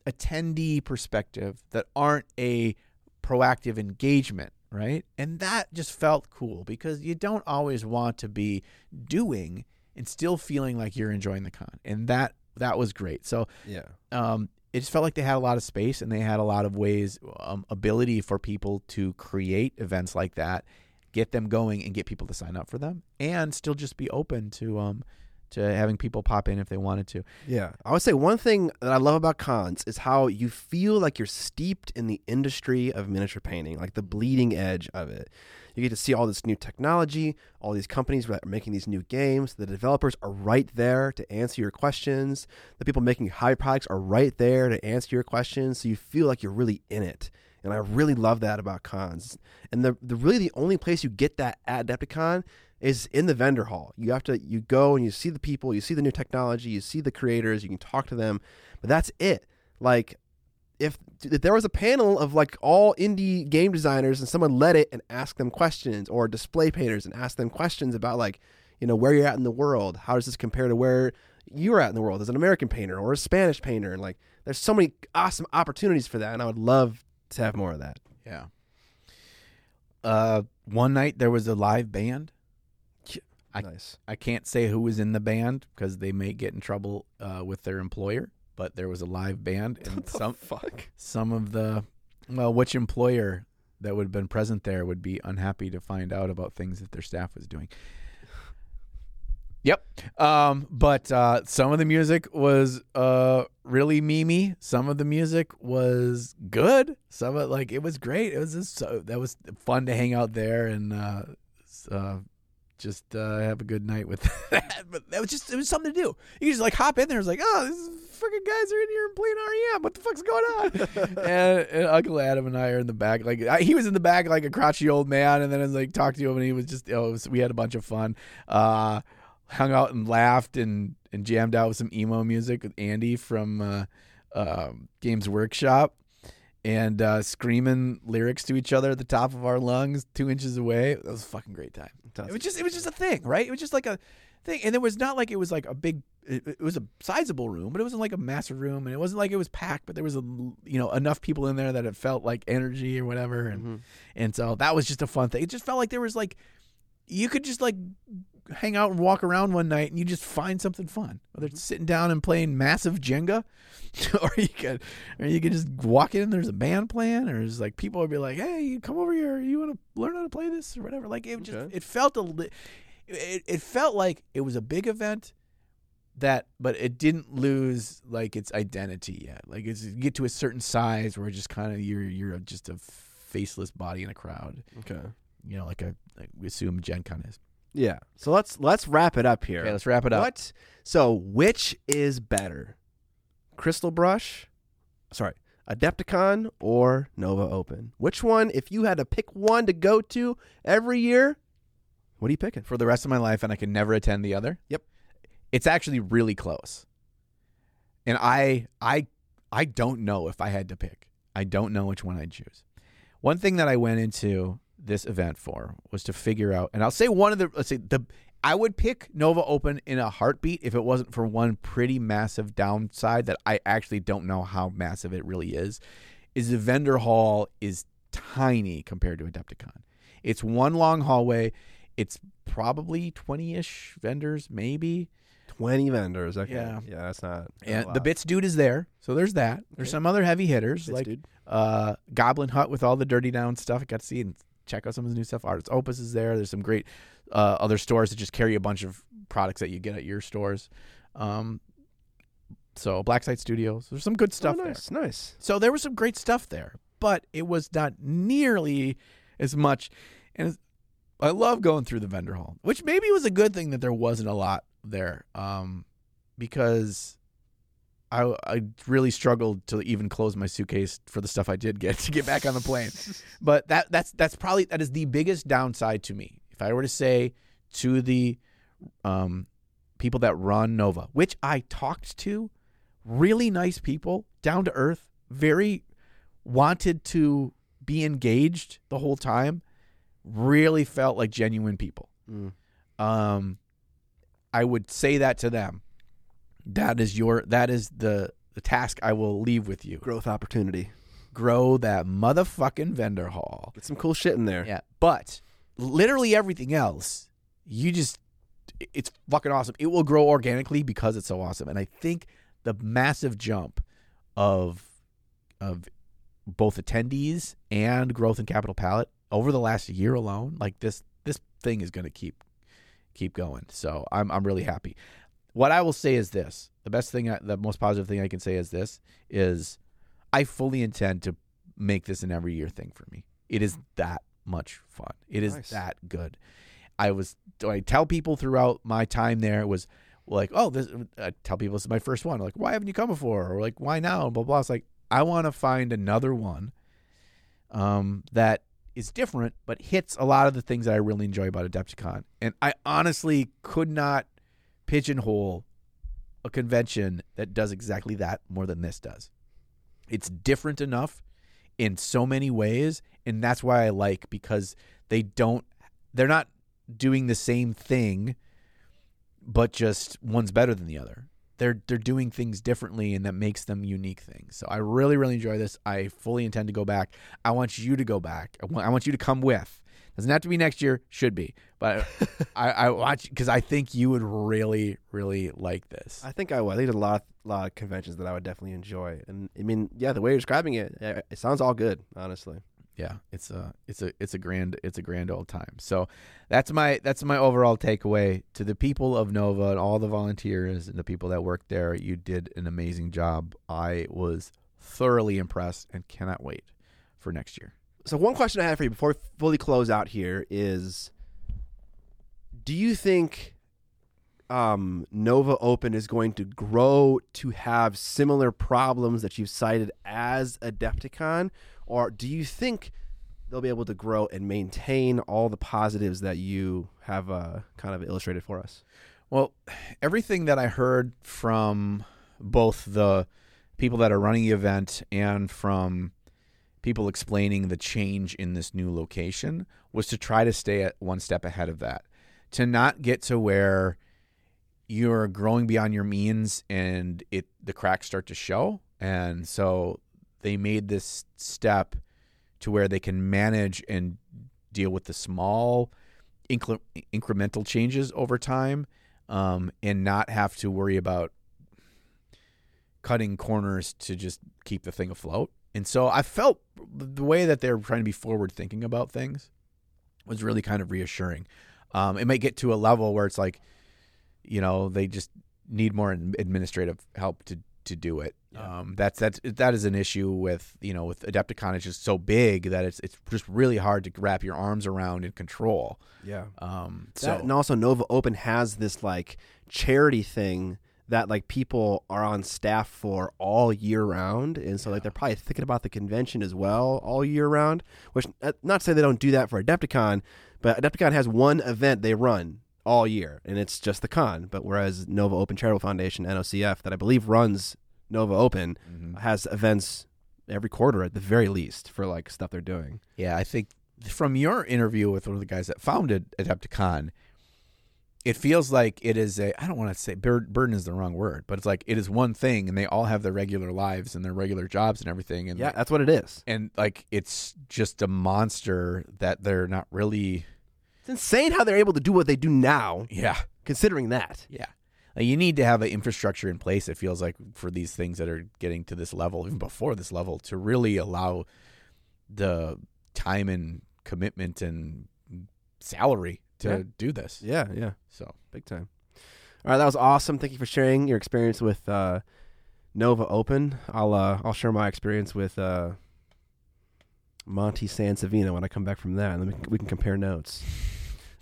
attendee perspective that aren't a proactive engagement, right? And that just felt cool because you don't always want to be doing and still feeling like you're enjoying the con. And that that was great. So yeah. um, it just felt like they had a lot of space and they had a lot of ways, um, ability for people to create events like that, get them going, and get people to sign up for them, and still just be open to um, to having people pop in if they wanted to. Yeah. I would say one thing that I love about cons is how you feel like you're steeped in the industry of miniature painting, like the bleeding edge of it. You get to see all this new technology, all these companies that are making these new games. The developers are right there to answer your questions. The people making high products are right there to answer your questions. So you feel like you're really in it. And I really love that about cons. And the, the really the only place you get that at Adepticon is in the vendor hall. You have to you go and you see the people, you see the new technology, you see the creators, you can talk to them, but that's it. Like if, if there was a panel of like all indie game designers and someone led it and asked them questions or display painters and asked them questions about like you know where you're at in the world, how does this compare to where you're at in the world as an American painter or a Spanish painter and like there's so many awesome opportunities for that and I would love to have more of that. Yeah. Uh, one night there was a live band. I- nice. I can't say who was in the band because they may get in trouble uh, with their employer. But there was a live band, and some fuck? some of the well, which employer that would have been present there would be unhappy to find out about things that their staff was doing. Yep. Um, but uh, some of the music was uh, really memey. Some of the music was good. Some of like it was great. It was just so that was fun to hang out there and uh, uh, just uh, have a good night with that. But that was just it was something to do. You just like hop in there. It's like oh, these fucking guys are in here playing REM. What the fuck's going on? and, and Uncle Adam and I are in the back. Like I, he was in the back like a crotchety old man, and then I was like talked to him, and he was just oh, was, we had a bunch of fun. Uh, hung out and laughed and and jammed out with some emo music with Andy from uh, um Games Workshop. and uh, screaming lyrics to each other at the top of our lungs, two inches away. That was a fucking great time. It was just it was just a thing, right? It was just like a thing, and it was not like it was like a big. It, it was a sizable room, but it wasn't like a massive room, and it wasn't like it was packed. But there was a you know enough people in there that it felt like energy or whatever, and Mhm. and so that was just a fun thing. It just felt like there was like you could just like hang out and walk around one night and you just find something fun. Whether it's mm-hmm. sitting down and playing massive Jenga, or you could or you could just walk in. There's a band playing, or it's like people would be like, "Hey, you come over here. You want to learn how to play this or whatever." Like it just Okay. it felt a li- it, it felt like it was a big event that but it didn't lose like its identity yet like it's you get to a certain size where just kind of you're you're just a faceless body in a crowd Okay. you know like a like we assume gen con is Yeah. So let's let's wrap it up here. okay let's wrap it up What? So which is better, Crystal Brush? Sorry, Adepticon or Nova Open? Which one? If you had to pick one to go to every year, what are you picking? for the rest of my life and i can never attend the other Yep. it's actually really close and i i i don't know if i had to pick i don't know which one i'd choose one thing that i went into this event for was to figure out and i'll say one of the let's say the i would pick nova open in a heartbeat if it wasn't for one pretty massive downside that i actually don't know how massive it really is is the vendor hall is tiny compared to adepticon it's one long hallway it's probably 20-ish vendors maybe Twenty vendors. Okay. Yeah. Yeah, that's not. a and the bits dude is there so there's that there's Okay. some other heavy hitters Bits, like dude. uh, Goblin Hut with all the dirty down stuff. I got to see and check out some of his new stuff. Artis Opus is there. There's some great uh, other stores that just carry a bunch of products that you get at your stores. Um, so Black Site Studios. There's some good stuff oh, there. nice, nice. So there was some great stuff there, but it was not nearly as much. And I love going through the vendor hall, which maybe was a good thing that there wasn't a lot there, um, because I I really struggled to even close my suitcase for the stuff I did get to get back on the plane. but that that's that's probably that is the biggest downside to me. If I were to say to the um, people that run Nova, which I talked to, really nice people, down to earth, very wanted to be engaged the whole time, really felt like genuine people. Mm. Um, I would say that to them. That is your that is the the task I will leave with you. Growth opportunity. Grow that motherfucking vendor hall. Get some cool shit in there. Yeah, but literally everything else, you just it's fucking awesome. It will grow organically because it's so awesome. And I think the massive jump of of both attendees and growth in Capital Palette over the last year alone, like this this thing is going to keep keep going. So I'm I'm really happy. What I will say is this: the best thing, I, the most positive thing I can say is this: is I fully intend to make this an every year thing for me. It is that much fun. It is Nice. that good. I was I tell people throughout my time there it was like, oh, this. I tell people this is my first one. Like, why haven't you come before? Or like, why now? And blah blah. It's like I want to find another one, um, that is different but hits a lot of the things that I really enjoy about Adepticon. And I honestly could not pigeonhole a convention that does exactly that more than this does. It's different enough in so many ways, and that's why I like because they don't they're not doing the same thing but just one's better than the other. They're they're doing things differently and that makes them unique things. So I really really enjoy this. I fully intend to go back. I want you to go back. I want, I want you to come with. Doesn't have to be next year, should be. But I, I watch because I think you would really really like this. I think I would. I think there's a lot, lot of conventions that I would definitely enjoy. And I mean, yeah, the way you're describing it, it sounds all good, honestly. yeah, it's a it's a it's a grand it's a grand old time. So that's my that's my overall takeaway to the people of Nova and all the volunteers and the people that work there. You did an amazing job. I was thoroughly impressed and cannot wait for next year. So one question I have for you before we fully close out here is do you think um, Nova Open is going to grow to have similar problems that you've cited as Adepticon? Or do you think they'll be able to grow and maintain all the positives that you have uh, kind of illustrated for us? Well, everything that I heard from both the people that are running the event and from people explaining the change in this new location was to try to stay at one step ahead of that, to not get to where you're growing beyond your means and it the cracks start to show, and so they made this step to where they can manage and deal with the small incre- incremental changes over time um, and not have to worry about cutting corners to just keep the thing afloat. And so I felt the way that they're trying to be forward thinking about things was really kind of reassuring. Um, it may get to a level where it's like, you know, they just need more administrative help to to do it. Yeah. Um, that's that's that is an issue with you know with Adepticon. It's just so big that it's it's just really hard to wrap your arms around and control. Yeah. Um, so That, and also Nova Open has this like charity thing that like people are on staff for all year round, and so like they're probably thinking about the convention as well all year round. Which uh, not to say they don't do that for Adepticon, but Adepticon has one event they run all year, and it's just the con. But whereas Nova Open Charitable Foundation (NOCF) that I believe runs Nova Open Mhm. has events every quarter at the very least for like stuff they're doing. Yeah, I think from your interview with one of the guys that founded Adepticon, it feels like it is a I don't want to say bur- burden is the wrong word, but it's like it is one thing and they all have their regular lives and their regular jobs and everything and Yeah, that's what it is. and like it's just a monster that they're not really It's insane how they're able to do what they do now, yeah considering that. yeah Like, you need to have an infrastructure in place it feels like for these things that are getting to this level even before this level to really allow the time and commitment and salary to Yeah. do this Yeah, yeah. so Big time. All right, that was awesome. Thank you for sharing your experience with uh, Nova Open. I'll uh, I'll share my experience with uh, Monte San Savino when I come back from that, and then we can, we can compare notes.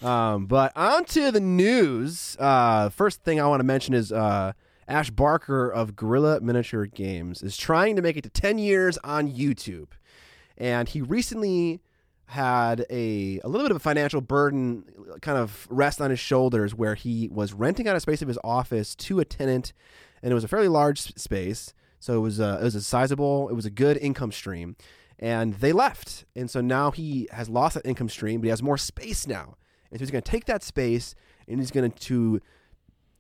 Um, but on to the news. Uh, first thing I want to mention is uh, Ash Barker of Guerrilla Miniature Games is trying to make it to 10 years on YouTube. And he recently had a, a little bit of a financial burden kind of rest on his shoulders where he was renting out a space of his office to a tenant and it was a fairly large space. So it was a, it was a sizable it was a good income stream. And they left. And so now he has lost that income stream but he has more space now. And so he's going to take that space and he's going to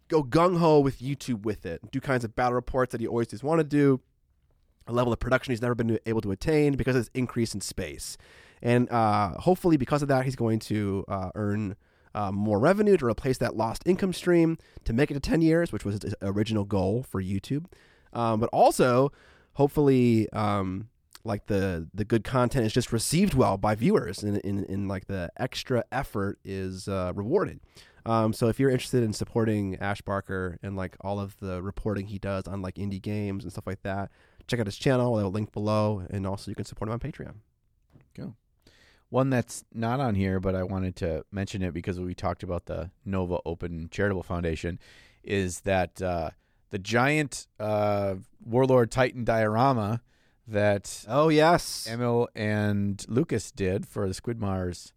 go gung-ho with youtube with it do kinds of battle reports that he always just want to do a level of production he's never been able to attain because of this increase in space and uh, hopefully because of that he's going to uh, earn uh, more revenue to replace that lost income stream to make it to 10 years which was his original goal for youtube. Um, but also hopefully um, like the the good content is just received well by viewers and in, in, like the extra effort is uh, rewarded. Um, so if you're interested in supporting ash barker and like all of the reporting he does on like indie games and stuff like that check out his channel. I'll link below and also you can support him on patreon One that's not on here, but I wanted to mention it because we talked about the Nova Open Charitable Foundation, is that uh, the giant uh, Warlord Titan diorama that oh yes Emil and Lucas did for the Squidmar's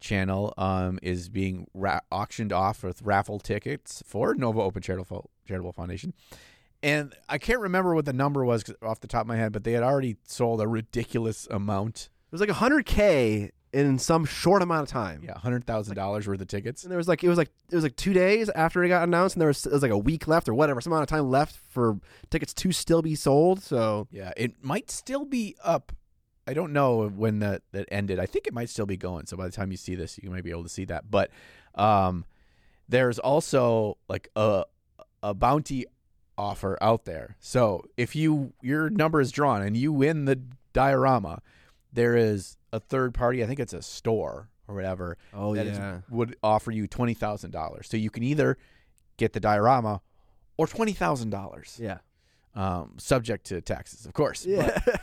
channel um, is being ra- auctioned off with raffle tickets for Nova Open Charitable, Charitable Foundation. And I can't remember what the number was off the top of my head, but they had already sold a ridiculous amount. It was like 100k in some short amount of time Yeah, hundred thousand dollars worth of tickets. And there was like it was like it was like two days after it got announced, and there was it was like a week left or whatever, some amount of time left for tickets to still be sold. So Yeah, it might still be up. I don't know when that that ended. I think it might still be going. So by the time you see this, you might be able to see that. But um, there's also like a a bounty offer out there. So if you your number is drawn and you win the diorama, there is a third party. I think it's a store or whatever oh that is- would offer you twenty thousand dollars. So you can either get the diorama or twenty thousand dollars, yeah, um, subject to taxes, of course. But yeah.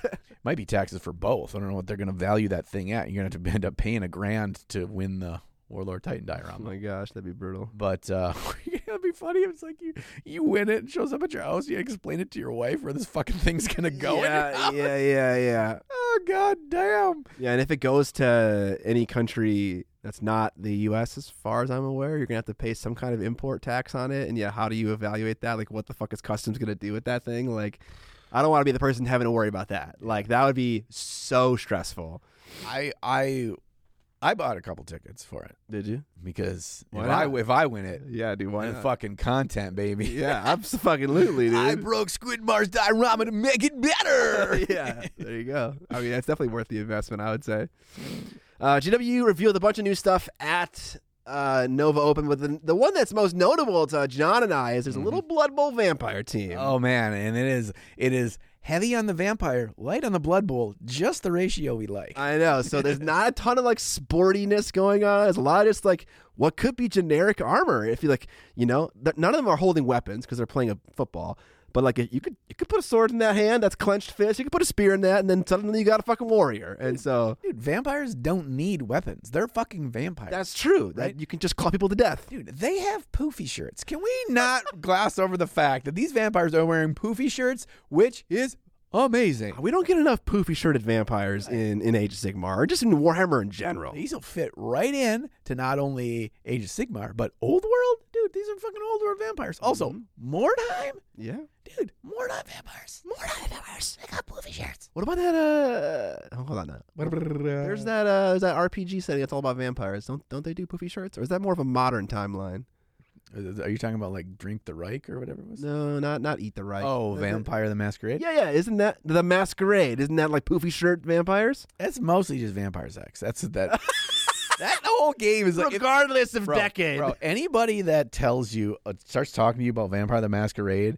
might be taxes for both. I don't know what they're going to value that thing at. You're going to have to end up paying a grand to win the Warlord Titan diorama. oh my gosh, that'd be brutal. But uh, it'd be funny. if It's like you you win it, it shows up at your house. You explain it to your wife where this fucking thing's gonna go. yeah, yeah, yeah, yeah, Oh god damn. yeah. And if it goes to any country that's not the U.S., as far as I'm aware, you're gonna have to pay some kind of import tax on it. And yeah, how do you evaluate that? Like, what the fuck is customs gonna do with that thing? Like. I don't want to be the person having to worry about that. Like that would be so stressful. I I I bought a couple tickets for it Did you? because if I not? if I win it, Yeah, dude. Why then fucking content, baby. Yeah, I'm absolutely, dude. I broke Squidmar's diorama to make it better. yeah, there you go. I mean, that's definitely worth the investment, I would say. Uh, GW revealed a bunch of new stuff at uh, Nova Open, but the, the one that's most notable to John and I is there's a little Blood Bowl vampire team. Oh man, and it is it is heavy on the vampire, light on the blood bowl, just the ratio we like. I know. So there's not a ton of like sportiness going on. There's a lot of just like what could be generic armor. If you like, you know, th- none of them are holding weapons because they're playing a football. But like, you could you could put a sword in that hand that's clenched fist. You could put a spear in that, and then suddenly you got a fucking warrior. And so Dude, vampires don't need weapons. They're fucking vampires. that's true. That you can just claw people to death. Dude, they have poofy shirts. Can we not gloss over the fact that these vampires are wearing poofy shirts, which is amazing? We don't get enough poofy shirted vampires in, in Age of Sigmar or just in Warhammer in general. These will fit right in to not only Age of Sigmar, but Old World. Dude, these are fucking Old World vampires. Also, Mordheim. Yeah. Dude, Mordheim vampires. Mordheim vampires. They got poofy shirts. What about that? Uh, oh, hold on. Now. There's that. Uh, there's that RPG setting that's all about vampires. Don't don't they do poofy shirts, or is that more of a modern timeline? Are you talking about like Drink the Reich or whatever it was? No, not not Eat the Reich. Oh, Vampire the Masquerade? Yeah, yeah. Isn't that the Masquerade? Isn't that like poofy shirt vampires? That's mostly just vampire sex. That's that. that whole game is like. Regardless of bro, decade. Bro, anybody that tells you, uh, starts talking to you about Vampire the Masquerade,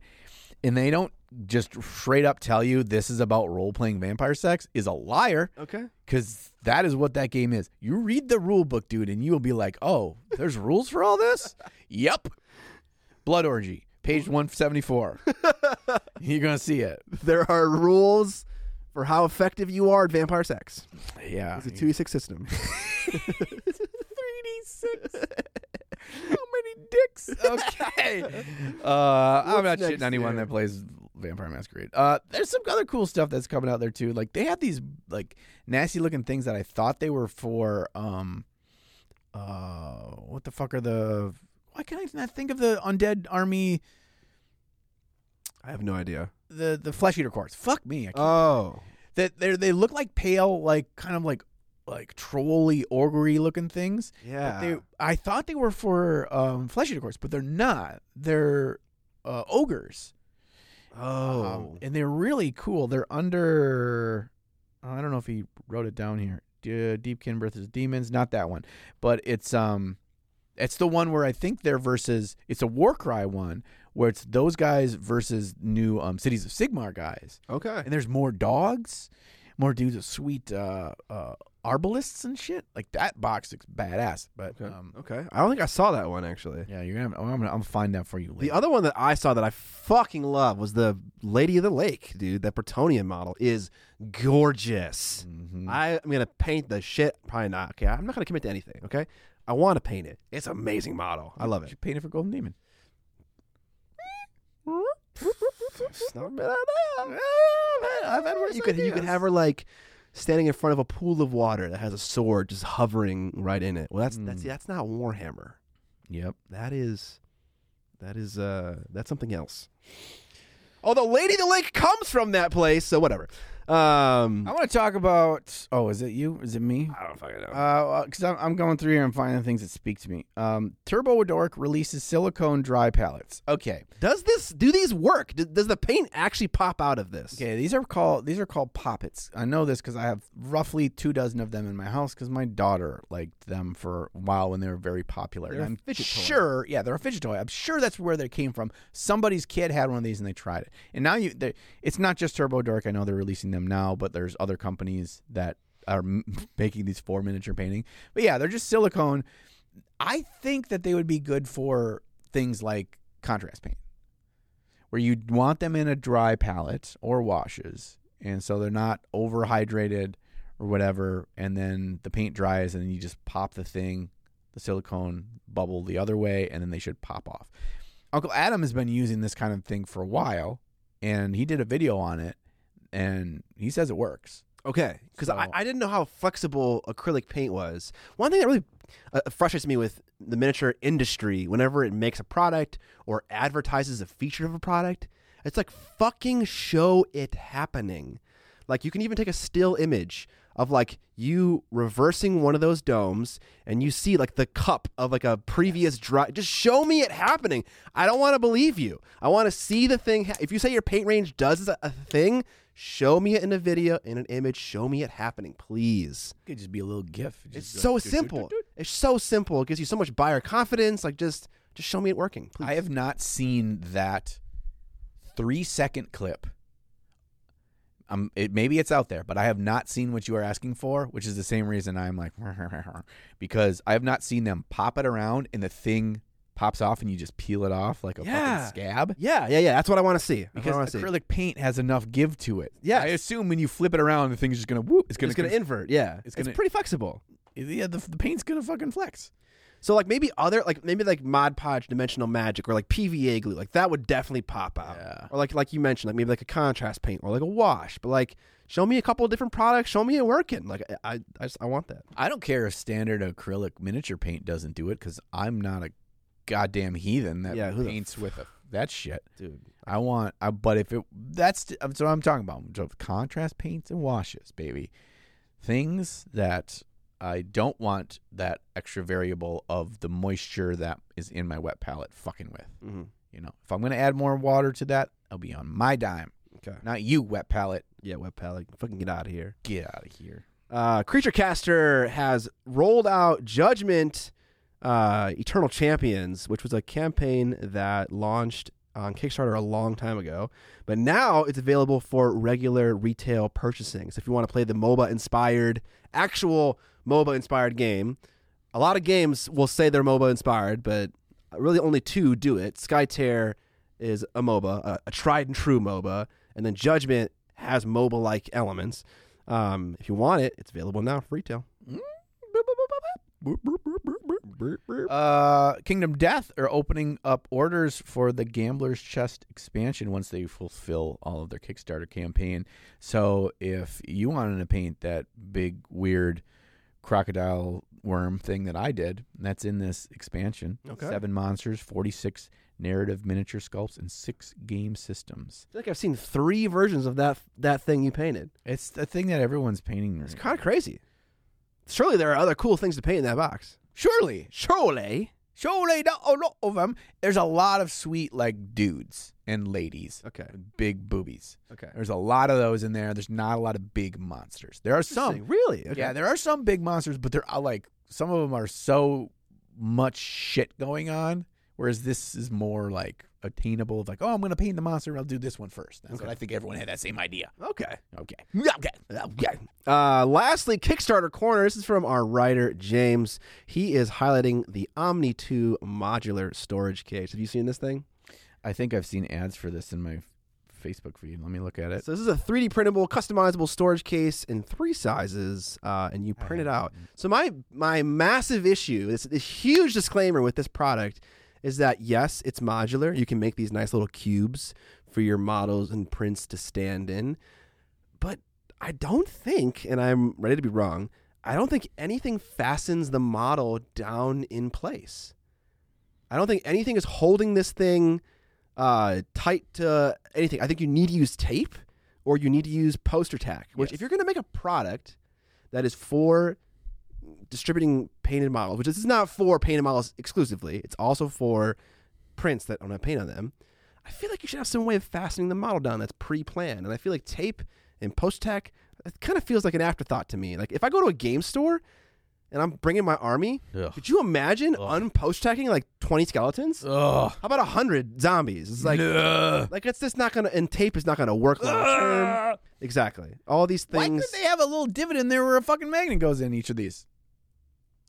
and they don't just straight up tell you this is about role playing vampire sex is a liar Okay. because that is what that game is. You read the rule book, dude, and you'll be like, oh, there's rules for all this? yep. Blood Orgy, page 174. You're going to see it. There are rules for how effective you are at vampire sex. Yeah. It's a two six system. it's a 3d6. How many dicks? Okay. Uh, I'm not shitting anyone here? that plays Vampire Masquerade. Uh, there's some other cool stuff that's coming out there too. Like they have these like nasty looking things that I thought they were for. Um, uh, what the fuck are the? Why can't I not think of the undead army? I have no idea. The the Flesh-eater Courts. Fuck me. I can't Oh. that they they look like pale, like kind of like like trolly, ogre looking things. But Yeah. they, I thought they were for um, Flesh-eater Courts, but they're not. They're uh, ogres, oh. Um, and they're really cool. They're under. I don't know if he wrote it down here. D- Deepkin versus demons, not that one, but it's um, it's the one where I think they're versus. It's a Warcry one where it's those guys versus new um cities of Sigmar guys okay. and there's more dogs, more dudes with sweet uh, uh, arbalists and shit. Like that box looks badass. But Okay. um, okay. I don't think I saw that one actually. yeah, you're gonna. I'm gonna. I'm gonna find that for you The other one that I saw that I fucking love was the Lady of the Lake, dude. That Bretonnian model is gorgeous. Mhm. I, I'm gonna paint the shit. Probably not. Okay, I'm not gonna commit to anything. Okay, I want to paint it. It's an amazing model. I love it. should paint it for Golden Demon. It's not bad. I've had worse You could you could ideas. have her like standing in front of a pool of water that has a sword just hovering right in it. Well, that's that's Mm. that's not Warhammer. Yep. That is that is uh that's something else. Although Lady of the Lake comes from that place, so whatever. Um I want to talk about. Oh, is it you? Is it me? I don't fucking know. Uh, because I'm, I'm going through here and finding things that speak to me. Um, Turbo Dork releases silicone dry palettes. Okay. Does this do these work? D- Does the paint actually pop out of this? Okay, these are called these are called poppets. I know this because I have roughly two dozen of them in my house because my daughter liked them for a while when they were very popular. They're And I'm fidget toy. sure, yeah, they're a fidget toy. I'm sure that's where they came from. Somebody's kid had one of these and they tried it. And now you, it's not just Turbo Dork. I know they're releasing them now, but there's other companies that are making these for miniature painting. But yeah, they're just silicone. I think that they would be good for things like contrast paint where you want them in a dry palette or washes, and so they're not overhydrated or whatever, and then the paint dries, and you just pop the thing, the silicone bubble the other way, and then they should pop off. Uncle Adam has been using this kind of thing for a while, and he did a video on it, and he says it works. Okay, because I, I didn't know how flexible acrylic paint was. One thing that really uh, frustrates me with the miniature industry, whenever it makes a product or advertises a feature of a product, It's like fucking show it happening. Like you can even take a still image of like you reversing one of those domes and you see like the cup of like a previous dry just show me it happening i don't want to believe you i want to see the thing ha- if you say your paint range does a, a thing show me it in a video in an image. Show me it happening please. It could just be a little GIF. it's so like, doot, doot, simple. it's so simple. It gives you so much buyer confidence. Like just just show me it working please. I have not seen that three second clip. Um, it, maybe it's out there, but I have not seen what you are asking for, which is the same reason I'm like, because I have not seen them pop it around and the thing pops off and you just peel it off like a Yeah. fucking scab. yeah yeah yeah that's what i want to see Because wanna see. acrylic paint has enough give to it. Yeah, I assume when you flip it around, the thing's just gonna whoop. It's gonna, it's gonna conf- invert yeah it's it's, gonna- pretty flexible yeah, the, the paint's gonna fucking flex. So like maybe other like maybe like Mod Podge Dimensional Magic or like PVA glue like that would definitely pop out. Yeah. Or like like you mentioned like maybe like a contrast paint or like a wash. But like show me a couple of different products. Show me it working. Like I I just, I want that. I don't care if standard acrylic miniature paint doesn't do it because I'm not a goddamn heathen that Yeah, paints with a, that shit. Dude. I want, I, but if it that's that's what I'm talking about. So contrast paints and washes, baby, things that I don't want that extra variable of the moisture that is in my wet palette fucking with. Mm-hmm. You know, if I'm gonna add more water to that, I'll be on my dime, Okay. not you, wet palette. Yeah, wet palette. Fucking get out of here. Get out of here. Uh, CreatureCaster has rolled out Judgment uh, Eternal Champions, which was a campaign that launched on Kickstarter a long time ago. But now it's available for regular retail purchasing. So if you want to play the MOBA inspired, actual MOBA inspired game, a lot of games will say they're MOBA inspired, but really only two do it. Skytear is a MOBA, a, a tried and true MOBA, and then Judgment has MOBA like elements. Um, if you want it, it's available now for retail. Uh, Kingdom Death are opening up orders for the Gambler's Chest expansion once they fulfill all of their Kickstarter campaign. So if you wanted to paint that big weird crocodile worm thing that I did, that's in this expansion. Okay. Seven monsters, forty six narrative miniature sculpts, and six game systems. I feel like I've seen three versions of that that thing you painted. It's the thing that everyone's painting. It's kind of crazy. Surely there are other cool things to paint in that box. Surely, Surely. surely, not a lot of them. There's a lot of sweet like dudes and ladies, Okay. big boobies. Okay. There's a lot of those in there. There's not a lot of big monsters. There are some. Really? Okay. Yeah, there are some big monsters, but they're uh, like some of them are so much shit going on. Whereas this is more like attainable. Of like, oh, I'm going to paint the monster. I'll do this one first. That's what I think everyone had that same idea. Okay. Okay. Okay. Okay. Uh, lastly, Kickstarter Corner. This is from our writer, James. He is highlighting the Omni 2 modular storage case. Have you seen this thing? I think I've seen ads for this in my Facebook feed. Let me look at it. So this is a 3D printable, customizable storage case in three sizes, uh, and you print it out. So my my massive issue, this, this huge disclaimer with this product, is that yes, it's modular. You can make these nice little cubes for your models and prints to stand in, but I don't think, and I'm ready to be wrong, I don't think anything fastens the model down in place. I don't think anything is holding this thing uh, tight to anything. I think you need to use tape or you need to use poster tack. Which, Yes. if you're going to make a product that is for distributing painted models, which this is not for painted models exclusively, it's also for prints that don't have paint on them. I feel like you should have some way of fastening the model down that's pre-planned, and I feel like tape and post tack it kind of feels like an afterthought to me. Like if I go to a game store and I'm bringing my army, Ugh. could you imagine unpost tacking like 20 skeletons? Ugh. How about 100 zombies? It's like Ugh. like it's just not gonna and tape is not gonna work long term. Exactly. All these Why things. couldn't they have a little divot in there where a fucking magnet goes in each of these?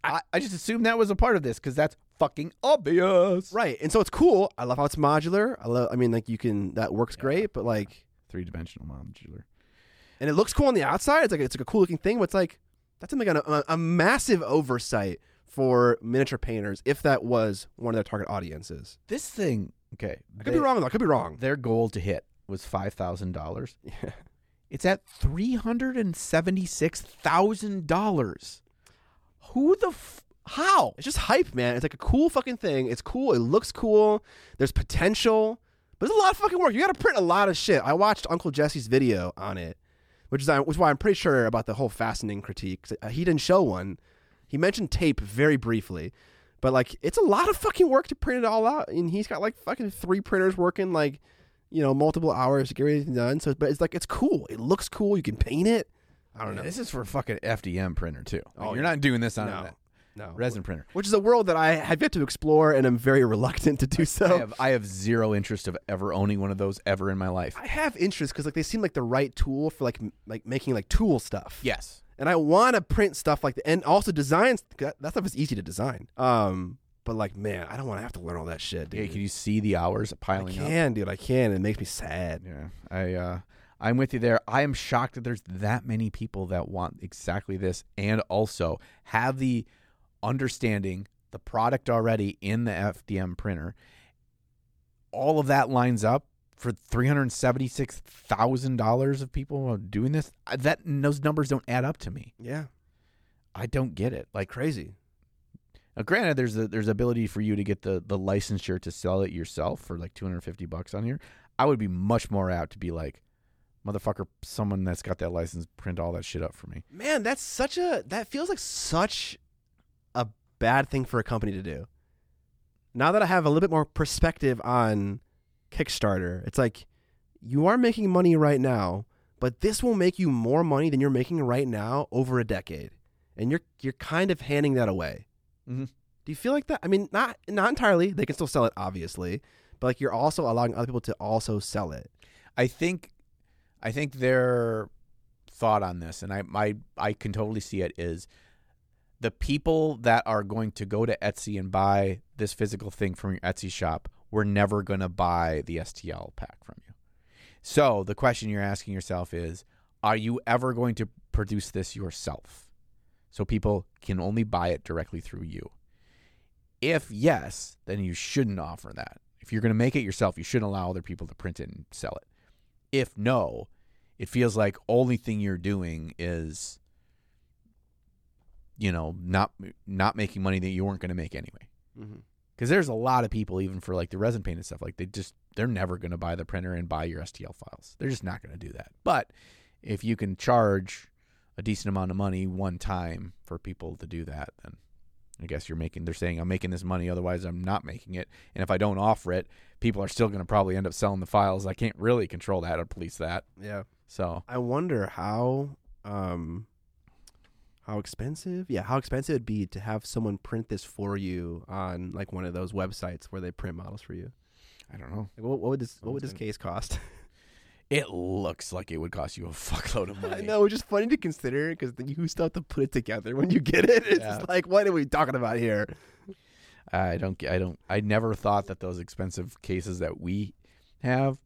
I, I just assumed that was a part of this because that's fucking obvious. Right. And so it's cool. I love how it's modular. I love I mean like you can that works yeah. great, but like three dimensional modular. And it looks cool on the outside. It's like it's like a cool looking thing, but it's like that's like a, a, a massive oversight for miniature painters if that was one of their target audiences. This thing, okay. I could they, be wrong though. I could be wrong. Their goal to hit was $5,000. Yeah. It's at $376,000. Who the f- how? It's just hype, man. It's like a cool fucking thing. It's cool. It looks cool. There's potential, But it's a lot of fucking work. You got to print a lot of shit. I watched Uncle Jesse's video on it, which is which is why I'm pretty sure about the whole fastening critique. uh, He didn't show one. He mentioned tape very briefly, but like it's a lot of fucking work to print it all out. And he's got like fucking three printers working like you know multiple hours to get everything done. So, but it's like it's cool. It looks cool. You can paint it. I don't know. This is for a fucking FDM printer too. Like, Oh, you're yeah. not doing this on No. a No, resin printer. which is a world that I have yet to explore, and I'm very reluctant to do so. I have I have zero interest of ever owning one of those ever in my life. I have interest because like they seem like the right tool for like m- like making like tool stuff. Yes. and I want to print stuff like that, and also designs. That, that stuff is easy to design. Um, but like man, I don't want to have to learn all that shit, Yeah, dude. can you see the hours I piling up? I can, dude. I can. It makes me sad. Yeah, I uh, I'm with you there. I am shocked that there's that many people that want exactly this, and also have the understanding the product already in the FDM printer. All of that lines up for three hundred seventy six thousand dollars of people doing this. That those numbers don't add up to me. Yeah, I don't get it. Like, crazy. now, granted, there's a, there's ability for you to get the the licensure to sell it yourself for like two hundred fifty bucks on here. I would be much more apt to be like, motherfucker, someone that's got that license, print all that shit up for me. Man, that's such a. That feels like such a bad thing for a company to do. Now that I have a little bit more perspective on Kickstarter, it's like you are making money right now, but this will make you more money than you're making right now over a decade, and you're you're kind of handing that away. Mhm. Do you feel like that? I mean, not not entirely. They can still sell it, obviously, but like you're also allowing other people to also sell it. I think, I think their thought on this, and I I I can totally see it is the people that are going to go to Etsy and buy this physical thing from your Etsy shop were never going to buy the STL pack from you. So the question you're asking yourself is, are you ever going to produce this yourself? So people can only buy it directly through you. If yes, then you shouldn't offer that. If you're going to make it yourself, you shouldn't allow other people to print it and sell it. If no, it feels like only thing you're doing is you know, not not making money that you weren't going to make anyway. Mm-hmm. Because there's a lot of people, even for like the resin paint and stuff, like they just they're never going to buy the printer and buy your STL files. They're just not going to do that. But if you can charge a decent amount of money one time for people to do that, then I guess you're making. They're saying I'm making this money, otherwise I'm not making it. And if I don't offer it, people are still going to probably end up selling the files. I can't really control that or police that. Yeah. So I wonder how um how expensive yeah how expensive it'd be to have someone print this for you on like one of those websites where they print models for you I don't know. like, what, what would this what would this case cost It looks like it would cost you a fuckload of money. i know it's just funny to consider because then you still have to put it together when you get it it's Yeah. like what are we talking about here I don't. I don't. I never thought that those expensive cases that we have.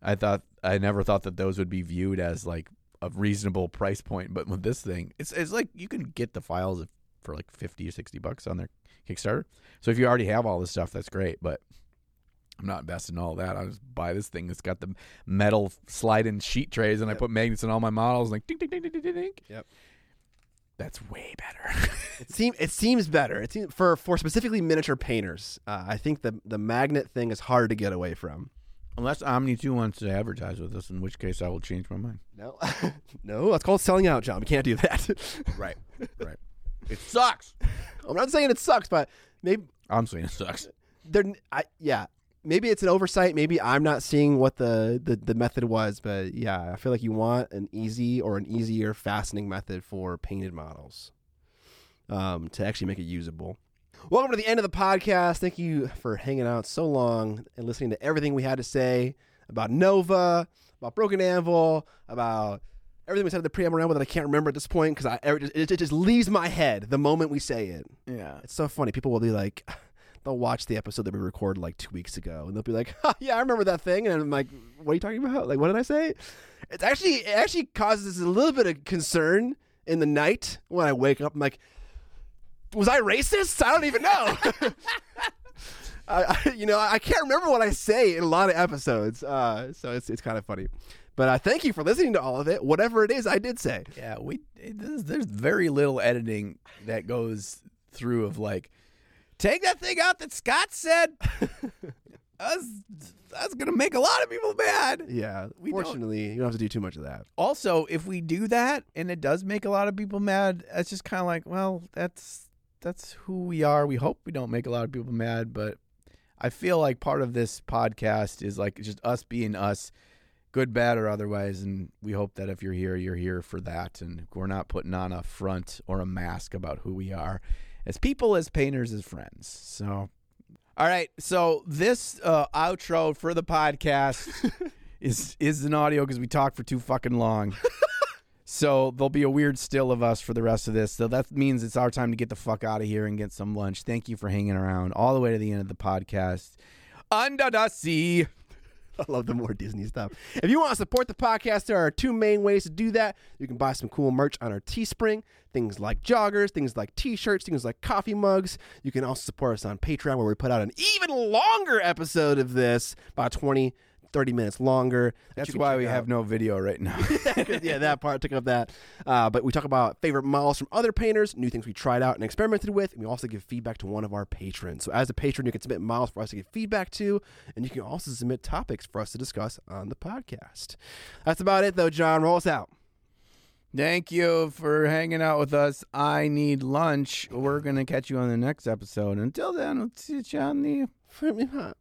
I thought. I never thought that those would be viewed as like a reasonable price point. But with this thing, it's it's like you can get the files for like fifty or sixty bucks on their Kickstarter. So if you already have all this stuff, that's great. But I'm not investing in all that. I just buy this thing that's got the metal slide-in sheet trays, and I put magnets in all my models, like ding ding ding ding ding ding. Yep. That's way better. it seems it seems better it seems for for specifically miniature painters uh, i think the the magnet thing is hard to get away from Unless Omni 2 wants to advertise with us, in which case I will change my mind. no no that's called selling out john we can't do that Right. Right. It sucks. i'm not saying it sucks but maybe I'm saying it sucks. there I yeah maybe it's an oversight maybe i'm not seeing what the, the the method was but yeah i feel like you want an easy or an easier fastening method for painted models um to actually make it usable welcome to the end of the podcast thank you for hanging out so long and listening to everything we had to say about nova about broken anvil about everything we said at the preamble ramble that i can't remember at this point because i it, it just leaves my head the moment we say it Yeah. it's so funny. People will be like, they'll watch the episode that we recorded like two weeks ago, and they'll be like, ha, "Yeah, I remember that thing." And I'm like, "What are you talking about? Like, what did I say?" It's actually it actually causes a little bit of concern in the night when I wake up. I'm like, "Was I racist? I don't even know." I, I, you know, I can't remember what I say in a lot of episodes, uh, so it's it's kind of funny. But uh, thank you for listening to all of it. Whatever it is, I did say. Yeah. We it, there's, there's very little editing that goes through of like, take that thing out that Scott said. that's, that's gonna make a lot of people mad. Yeah. We don't- Fortunately, you don't have to do too much of that. Also, if we do that and it does make a lot of people mad, it's just kind of like, well, that's that's who we are. We hope we don't make a lot of people mad, but I feel like part of this podcast is like just us being us, good, bad, or otherwise. And we hope that if you're here, you're here for that, and we're not putting on a front or a mask about who we are as people, as painters, as friends. So, all right. So this uh, outro for the podcast is is an audio because we talked for too fucking long. so there'll be a weird still of us for the rest of this. So that means it's our time to get the fuck out of here and get some lunch. Thank you for hanging around all the way to the end of the podcast. Under the sea. I love the more Disney stuff. If you want to support the podcast, there are two main ways to do that. You can buy some cool merch on our Teespring, things like joggers, things like t-shirts, things like coffee mugs. You can also support us on Patreon where we put out an even longer episode of this, about 20, 30 minutes longer. That's why we out. have no video right now. yeah, that part took up that. Uh, but we talk about favorite models from other painters, new things we tried out and experimented with, and we also give feedback to one of our patrons. So as a patron, you can submit models for us to give feedback to, and you can also submit topics for us to discuss on the podcast. That's about it, though, John. Roll us out. Thank you for hanging out with us. I need lunch. We're going to catch you on the next episode. Until then, we'll see you on the Flip me hot.